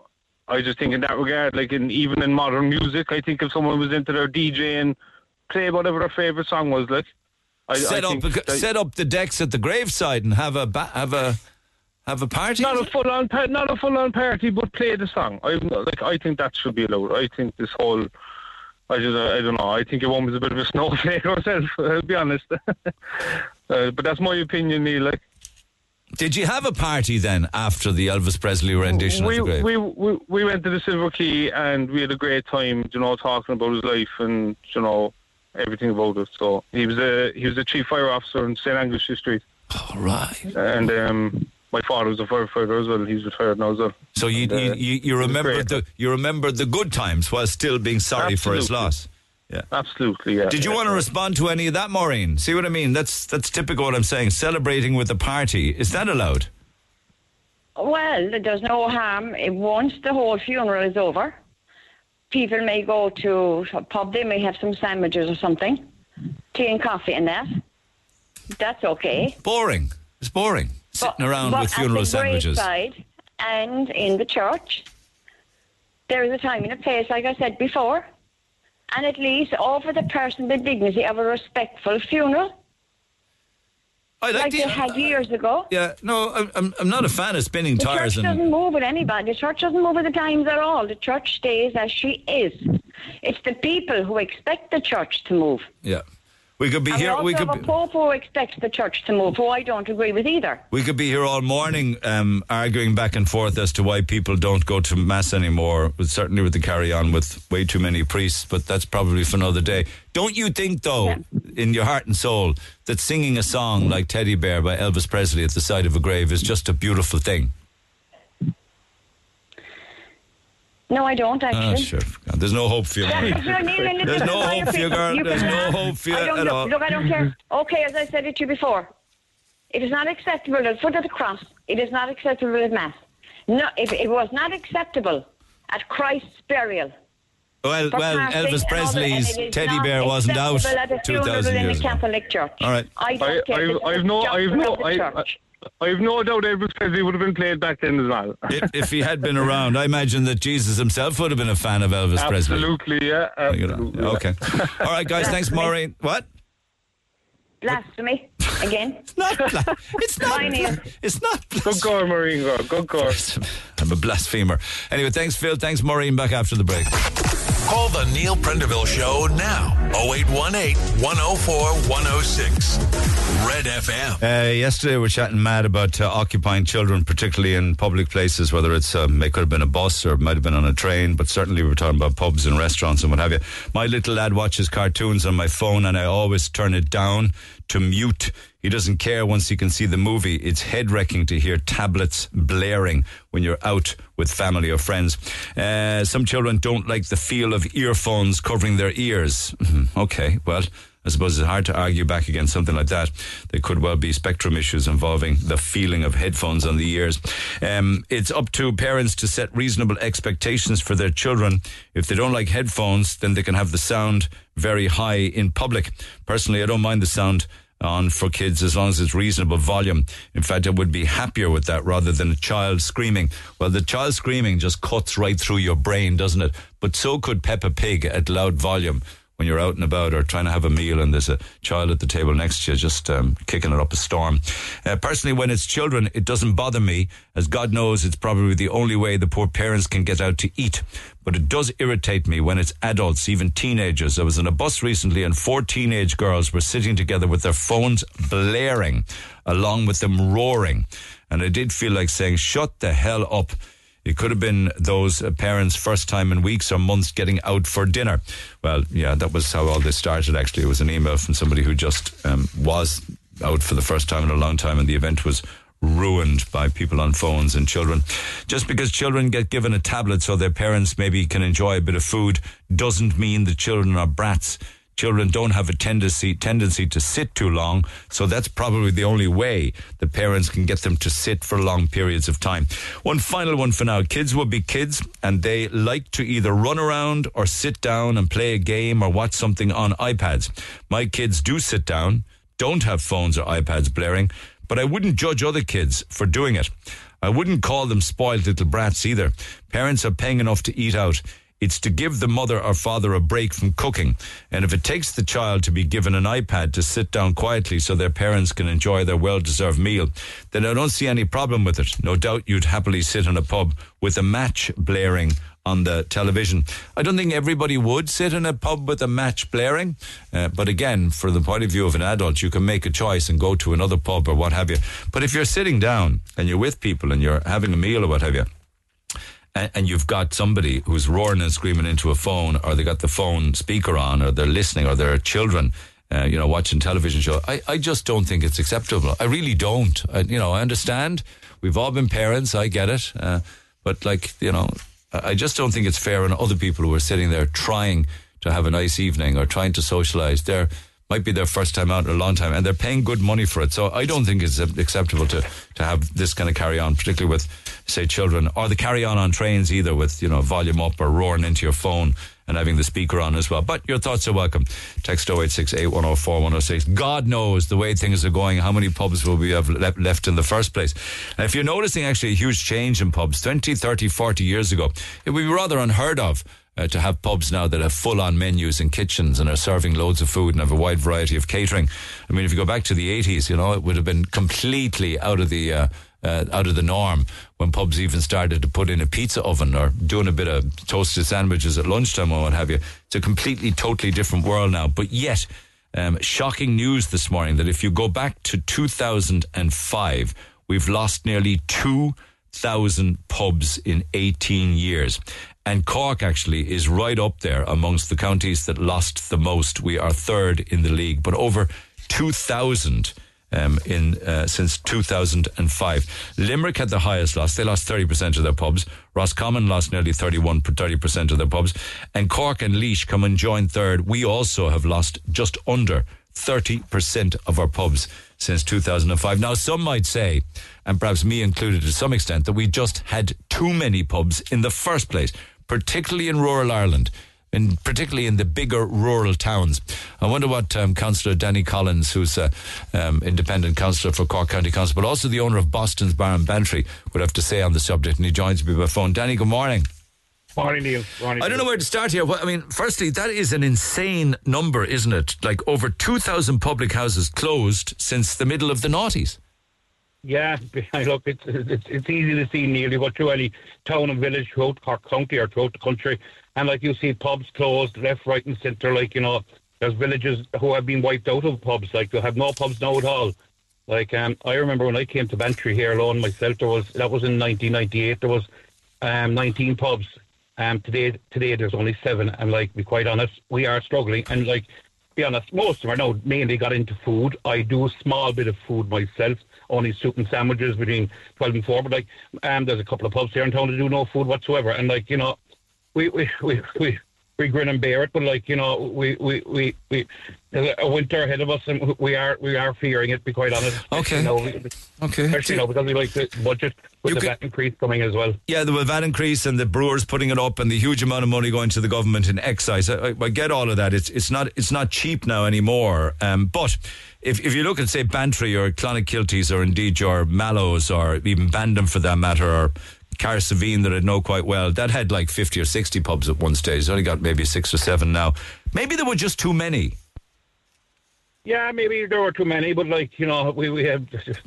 I just think in that regard, like, in even in modern music, I think if someone was into their DJ and play whatever their favorite song was, like, I set I up set up the decks at the graveside and have a ba- have a have a party. Not a full on pa- not a full on party, but play the song. I like I think that should be allowed. I think this whole. I just, I don't know. I think your woman's a bit of a snowflake herself. I'll be honest. uh, but that's my opinion, Neil. Like, Did you have a party then after the Elvis Presley rendition we, at the grave? we, we, we went to the Silver Key and we had a great time, you know, talking about his life and, you know, everything about it. So he was a, he was a chief fire officer in St. Anglesea Street. All right. And, um, my father was a firefighter as well. He's retired now as well. So you And, uh, you, you, you remember the you remember the good times while still being sorry for his loss. Yeah. Absolutely, yeah. Did you yeah. want to respond to any of that, Maureen? See what I mean? That's that's typical what I'm saying. Celebrating with the party. Is that allowed? Well, there's no harm. Once the whole funeral is over, people may go to a pub, they may have some sandwiches or something, tea and coffee and that. That's okay. Boring. It's boring. Sitting around but with funeral the sandwiches. and in the church, there is a time and a place, like I said before, and at least offer the person the dignity of a respectful funeral. I like they had uh, years ago. Yeah, no, I'm, I'm, I'm not a fan of spinning The tires The church doesn't move with anybody. The church doesn't move with the times at all. The church stays as she is. It's the people who expect the church to move. yeah. We could be and here. we could have a be, pope who expects the church to move, who I don't agree with either. we could be here all morning um, arguing back and forth as to why people don't go to mass anymore. Certainly with the carry on with way too many priests. But that's probably for another day. Don't you think, though, in your heart and soul, that singing a song like "Teddy Bear" by Elvis Presley at the side of a grave is just a beautiful thing? No, I don't Ah, actually. sure. God, There's no hope for you. Yeah, Maureen. but you're There's no hope for you, girl. You There's no hope for you I don't at look, all. Look, I don't care. Okay, as I said it to you before, it is not acceptable at the foot of the cross. It is not acceptable at Mass. No, if it was not acceptable at Christ's burial. Well, well, Elvis Presley's all that, and it is teddy bear wasn't out at a 2,000 funeral in years the ago. Catholic Church. All right. I don't I, care. I've, This I've no, I've no, I. I, I've no doubt Elvis Presley would have been played back then as well. if, if he had been around, I imagine that Jesus himself would have been a fan of Elvis Presley. Absolutely, yeah. Absolutely, yeah. Okay. All right, guys. Thanks, Maureen. What? Blasphemy again. it's not. It's not. It's not. Good call, Maureen. girl. Good call. I'm a blasphemer. Anyway, thanks, Phil. Thanks, Maureen. Back after the break. Call the Neil Prendeville Show now. 0818 104 106. Red FM. Uh, yesterday, we were chatting mad about uh, occupying children, particularly in public places, whether it's um, it could have been a bus or it might have been on a train, but certainly we were talking about pubs and restaurants and what have you. My little lad watches cartoons on my phone, and I always turn it down to mute. He doesn't care once he can see the movie. It's head wrecking to hear tablets blaring when you're out with family or friends. Uh, some children don't like the feel of earphones covering their ears. okay, well. I suppose it's hard to argue back against something like that. There could well be spectrum issues involving the feeling of headphones on the ears. Um, it's up to parents to set reasonable expectations for their children. If they don't like headphones, then they can have the sound very high in public. Personally, I don't mind the sound on for kids as long as it's reasonable volume. In fact, I would be happier with that rather than a child screaming. Well, the child screaming just cuts right through your brain, doesn't it? But so could Peppa Pig at loud volume when you're out and about or trying to have a meal and there's a child at the table next to you just um, kicking it up a storm. Uh, personally, when it's children, it doesn't bother me, as God knows it's probably the only way the poor parents can get out to eat. But it does irritate me when it's adults, even teenagers. I was on a bus recently and four teenage girls were sitting together with their phones blaring, along with them roaring. And I did feel like saying, shut the hell up. It could have been those parents' first time in weeks or months getting out for dinner. Well, yeah, that was how all this started, actually. It was an email from somebody who just um, was out for the first time in a long time, and the event was ruined by people on phones and children. Just because children get given a tablet so their parents maybe can enjoy a bit of food doesn't mean the children are brats. Children don't have a tendency tendency to sit too long, so that's probably the only way the parents can get them to sit for long periods of time. One final one for now. Kids will be kids, and they like to either run around or sit down and play a game or watch something on iPads. My kids do sit down, don't have phones or iPads blaring, but I wouldn't judge other kids for doing it. I wouldn't call them spoiled little brats either. Parents are paying enough to eat out. It's to give the mother or father a break from cooking. And if it takes the child to be given an iPad to sit down quietly so their parents can enjoy their well deserved meal, then I don't see any problem with it. No doubt you'd happily sit in a pub with a match blaring on the television. I don't think everybody would sit in a pub with a match blaring, uh, but again, from the point of view of an adult, you can make a choice and go to another pub or what have you. But if you're sitting down and you're with people and you're having a meal or what have you, and, and you've got somebody who's roaring and screaming into a phone, or they got the phone speaker on, or they're listening, or there are children uh, you know, watching television show. I, I just don't think it's acceptable. I really don't. I, you know, I understand. We've all been parents. I get it. Uh, but like, you know, I I just don't think it's fair on other people who are sitting there trying to have a nice evening or trying to socialize. They're might be their first time out in a long time, and they're paying good money for it. So I don't think it's acceptable to to have this kind of carry on, particularly with say children or the carry on on trains either with you know volume up or roaring into your phone and having the speaker on as well. But your thoughts are welcome. Text 086 8104 106. God knows the way things are going, how many pubs will we have le- left in the first place. And if you're noticing actually a huge change in pubs, 20, 30, 40 years ago, it would be rather unheard of. Uh, to have pubs now that have full on menus and kitchens and are serving loads of food and have a wide variety of catering. I mean, if you go back to the 80s, you know, it would have been completely out of the. Uh, uh, out of the norm when pubs even started to put in a pizza oven or doing a bit of toasted sandwiches at lunchtime or what have you. It's a completely, totally different world now. But yet, um, shocking news this morning that if you go back to 2005, we've lost nearly 2,000 pubs in 18 years. And Cork actually is right up there amongst the counties that lost the most. We are third in the league, but over 2,000 um, in uh, since 2005. Limerick had the highest loss. They lost 30% of their pubs. Roscommon lost nearly 31, 30% of their pubs. And Cork and Laois come and join third. We also have lost just under 30% of our pubs since 2005. Now, some might say, and perhaps me included to some extent, that we just had too many pubs in the first place, particularly in rural Ireland in particularly in the bigger rural towns. I wonder what um, Councillor Danny Collins, who's a um, independent councillor for Cork County Council, but also the owner of Boston's Bar and Bantry, would have to say on the subject. And he joins me by phone. Danny, good morning. Morning, Neil. Morning, I don't know where to start here. Well, I mean, firstly, that is an insane number, isn't it? Like over 2,000 public houses closed since the middle of the noughties. Yeah, look, it's, it's it's easy to see nearly what through any town and village throughout Cork County or throughout the country. And like you see pubs closed left, right, and centre. Like you know, there's villages who have been wiped out of pubs. Like they have no pubs now at all. Like um, I remember when I came to Bantry here alone myself, there was that was in 1998. There was um, 19 pubs. Um, today, today there's only seven. And like, be quite honest, we are struggling. And like, be honest, most of them are now mainly got into food. I do a small bit of food myself, only soup and sandwiches between 12 and 4. But like, um, there's a couple of pubs here in town that do no food whatsoever. And like, you know, we we we we, we grin and bear it, but like you know, we we we, we there's a winter ahead of us, and we are we are fearing it. To be quite honest. Okay. You know, we, Okay. Especially you know, because we like the budget with the VAT increase coming as well. Yeah, the VAT increase and the brewers putting it up and the huge amount of money going to the government in excise. I, I, I get all of that. It's it's not it's not cheap now anymore. Um, but if if you look at say Bantry or Clonakilties or indeed your Mallows or even Bandon for that matter or Carsavine that I know quite well, that had like 50 or 60 pubs at one stage. It's only got maybe six or seven now. Maybe there were just too many. Yeah, maybe there were too many, but like you know, we we had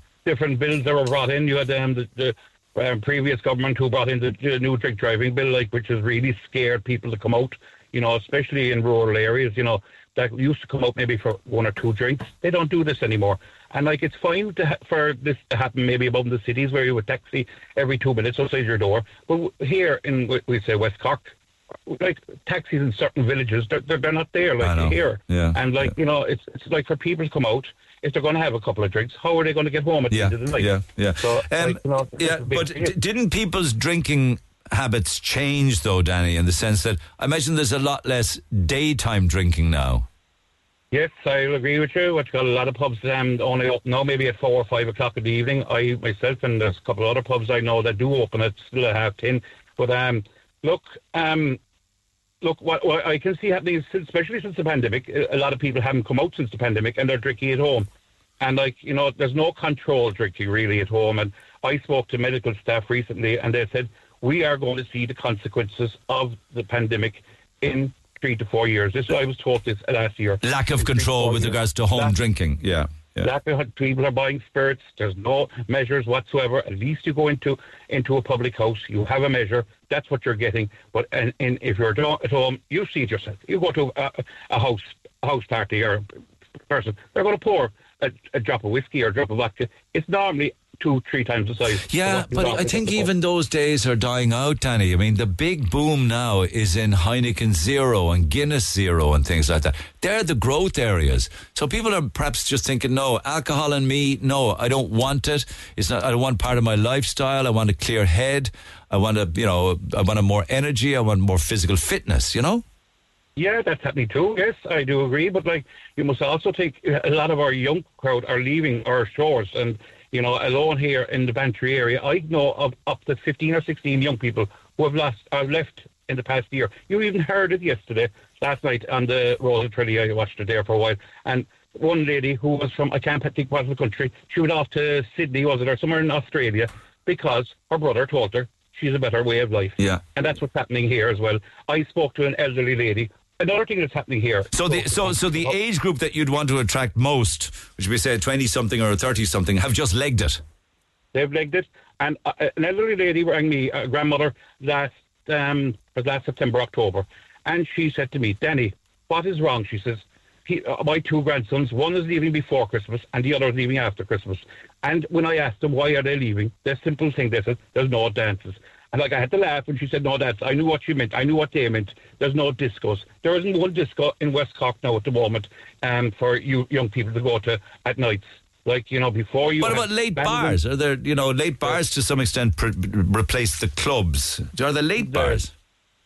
different bills that were brought in. You had um, the, the um, previous government who brought in the, the new drink driving bill, like which has really scared people to come out. You know, especially in rural areas. You know, that used to come out maybe for one or two drinks. They don't do this anymore. And like it's fine to ha- for this to happen maybe above the cities where you would taxi every two minutes outside your door. But w- here in we- we say West Cork, like taxis in certain villages, they're they're, they're not there like here. Yeah. And like you know, it's it's like for people to come out. If they're going to have a couple of drinks, how are they going to get home at Yeah, the end of the night? yeah, yeah. So, Um, like, you know, yeah, but d- didn't people's drinking habits change though, Danny? In the sense that I imagine there's a lot less daytime drinking now. Yes, I'll agree with you. We've got a lot of pubs um, only open now, maybe at four or five o'clock in the evening. I myself and there's a couple of other pubs I know that do open at still at half ten. But um, look, um, look, what, what I can see happening, is, especially since the pandemic, a a lot of people haven't come out since the pandemic and they're drinking at home. And like you know, there's no control drinking really at home. And I spoke to medical staff recently, and they said we are going to see the consequences of the pandemic in three to four years. This I was told this last year. Lack of In three to control with years. regards to home Lack- drinking. Yeah. yeah. Lack of people are buying spirits. There's no measures whatsoever. At least you go into into a public house, you have a measure. That's what you're getting. But and, and if you're at home, you see it yourself. You go to a, a house a house party or a person, they're going to pour a, a drop of whiskey or a drop of vodka. It's normally two, three times the size. Yeah, but I think even those days are dying out, Danny. I mean, the big boom now is in Heineken Zero and Guinness Zero and things like that. They're the growth areas. So people are perhaps just thinking, no, alcohol and me, no, I don't want it. It's not. I don't want part of my lifestyle. I want a clear head. I want a, you know, I want a more energy. I want more physical fitness. You know. Yeah, that's happening too. Yes, I do agree. But like, you must also take a lot of our young crowd are leaving our shores, and you know, alone here in the Bantry area, I know of up to fifteen or sixteen young people who have lost, have left in the past year. You even heard it yesterday, last night on the of Tralee. I watched it there for a while, and one lady who was from I can't think what the country. She went off to Sydney, was it, or somewhere in Australia, because her brother told her she's a better way of life. Yeah. And that's what's happening here as well. I spoke to an elderly lady. Another thing that's happening here. So the so so the age group that you'd want to attract most, which we say twenty something or thirty something, have just legged it. They've legged it. And uh, an elderly lady rang me, a grandmother, last um, was last September, October, and she said to me, Danny, what is wrong? She says, he, uh, my two grandsons, one is leaving before Christmas and the other is leaving after Christmas. And when I asked them why are they leaving, the simple thing they said, there's no dances. And like I had to laugh when she said no dances. I knew what she meant. I knew what they meant. There's no discos. There isn't one disco in West Cork now at the moment um, for you young people to go to at nights. Like you know, before you. What about late bars? Are there, you know, late bars to some extent pr- replace the clubs? Are there late bars?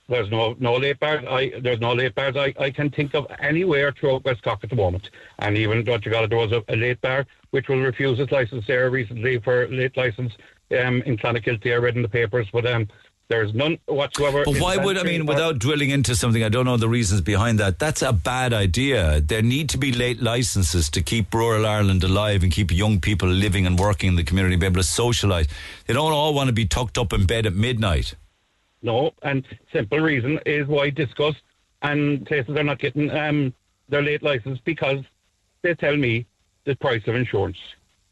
There's no no late bars. I there's no late bars. I, I can think of anywhere throughout West Cork at the moment. And even don't you got it, there was a, a late bar which will refuse its license there recently for late license um, in Clonakilty. I read in the papers, but um, there's none whatsoever. But why would I mean, without drilling into something, I don't know the reasons behind that. That's a bad idea. There need to be late licenses to keep rural Ireland alive and keep young people living and working in the community, be able to socialise. They don't all want to be tucked up in bed at midnight. No, and simple reason is why discos and places are not getting um, their late license because they tell me the price of insurance.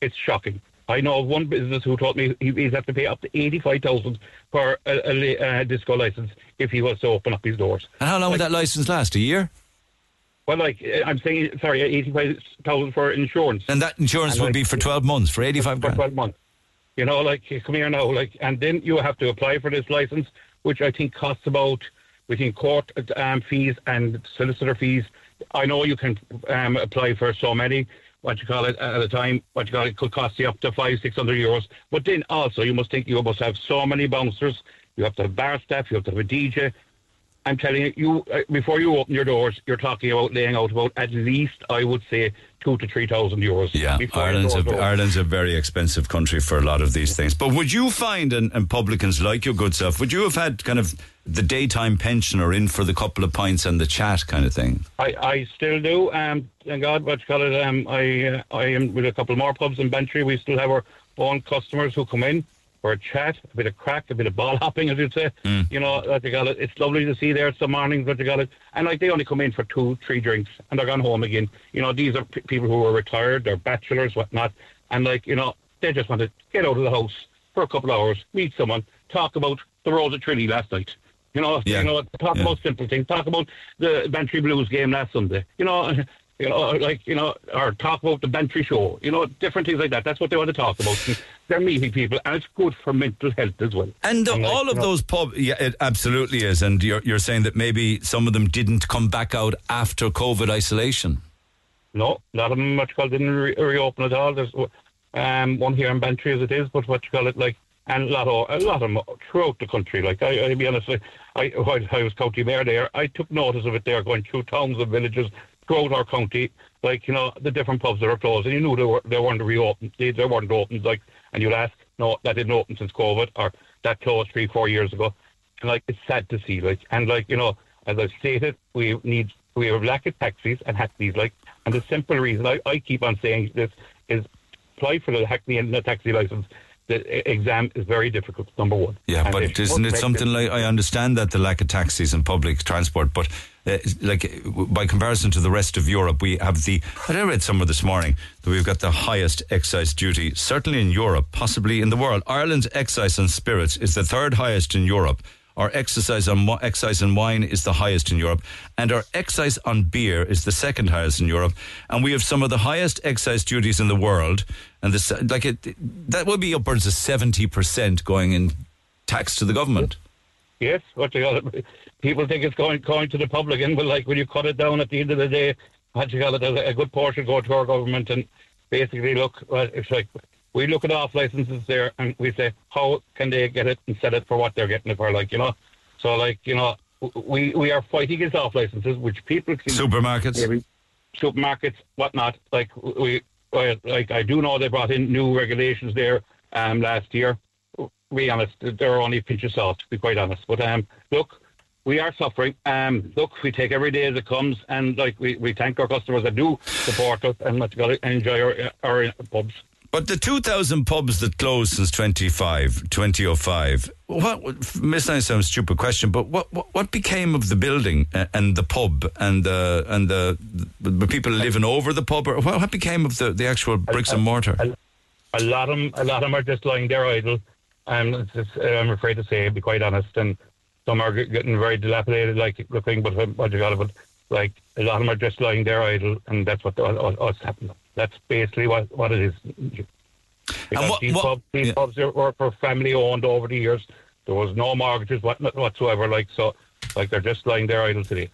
It's shocking. I know of one business who told me he, he'd have to pay up to eighty-five thousand for a, a, la- uh, disco license if he was to open up his doors. And how long would that licence last? A year? Well, like uh, I'm saying, sorry, eighty-five thousand for insurance. And that insurance And, would like, be for 12 months, for 85 for 12 months. You know, like, come here now, like, and then you have to apply for this license, which I think costs about, between court um, fees and solicitor fees. I know you can um, apply for so many, what you call it, at a time, what you call it, could cost you up to five, six hundred euros. But then also, you must think you must have so many bouncers, you have to have bar staff, you have to have a DJ. I'm telling you, you uh, before you open your doors, you're talking about laying out about at least, I would say, two to three thousand euros. Yeah, Ireland's a. Ireland's a very expensive country for a lot of these things. But would you find, and, and publicans like your good self, would you have had kind of the daytime pensioner in for the couple of pints and the chat kind of thing? I, I still do. Um, thank God, what you call it? Um, I uh, I am with a couple more pubs in Bantry. We still have our own customers who come in for a chat, a bit of crack, a bit of ball hopping, as you'd say. You know, what you call it. It's lovely to see there some mornings, what you call it. And like they only come in for two, three drinks, and they're gone home again. You know, these are p- people who are retired, they're bachelors, whatnot, and like you know, they just want to get out of the house for a couple of hours, meet someone, talk about the Rose of Tralee last night. You know, Yeah. you know, talk Yeah. about simple things. Talk about the Bantry Blues game last Sunday. You know, you know, like you know, or talk about the Bantry show. You know, different things like that. That's what they want to talk about. And they're meeting people, and it's good for mental health as well. And like, all of those pub, yeah, it absolutely is. And you're, you're saying that maybe some of them didn't come back out after COVID isolation. No, a lot of them, what you call, didn't re- reopen at all. There's um, one here in Bantry as it is, but what you call it, like, and a lot of a lot of them throughout the country. Like I, I'll be honest, I, I while I was county mayor there, I took notice of it there, going through towns and villages throughout our county. Like you know, the different pubs that are closed, and you knew they were they weren't reopened. They, they weren't open. Like, and you'd ask, no, that didn't open since COVID, or that closed three, four years ago. And like, it's sad to see. Like, and like you know, as I've stated, we need we have a lack of taxis and taxis. Like, and the simple reason I, I keep on saying this is apply for the Hackney and the taxi license. The exam is very difficult. Number one. Yeah, And but isn't it something like I understand that the lack of taxis and public transport, but uh, like by comparison to the rest of Europe, we have the. I read somewhere this morning that we've got the highest excise duty, certainly in Europe, possibly in the world. Ireland's excise on spirits is the third highest in Europe. our excise on excise on wine is the highest in Europe, and our excise on beer is the second highest in Europe. And we have some of the highest excise duties in the world. And this, like it, that would be upwards of seventy percent going in tax to the government. Yes, what you got it. People think it's going going to the public, and well, like when you cut it down at the end of the day, what you got it, a good portion go to our government, and basically look, well, it's like we look at off licenses there, and we say how can they get it and sell it for what they're getting it for, like you know. So like you know, we we are fighting against off licenses, which people can, Supermarkets. supermarkets, whatnot. Like we, like I do know they brought in new regulations there um, last year. Be honest, they're only a pinch of salt. To be quite honest, but um, look, we are suffering. Um, look, we take every day as it comes, and like we, we thank our customers that do support us and let go enjoy our, our pubs. But the 2,000 pubs that closed since 25, 2005, what, Miss I sound stupid question, but what, what, what became of the building uh, and the pub and the, and the, the people living over the pub? Or what, what became of the, the actual bricks and mortar? A lot of them, a lot of them are just lying there idle. Um, just, uh, I'm afraid to say, to be quite honest, and some are getting very dilapidated, like looking. But what you got, but like a lot of them are just lying there idle, and that's what what- what- what's happening. That's basically what what it is. Because what- these what- pubs, these pubs are- were for family owned over the years. There was no mortgages whatsoever. Like so, like they're just lying there idle today.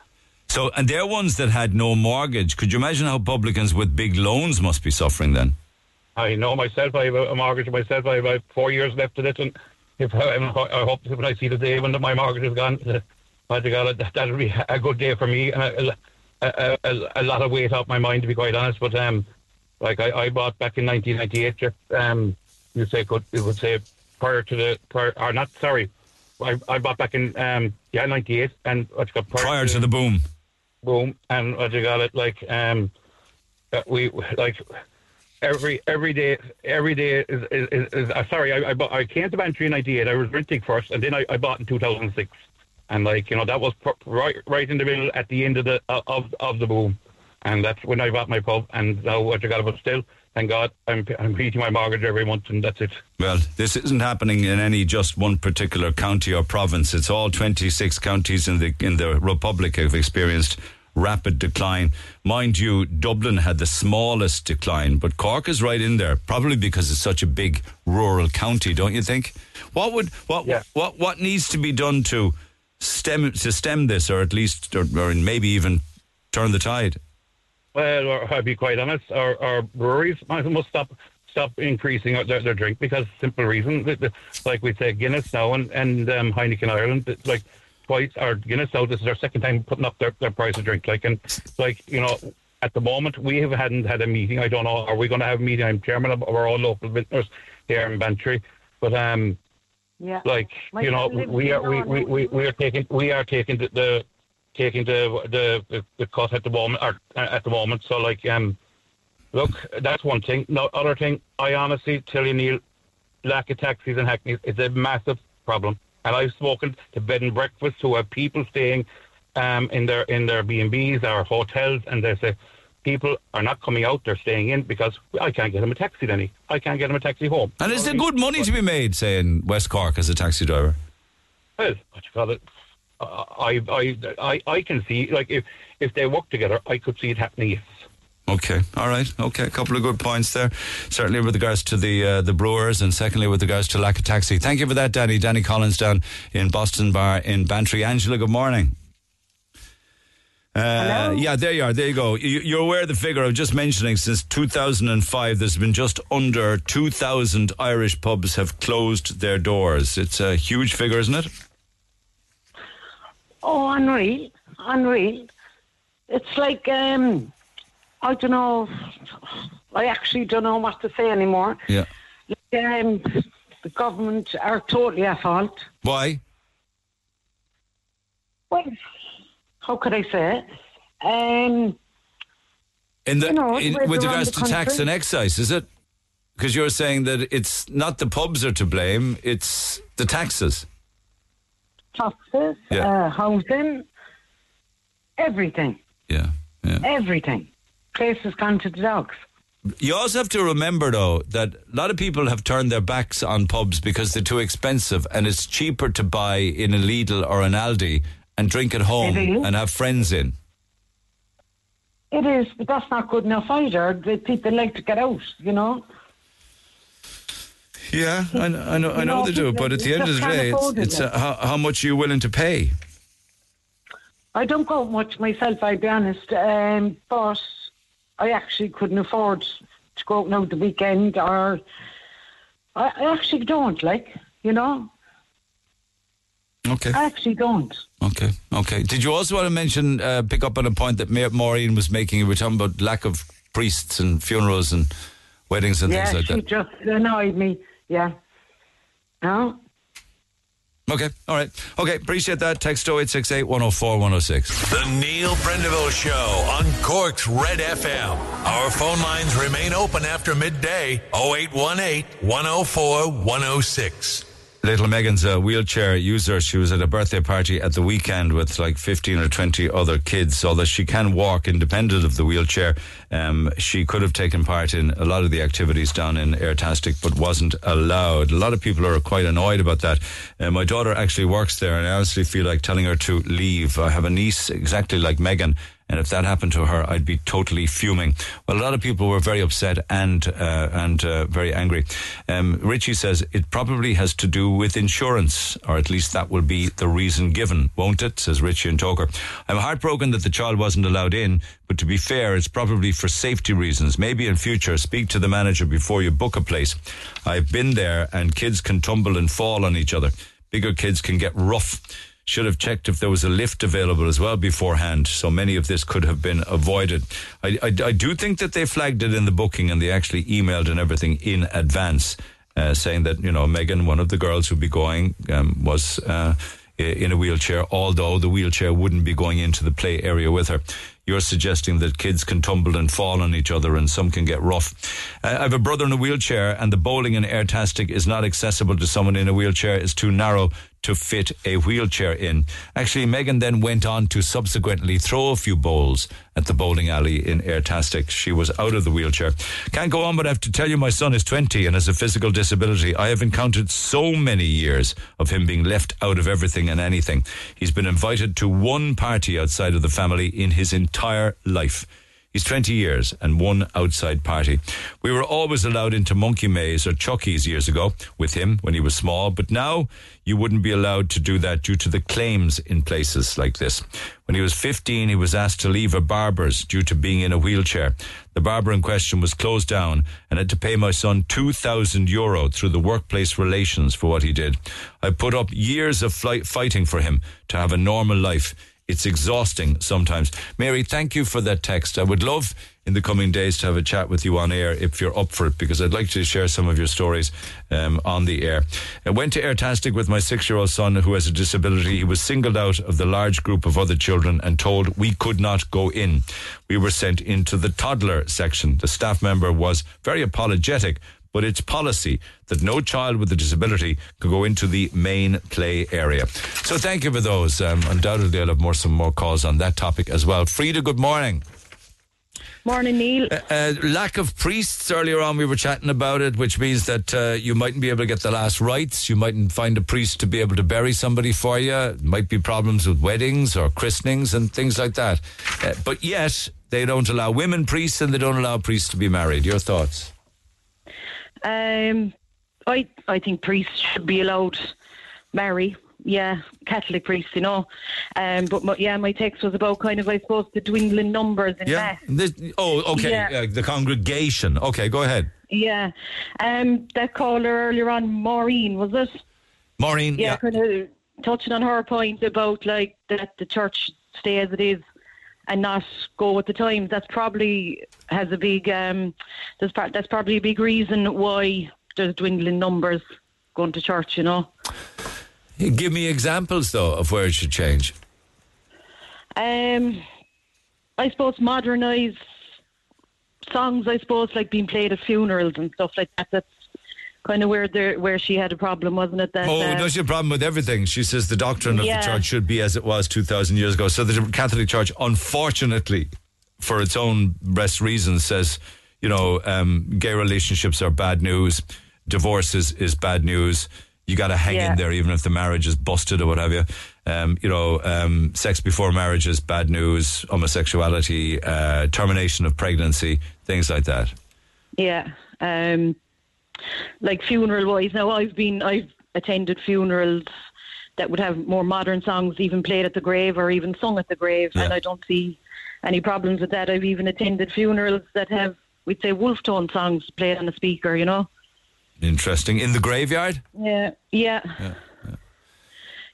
So, and they're ones that had no mortgage. Could you imagine how publicans with big loans must be suffering then? I know myself. I have a, mortgage myself. I have four years left in it, and if I, I hope when I see the day when my mortgage is gone, that that'll be a good day for me and a, a, a, a lot of weight off my mind, to be quite honest. But um, like I, I bought back in 1998. Jeff, Um, you say could you would say prior to the prior or not? Sorry, I, I bought back in um yeah 98 and what you got prior, Prior to the boom. boom and what you got it like um uh, we like every every day every day is is, is, is uh, sorry I I, bought, I came to Bantry in '98 I was renting first and then I, I bought in 2006 and like you know that was pr- right right in the middle at the end of the of of the boom and that's when I bought my pub and now what you got but still thank God I'm I'm meeting my mortgage every month and that's it Well, this isn't happening in any just one particular county or province. It's all 26 counties in the in the Republic have experienced rapid decline. Mind you, Dublin had the smallest decline, but Cork is right in there, probably because it's such a big rural county, don't you think? What would what what what needs to be done to stem to stem this, or at least, or, or maybe even turn the tide? Well, or, I'll be quite honest. Our, our breweries must must stop stop increasing their, their drink because simple reason. Like we say, Guinness now and and um, Heineken Ireland. Like twice, our Guinness now. This is our second time putting up their, their price of drink. Like and like you know, at the moment we have hadn't had a meeting. I don't know. Are we going to have a meeting? I'm chairman of our own local vintners here in Bantry, but um. Yeah. Like My you know, we are we, we, we, we are taking we are taking the, the taking the, the the cut at the moment or, uh, at the moment. So like um, look, that's one thing. No other thing. I honestly tell you, Neil, lack of taxis in Hackney is a massive problem. And I've spoken to bed and breakfast who have people staying um, in their in their B and B's or hotels, and they say people are not coming out; they're staying in because I can't get them a taxi, Denny. I can't get them a taxi home. And is there good money to be made, say, in West Cork as a taxi driver? Well, what you call it? Uh, I, I, I, I can see like if if they work together, I could see it happening. Yes. Okay, all right, okay, a couple of good points there. Certainly with regards to the uh, the Brewers, and secondly with regards to lack of taxi. Thank you for that, Danny. Danny Collins down in Boston Bar in Bantry. Angela, good morning. Uh, yeah, there you are. There you go. You, you're aware of the figure I'm just mentioning. Since 2005, there's been just under 2,000 Irish pubs have closed their doors. It's a huge figure, isn't it? Oh, unreal, unreal. It's like um, I don't know. I actually don't know what to say anymore. Yeah. Like, um, the government are totally at fault. Why? Well, how could I say it? Um, In the, You know, in, with regards to tax and excise, is it? Because you're saying that it's not the pubs are to blame; it's the taxes. Taxes, Yeah. uh, housing, everything, Yeah, yeah. everything. Place has gone to the dogs. You also have to remember, though, that a lot of people have turned their backs on pubs because they're too expensive, and it's cheaper to buy in a Lidl or an Aldi and drink at home and have friends in. It is, but that's not good enough either. The people like to get out, you know. Yeah, I, know- I know, I know they do, but at the end of the day, it's, it's uh, how, how much are you willing to pay? I don't go out much myself, I'll be honest, um, but I actually couldn't afford to go out now the weekend, or I, I actually don't, like, you know. Okay. I actually don't. Okay, okay. Did you also want to mention, uh, pick up on a point that Ma- Maureen was making? You were talking about lack of priests and funerals and weddings and yeah, things like she that. just annoyed me. Yeah. No. Okay, all right. Okay, appreciate that. Text 0868 104 106. The Neil Prendeville Show on Cork's Red FM. Our phone lines remain open after midday 0818 104 106. Little Megan's a wheelchair user. She was at a birthday party at the weekend with like 15 or 20 other kids. Although she can walk independent of the wheelchair, um, she could have taken part in a lot of the activities down in Airtastic, but wasn't allowed. A lot of people are quite annoyed about that. Uh, my daughter actually works there, and I honestly feel like telling her to leave. I have a niece exactly like Megan. And if that happened to her, I'd be totally fuming. Well, a lot of people were very upset and uh, and uh, very angry. Um, Richie says it probably has to do with insurance, or at least that will be the reason given, won't it? Says Richie and Togher. I'm heartbroken that the child wasn't allowed in, but to be fair, it's probably for safety reasons. Maybe in future, speak to the manager before you book a place. I've been there, and kids can tumble and fall on each other. Bigger kids can get rough should have checked if there was a lift available as well beforehand. So many of this could have been avoided. I, I, I do think that they flagged it in the booking and they actually emailed and everything in advance, uh, saying that you know Megan, one of the girls who'd be going, um, was. Uh, in a wheelchair, although the wheelchair wouldn't be going into the play area with her. You're suggesting that kids can tumble and fall on each other and some can get rough. Uh, I have a brother in a wheelchair and the bowling in Airtastic is not accessible to someone in a wheelchair. It's too narrow to fit a wheelchair in. Actually, Megan then went on to subsequently throw a few bowls at the bowling alley in Airtastic. She was out of the wheelchair. Can't go on, but I have to tell you my son is 20 and has a physical disability. I have encountered so many years of him being left out of everything and anything. He's been invited to one party outside of the family in his entire life. He's 20 years and one outside party. We were always allowed into Monkey Maze or Chucky's years ago with him when he was small, but now you wouldn't be allowed to do that due to the claims in places like this. When he was 15, he was asked to leave a barber's due to being in a wheelchair. The barber in question was closed down and had to pay my son 2,000 euro through the workplace relations for what he did. I put up years of flight fighting for him to have a normal life. It's exhausting sometimes. Mary, thank you for that text. I would love in the coming days to have a chat with you on air if you're up for it, because I'd like to share some of your stories um, on the air. I went to Airtastic with my six year old son who has a disability. He was singled out of the large group of other children and told we could not go in. We were sent into the toddler section. The staff member was very apologetic but it's policy that no child with a disability could go into the main play area. So thank you for those. Um, undoubtedly, I'll have more some more calls on that topic as well. Frida, good morning. Morning, Neil. Uh, uh, lack of priests earlier on, we were chatting about it, which means that uh, you mightn't be able to get the last rites. You mightn't find a priest to be able to bury somebody for you. Might be problems with weddings or christenings and things like that. Uh, but yet, they don't allow women priests and they don't allow priests to be married. Your thoughts? Um, I I think priests should be allowed marry. Yeah, Catholic priests, you know. Um, but my, yeah, my text was about kind of, I suppose, the dwindling numbers in Yeah. mass. This, oh, okay. Yeah. Uh, the congregation. Okay, go ahead. Yeah. Um, that caller earlier on, Maureen, was it? Maureen. Yeah, kind of touching on her point about like that the church stay as it is and not go with the times. That's probably has a big um, that's that's probably a big reason why there's dwindling numbers going to church. You know. Give me examples, though, of where it should change. Um, I suppose modernise songs. I suppose like being played at funerals and stuff like that. That's kind of where the where she had a problem, wasn't it? That Oh, uh, no, she had a problem with everything. She says the doctrine of Yeah. the church should be as it was 2,000 years ago. So the Catholic Church, unfortunately, for its own best reasons, says you know, um, gay relationships are bad news. Divorce is, is bad news. You got to hang Yeah. in there, even if the marriage is busted or what have you. Um, you know, um, sex before marriage is bad news. Homosexuality, uh, termination of pregnancy, things like that. Yeah. Um, like funeral wise, now I've been I've attended funerals that would have more modern songs even played at the grave or even sung at the grave, and I don't see any problems with that. I've even attended funerals that have we'd say Wolfe Tone songs played on the speaker. You know. Interesting. In the graveyard? Yeah. Yeah. Yeah,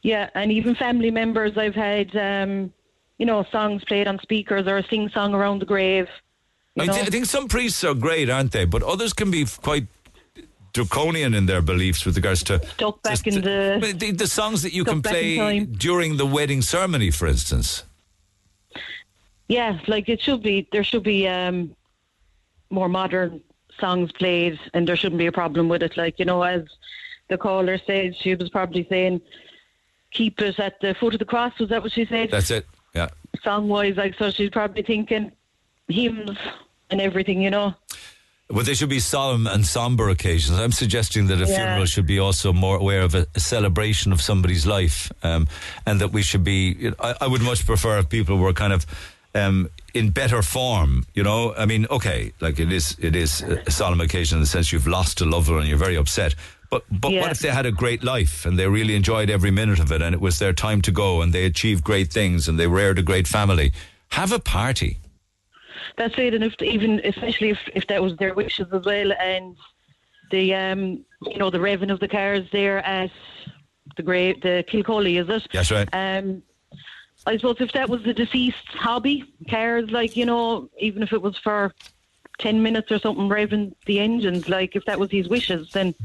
yeah and even family members, I've had, um, you know, songs played on speakers or a sing song around the grave. I, thi- I think some priests are great, aren't they? But others can be quite draconian in their beliefs with regards to Stuck back in the, the, the songs that you can play during the wedding ceremony, for instance. Yeah, like it should be. There should be um, more modern songs played, and there shouldn't be a problem with it. Like you know, as the caller said, she was probably saying, "Keep it at the foot of the cross." Was that what she said? That's it. Yeah. Song wise, like so, she's probably thinking hymns and everything. You know. But they should be solemn and somber occasions. I'm suggesting that a Yeah. funeral should be also more aware of a, a celebration of somebody's life, um, and that we should be. you know, I, I would much prefer if people were kind of um, in better form. You know, I mean, okay, like it is, it is a solemn occasion in the sense you've lost a loved one and you're very upset. But but Yeah. what if they had a great life and they really enjoyed every minute of it and it was their time to go and they achieved great things and they reared a great family? Have a party. That's it, and if even especially if, if that was their wishes as well, and the um you know the revving of the cars there at the grave the Kilcully, is it? That's right. Um, I suppose if that was the deceased's hobby, cars like you know even if it was for ten minutes or something, revving the engines, like if that was his wishes, then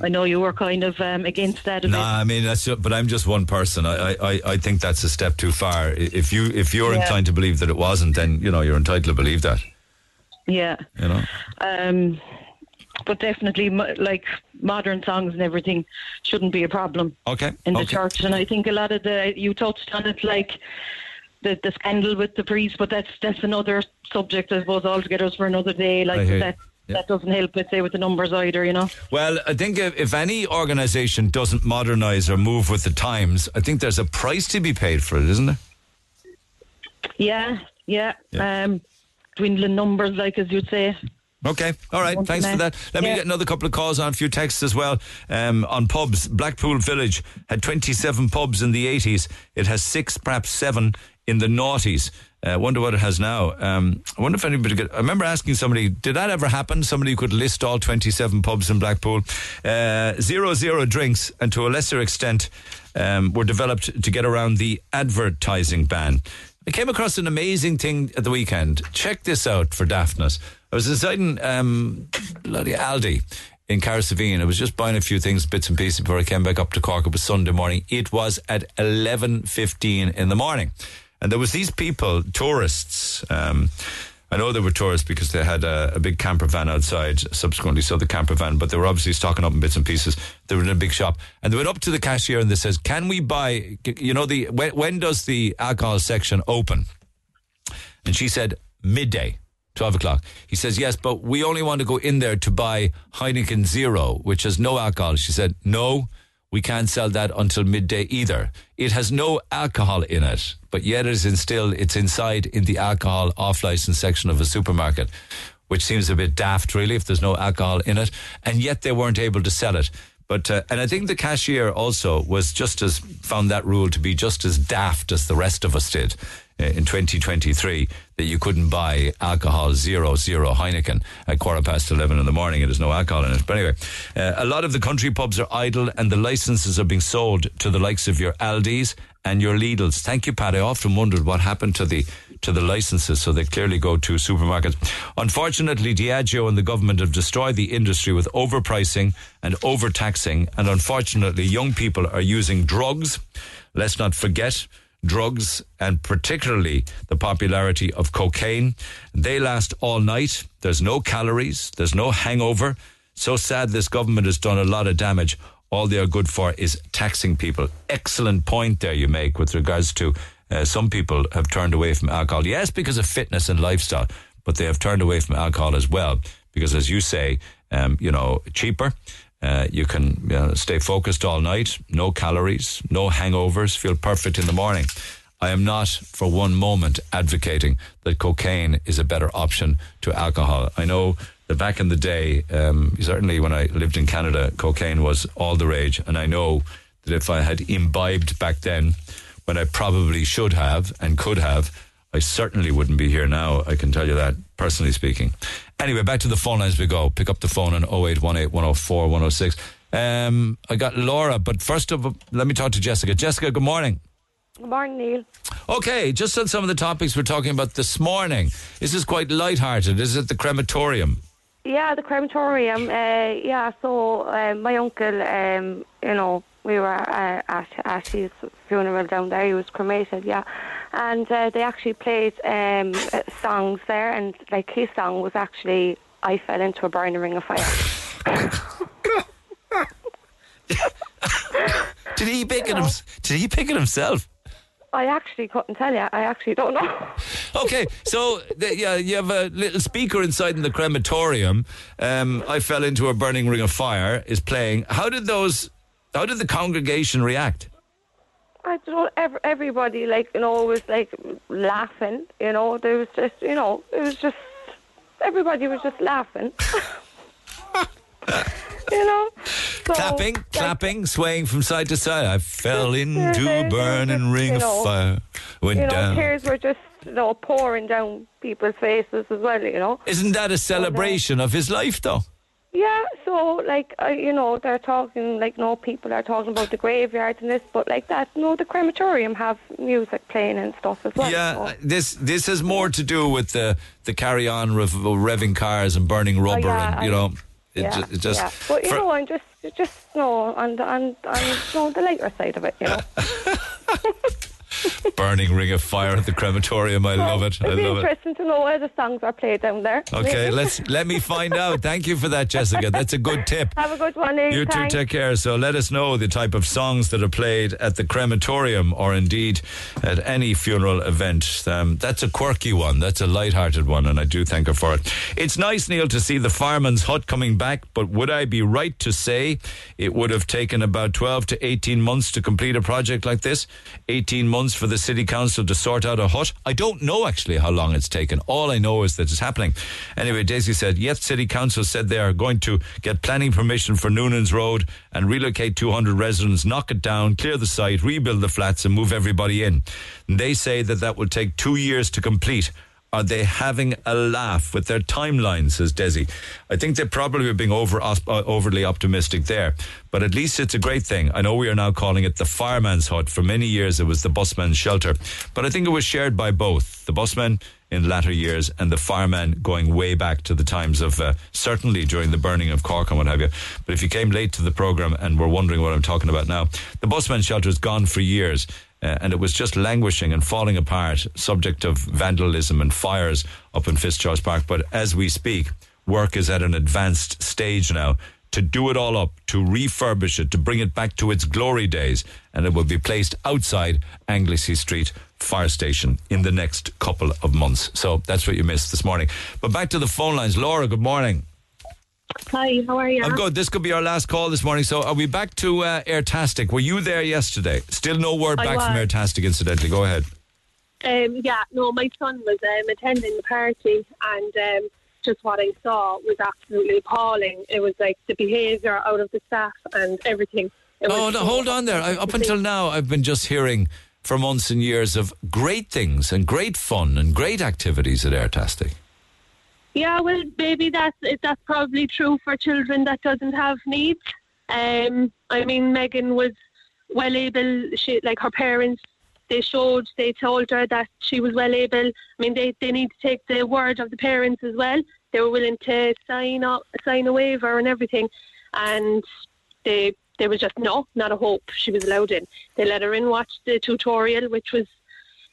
I know you were kind of um, against that. A No, bit. I mean that's. Just, but I'm just one person. I, I- I, think that's a step too far. If you if you're Yeah. inclined to believe that it wasn't, then you know you're entitled to believe that. Yeah. You know. Um, but definitely, like modern songs and everything, shouldn't be a problem Okay. in the okay. church. And I think a lot of the you touched on it, like the the scandal with the priest. But that's that's another subject, I suppose, altogether for another day. Like hear that doesn't help, let's say, with the numbers either. You know. Well, I think if, if any organisation doesn't modernise or move with the times, I think there's a price to be paid for it, isn't there? Yeah, yeah. Um, dwindling numbers, like as you'd say. Okay, all right. Once Thanks for that. Let me Yeah. get another couple of calls on a few texts as well. Um, on pubs, Blackpool Village had 27 pubs in the 80s. It has six, perhaps seven in the noughties. I wonder what it has now. Um, I wonder if anybody could. I remember asking somebody, did that ever happen? Somebody could list all 27 pubs in Blackpool. Uh, zero zero drinks, and to a lesser extent, um, were developed to get around the advertising ban. I came across an amazing thing at the weekend. Check this out for daftness. I was in um, bloody Aldi in Carsavine. I was just buying a few things, bits and pieces before I came back up to Cork. It was Sunday morning. It was at eleven fifteen in the morning, and there was these people, tourists. Um, I know they were tourists because they had a, a big camper van outside. Subsequently, so the camper van, but they were obviously stocking up in bits and pieces. They were in a big shop, and they went up to the cashier and they says, "Can we buy? You know, the when, when does the alcohol section open?" And she said, midday, 12 o'clock. He says, yes, but we only want to go in there to buy Heineken Zero, which has no alcohol. She said, no, we can't sell that until midday either. It has no alcohol in it, but yet it is in still, it's inside in the alcohol off license section of a supermarket, which seems a bit daft, really, if there's no alcohol in it. And yet they weren't able to sell it. But uh, and I think the cashier also was just as found that rule to be just as daft as the rest of us did uh, in 2023 that you couldn't buy alcohol zero zero Heineken at quarter past 11 in the morning. It has no alcohol in it. But anyway, uh, a lot of the country pubs are idle and the licenses are being sold to the likes of your Aldis and your Lidls. Thank you, Pat. I often wondered what happened to the to the licenses, so they clearly go to supermarkets. Unfortunately, Diageo and the government have destroyed the industry with overpricing and overtaxing, and unfortunately, young people are using drugs. Let's not forget drugs and particularly the popularity of cocaine. They last all night. There's no calories. There's no hangover. So sad this government has done a lot of damage. All they are good for is taxing people. Excellent point there you make with regards to uh, some people have turned away from alcohol. Yes, because of fitness and lifestyle. but they have turned away from alcohol as well because, as you say, um, you know, cheaper. Uh, you can you know, stay focused all night, no calories, no hangovers, feel perfect in the morning. I am not for one moment advocating that cocaine is a better option to alcohol. I know that back in the day, um, certainly when I lived in Canada, cocaine was all the rage. And I know that if I had imbibed back then, when I probably should have and could have, I certainly wouldn't be here now. I can tell you that, personally speaking. Anyway, back to the phone lines we go. Pick up the phone on 0818 104 106. Um, I got Laura, but first of all, let me talk to Jessica. Jessica, good morning. Good morning, Neil. Okay, just on some of the topics we're talking about this morning. This is quite light-hearted. Is it the crematorium? Yeah, the crematorium. Uh, yeah, so uh, my uncle, um, you know, we were uh, at, at his funeral down there. He was cremated, yeah. And uh, they actually played um, songs there, and like his song was actually I Fell into a Burning Ring of Fire. Did he pick it? Him, did he pick it himself? I actually couldn't tell you. I actually don't know. Okay, so the, yeah, you have a little speaker inside in the crematorium. Um, I fell into a burning ring of fire. Is playing. How did those? How did the congregation react? I don't know. Everybody, like you know, was like laughing. You know, there was just, you know, it was just everybody was just laughing. you know, so, clapping, like, clapping, swaying from side to side. I fell uh, into a burning ring you of fire. Went you know, down. tears were just you know pouring down people's faces as well. You know. Isn't that a celebration of his life, though? Yeah, so like uh, you know, they're talking like no people are talking about the graveyard and this, but like that, no, the crematorium have music playing and stuff as well. Yeah, so. this this has more to do with the the carry on rev- revving cars and burning rubber, Oh, yeah, and you I- know, it, yeah, ju- it just yeah. But you know, I'm just just no on the on know, the lighter side of it, you know. burning ring of fire at the crematorium. I love it. I It'd be love it. interesting to know where the songs are played down there. Okay, let's let me find out. Thank you for that, Jessica. That's a good tip. Have a good one. You too, take care. So let us know the type of songs that are played at the crematorium or indeed at any funeral event. Um, that's a quirky one. That's a light-hearted one, and I do thank her for it. It's nice, Neil, to see the fireman's hut coming back, but would I be right to say it would have taken about 12 to 18 months to complete a project like this? 18 months for the city council to sort out a hut? I don't know actually how long it's taken. All I know is that it's happening. Anyway, Daisy said, yes, city council said they are going to get planning permission for Noonan's Road and relocate 200 residents, knock it down, clear the site, rebuild the flats and move everybody in. And they say that that will take two years to complete. Are they having a laugh with their timeline? Says Desi. I think they probably are being over uh, overly optimistic there, but at least it's a great thing. I know we are now calling it the fireman's hut. For many years, it was the busman's shelter, but I think it was shared by both the busman in latter years and the fireman going way back to the times of uh, certainly during the burning of Cork and what have you. But if you came late to the program and were wondering what I'm talking about now, the busman's shelter has gone for years. Uh, and it was just languishing and falling apart, subject of vandalism and fires up in Fitzgerald's Park. But as we speak, work is at an advanced stage now to do it all up, to refurbish it, to bring it back to its glory days, and it will be placed outside Anglesea Street Fire Station in the next couple of months. So that's what you missed this morning. But back to the phone lines. Laura, good morning. Hi, how are you? I'm good. This could be our last call this morning. So are we back to uh, Airtastic? Were you there yesterday? Still no word I back from was. Airtastic, incidentally. Go ahead. Um, yeah, no, my son was um, attending the party, and um, just what I saw was absolutely appalling. It was like the behaviour out of the staff and everything. It No, was no, so hold on there. I, up until now, I've been just hearing for months and years of great things and great fun and great activities at Airtastic. Yeah, well, maybe that's that's probably true for children that doesn't have needs. Um, I mean, Megan was well able. She like her parents. They showed. They told her that she was well able. I mean, they they need to take the word of the parents as well. They were willing to sign up, sign a waiver and everything, and they there was just no, not a hope. She was allowed in. They let her in, watch the tutorial, which was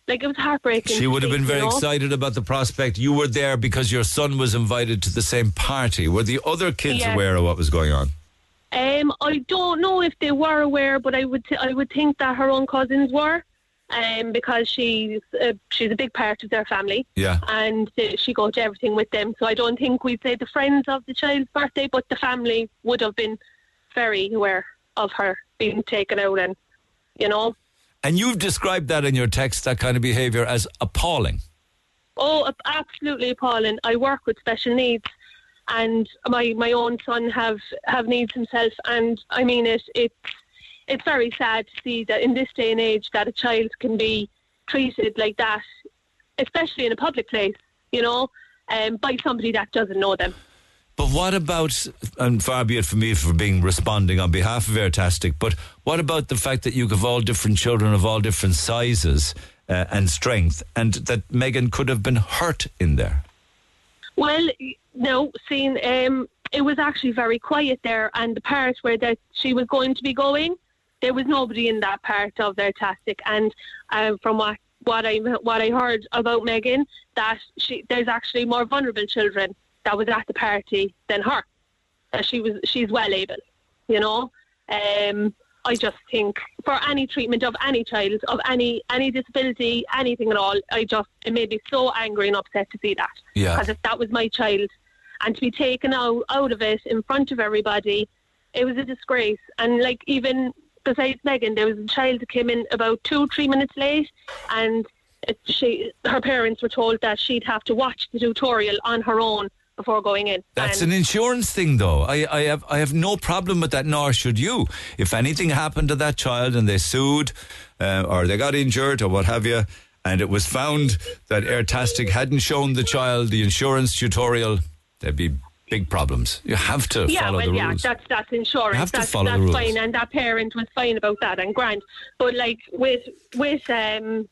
like it was heartbreaking. She would have been very know? excited about the prospect. You were there because your son was invited to the same party. Were the other kids Yes. aware of what was going on? Um, I don't know if they were aware, but I would t- I would think that her own cousins were. um, because she's uh, she's a big part of their family. Yeah. And uh, she goes to everything with them. So I don't think we'd say the friends of the child's birthday, but the family would have been very aware of her being taken out and, you know. And you've described that in your text, that kind of behaviour, as appalling. Oh, absolutely appalling. I work with special needs, and my my own son have have needs himself, and I mean it. It's it's very sad to see that in this day and age that a child can be treated like that, especially in a public place. You know, um, by somebody that doesn't know them. But what about, and far be it from me for being responding on behalf of Airtastic, but what about the fact that you have all different children of all different sizes uh, and strength, and that Megan could have been hurt in there? Well, no, seeing um, it was actually very quiet there, and the part where that she was going to be going, there was nobody in that part of Airtastic. And uh, from what what I what I heard about Megan, that she there's actually more vulnerable children that was at the party than her. She was she's well able, you know. Um, I just think for any treatment of any child of any any disability, anything at all, I just it made me so angry and upset to see that. Yeah. Because if that was my child, and to be taken out out of it in front of everybody, it was a disgrace. And like even besides Megan, there was a child that came in about two three minutes late, and it, she her parents were told that she'd have to watch the tutorial on her own before going in. That's And- an insurance thing, though. I, I have I have no problem with that, nor should you. If anything happened to that child and they sued, uh, or they got injured, or what have you, and it was found that Airtastic hadn't shown the child the insurance tutorial, there'd be big problems. You have to yeah, follow well, the yeah, rules. that's that's insurance. You have to that's follow the rules. fine, and that parent was fine about that and grand. But like with with um.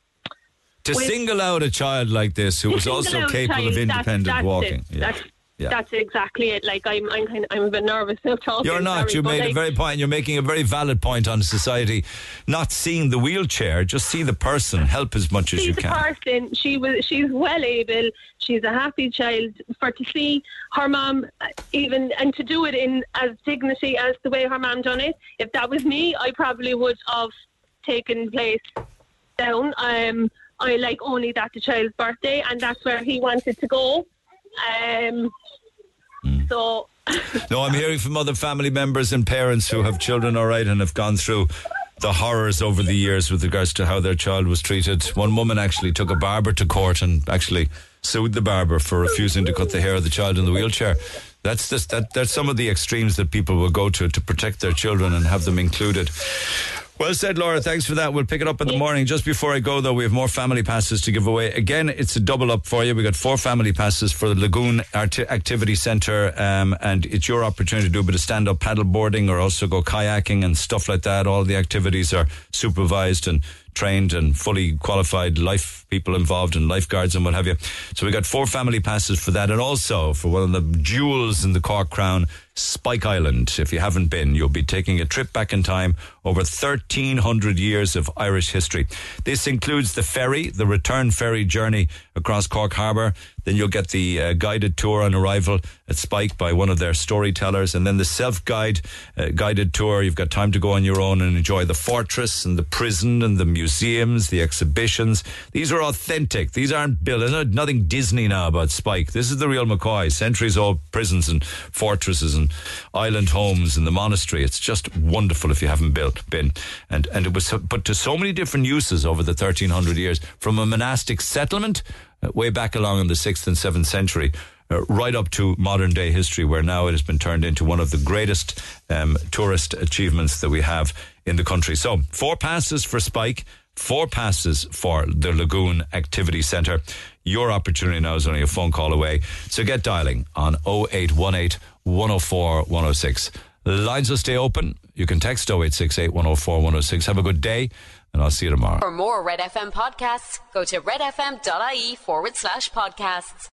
to with- single out a child like this who was also capable child, of independent that's walking. Yeah. That's, Yeah. that's exactly it. Like I'm, I'm kind of, I'm a bit nervous now talking. You're not. sorry, you made a like, very point. You're making a very valid point on society not seeing the wheelchair, just see the person, help as much as She's you a can. person. She was. She's well able. She's a happy child. For to see her mum, uh, even and to do it in as dignity as the way her mum done it. If that was me, I probably would have taken place down. Um, I like only that the child's birthday, and that's where he wanted to go. Um, Hmm. so No, I'm hearing from other family members and parents who have children, all right, and have gone through the horrors over the years with regards to how their child was treated. One woman actually took a barber to court and actually sued the barber for refusing to cut the hair of the child in the wheelchair. That's just that. That's some of the extremes that people will go to to protect their children and have them included. Well said, Laura. Thanks for that. We'll pick it up in the morning. Just before I go, though, we have more family passes to give away. Again, it's a double up for you. We got four family passes for the Lagoon Art- Activity Centre, um, and it's your opportunity to do a bit of stand up paddle boarding or also go kayaking and stuff like that. All the activities are supervised and trained and fully qualified life people involved and lifeguards and what have you. So we got four family passes for that, and also for one of the jewels in the Cork Crown, Spike Island. If you haven't been, you'll be taking a trip back in time over 1,300 years of Irish history. This includes the ferry, the return ferry journey across Cork Harbour. Then you'll get the uh, guided tour on arrival at Spike by one of their storytellers, and then the self-guide uh, guided tour. You've got time to go on your own and enjoy the fortress and the prison and the museums, the exhibitions. These are authentic. These aren't built. There's no- nothing Disney now about Spike. This is the real McCoy. Centuries old prisons and fortresses and island homes and the monastery. It's just wonderful if you haven't built been. And and it was put to so many different uses over the 1300 years from a monastic settlement way back along in the 6th and 7th century uh, right up to modern day history, where now it has been turned into one of the greatest um, tourist achievements that we have in the country. So, four passes for Spike, four passes for the Lagoon Activity Centre. Your opportunity now is only a phone call away. So, get dialing on 0818 104 106. Lines will stay open. You can text 0868 104 106. Have a good day, and I'll see you tomorrow. For more Red FM podcasts, go to redfm.ie forward slash podcasts.